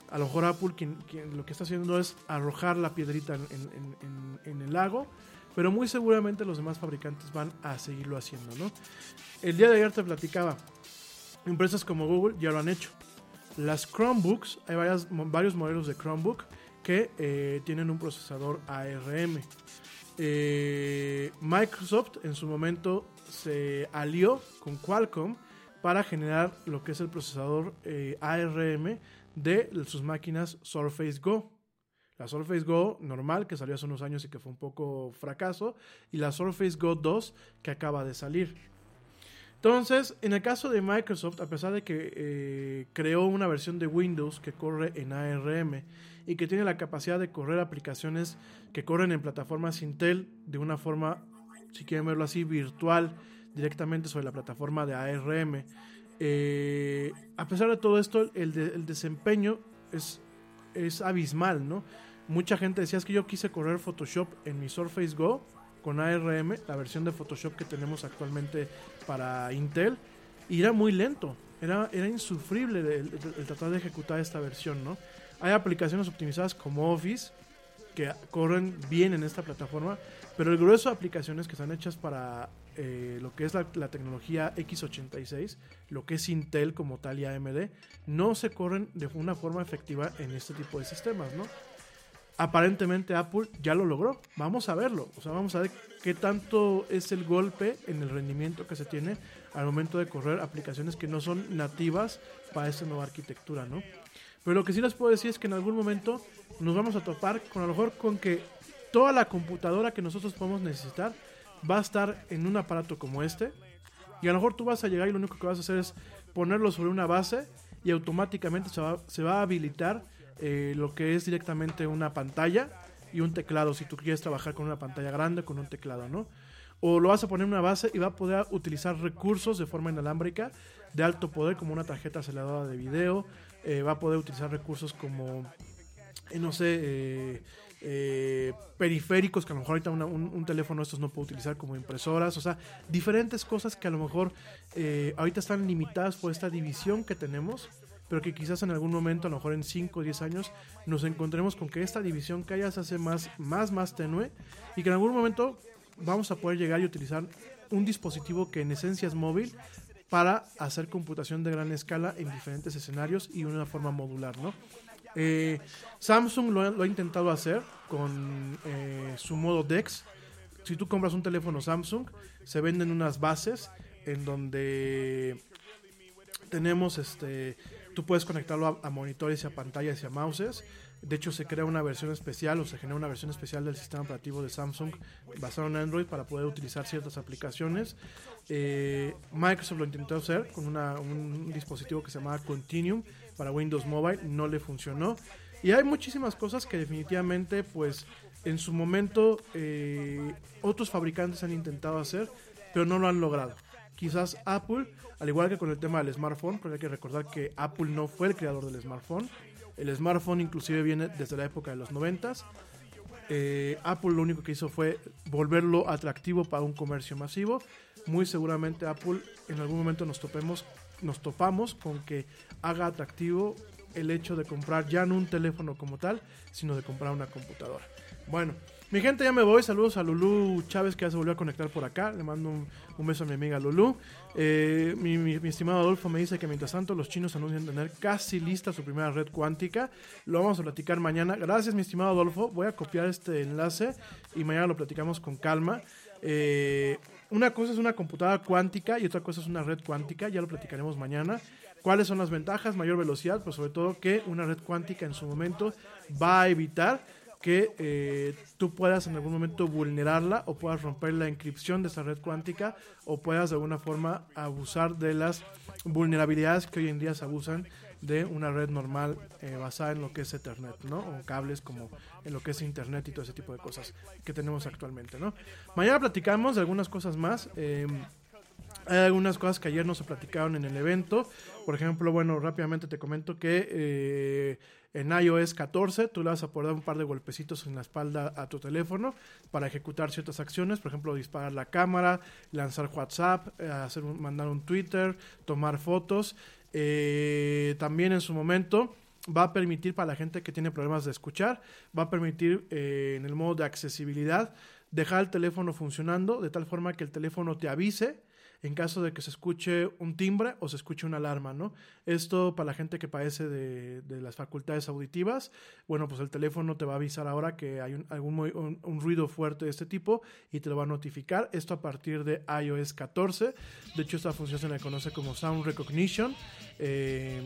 S2: A lo mejor Apple quien, lo que está haciendo es arrojar la piedrita en, en, en, en el lago pero muy seguramente los demás fabricantes van a seguirlo haciendo, ¿no? El día de ayer te platicaba, empresas como Google ya lo han hecho. Las Chromebooks, hay varias, varios modelos de Chromebook que eh, tienen un procesador ARM. Eh, Microsoft en su momento se alió con Qualcomm para generar lo que es el procesador eh, ARM de sus máquinas Surface Go. La Surface Go normal, que salió hace unos años y que fue un poco fracaso, y la Surface Go 2, que acaba de salir. Entonces, en el caso de Microsoft, a pesar de que creó una versión de Windows que corre en ARM y que tiene la capacidad de correr aplicaciones que corren en plataformas Intel de una forma, si quieren verlo así, virtual, directamente sobre la plataforma de ARM, eh, a pesar de todo esto, el, de, el desempeño es, es abismal, ¿no? Mucha gente decía es que yo quise correr Photoshop en mi Surface Go con ARM, la versión de Photoshop que tenemos actualmente para Intel, y era muy lento, era, era insufrible el, tratar de ejecutar esta versión, ¿no? Hay aplicaciones optimizadas como Office que corren bien en esta plataforma, pero el grueso de aplicaciones que están hechas para eh, lo que es la, la, tecnología X86, lo que es Intel como tal y AMD, no se corren de una forma efectiva en este tipo de sistemas, ¿no? aparentemente Apple ya lo logró. Vamos a verlo. O sea, vamos a ver qué tanto es el golpe en el rendimiento que se tiene al momento de correr aplicaciones que no son nativas para esta nueva arquitectura, ¿no? Pero lo que sí les puedo decir es que en algún momento nos vamos a topar con a lo mejor con que toda la computadora que nosotros podemos necesitar va a estar en un aparato como este. Y a lo mejor tú vas a llegar y lo único que vas a hacer es ponerlo sobre una base y automáticamente se va, se va a habilitar eh, lo que es directamente una pantalla y un teclado, si tú quieres trabajar con una pantalla grande, con un teclado, ¿no? O lo vas a poner en una base y va a poder utilizar recursos de forma inalámbrica de alto poder, como una tarjeta aceleradora de video, eh, va a poder utilizar recursos como, eh, no sé, eh, periféricos que a lo mejor ahorita un, teléfono estos no puede utilizar como impresoras, o sea, diferentes cosas que a lo mejor ahorita están limitadas por esta división que tenemos, pero que quizás en algún momento, a lo mejor en 5 o 10 años, nos encontremos con que esta división que haya se hace más, más, más tenue y que en algún momento vamos a poder llegar y utilizar un dispositivo que en esencia es móvil para hacer computación de gran escala en diferentes escenarios y de una forma modular, ¿no? Eh, Samsung lo lo ha intentado hacer con eh, su modo DeX. Si tú compras un teléfono Samsung, se venden unas bases en donde tenemos este tú puedes conectarlo a, a monitores y a pantallas y a mouses de hecho se crea una versión especial o se genera una versión especial del sistema operativo de Samsung basado en Android para poder utilizar ciertas aplicaciones Eh, Microsoft lo intentó hacer con un dispositivo que se llamaba Continuum para Windows Mobile no le funcionó y hay muchísimas cosas que definitivamente pues en su momento eh, otros fabricantes han intentado hacer pero no lo han logrado quizás Apple, al igual que con el tema del smartphone, porque hay que recordar que Apple no fue el creador del smartphone. El smartphone inclusive viene desde la época de los 90 eh, Apple lo único que hizo fue volverlo atractivo para un comercio masivo. Muy seguramente Apple en algún momento nos topemos, nos topamos con que haga atractivo el hecho de comprar ya no un teléfono como tal, sino de comprar una computadora. Bueno, mi gente ya me voy. Saludos a Lulu Chávez que ya se volvió a conectar por acá. Le mando un, beso a mi amiga Lulu. Eh, mi, estimado Adolfo me dice que mientras tanto los chinos anuncian tener casi lista su primera red cuántica. Lo vamos a platicar mañana. Gracias, mi estimado Adolfo. Voy a copiar este enlace y mañana lo platicamos con calma. Eh, una cosa es una computadora cuántica y otra cosa es una red cuántica. Ya lo platicaremos mañana. ¿Cuáles son las ventajas? Mayor velocidad, pero sobre todo que una red cuántica en su momento va a evitar que eh, tú puedas en algún momento vulnerarla o puedas romper la encripción de esa red cuántica o puedas de alguna forma abusar de las vulnerabilidades que hoy en día se abusan de una red normal eh, basada en lo que es Ethernet, ¿no? O cables como en lo que es Internet y todo ese tipo de cosas que tenemos actualmente, ¿no? Mañana platicamos de algunas cosas más. eh, hay algunas cosas que ayer no se platicaron en el evento. Por ejemplo, bueno, rápidamente te comento que eh, en iOS 14 tú le vas a poder dar un par de golpecitos en la espalda a tu teléfono para ejecutar ciertas acciones. Por ejemplo, disparar la cámara, lanzar WhatsApp, eh, hacer un- mandar un Twitter, tomar fotos. Eh, también en su momento va a permitir para la gente que tiene problemas de escuchar, va a permitir eh, en el modo de accesibilidad dejar el teléfono funcionando de tal forma que el teléfono te avise en caso de que se escuche un timbre o se escuche una alarma, ¿no? Esto para la gente que padece de, las facultades auditivas, bueno, pues el teléfono te va a avisar ahora que hay un, algún un ruido fuerte de este tipo y te lo va a notificar. Esto a partir de iOS 14. De hecho, esta función se le conoce como Sound Recognition. Eh,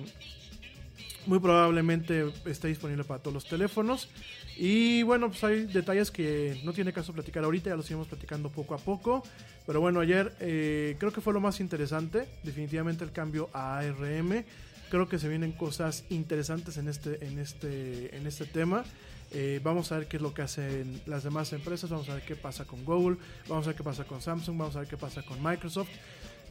S2: muy probablemente esté disponible para todos los teléfonos. Y bueno, pues hay detalles que no tiene caso platicar ahorita, ya los iremos platicando poco a poco. Pero bueno, ayer eh, creo que fue lo más interesante, definitivamente el cambio a ARM. Creo que se vienen cosas interesantes en este, en este, en este tema. Eh, vamos a ver qué es lo que hacen las demás empresas, vamos a ver qué pasa con Google, vamos a ver qué pasa con Samsung, vamos a ver qué pasa con Microsoft.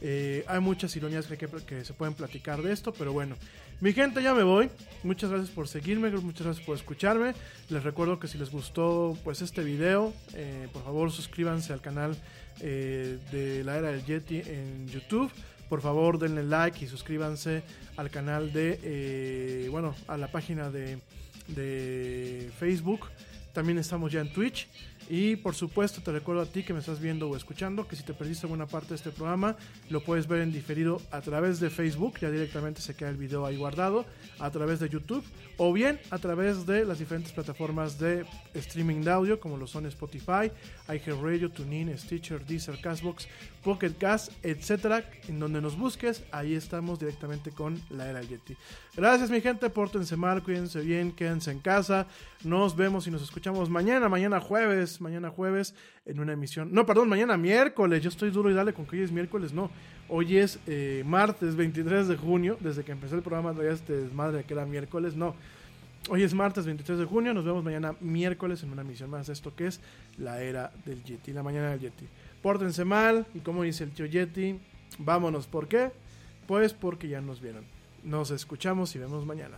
S2: Eh, hay muchas ironías que, que- que se pueden platicar de esto, pero bueno. Mi gente, ya me voy. Muchas gracias por seguirme, muchas gracias por escucharme. Les recuerdo que si les gustó pues este video, eh, por favor suscríbanse al canal eh, de la era del Yeti en YouTube. Por favor denle like y suscríbanse al canal de, bueno, a la página de Facebook. También estamos ya en Twitch. Y por supuesto te recuerdo a ti que me estás viendo o escuchando que si te perdiste alguna parte de este programa lo puedes ver en diferido a través de Facebook, ya directamente se queda el video ahí guardado, a través de YouTube o bien a través de las diferentes plataformas de streaming de audio como lo son Spotify, iHeartRadio, TuneIn, Stitcher, Deezer, Castbox, Pocket Cast, etcétera, en donde nos busques, ahí estamos directamente con la era Yeti. Gracias mi gente, pórtense mal, cuídense bien, quédense en casa. Nos vemos y nos escuchamos mañana, mañana jueves, mañana jueves en una emisión. No, perdón, mañana miércoles. Yo estoy duro y dale con que hoy es miércoles, no. Hoy es eh, martes 23 de junio, desde que empecé el programa traía este desmadre de que era miércoles, no. Hoy es martes 23 de junio, nos vemos mañana miércoles en una emisión más esto que es la era del Yeti, la mañana del Yeti. Pórtense mal y como dice el tío Yeti, vámonos. ¿Por qué? Pues porque ya nos vieron. Nos escuchamos y vemos mañana.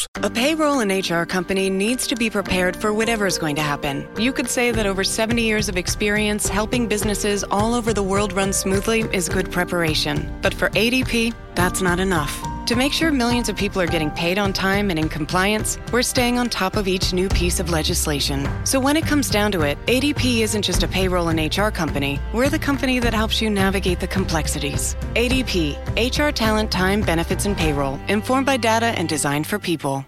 S3: A payroll and HR company needs to be prepared for whatever is going to happen. You could say that over 70 years of experience helping businesses all over the world run smoothly is good preparation. But for ADP, that's not enough. To make sure millions of people are getting paid on time and in compliance, we're staying on top of each new piece of legislation. So when it comes down to it, ADP isn't just a payroll and HR company, we're the company that helps you navigate the complexities. ADP, HR talent, time, benefits, and payroll, informed by data and designed for people.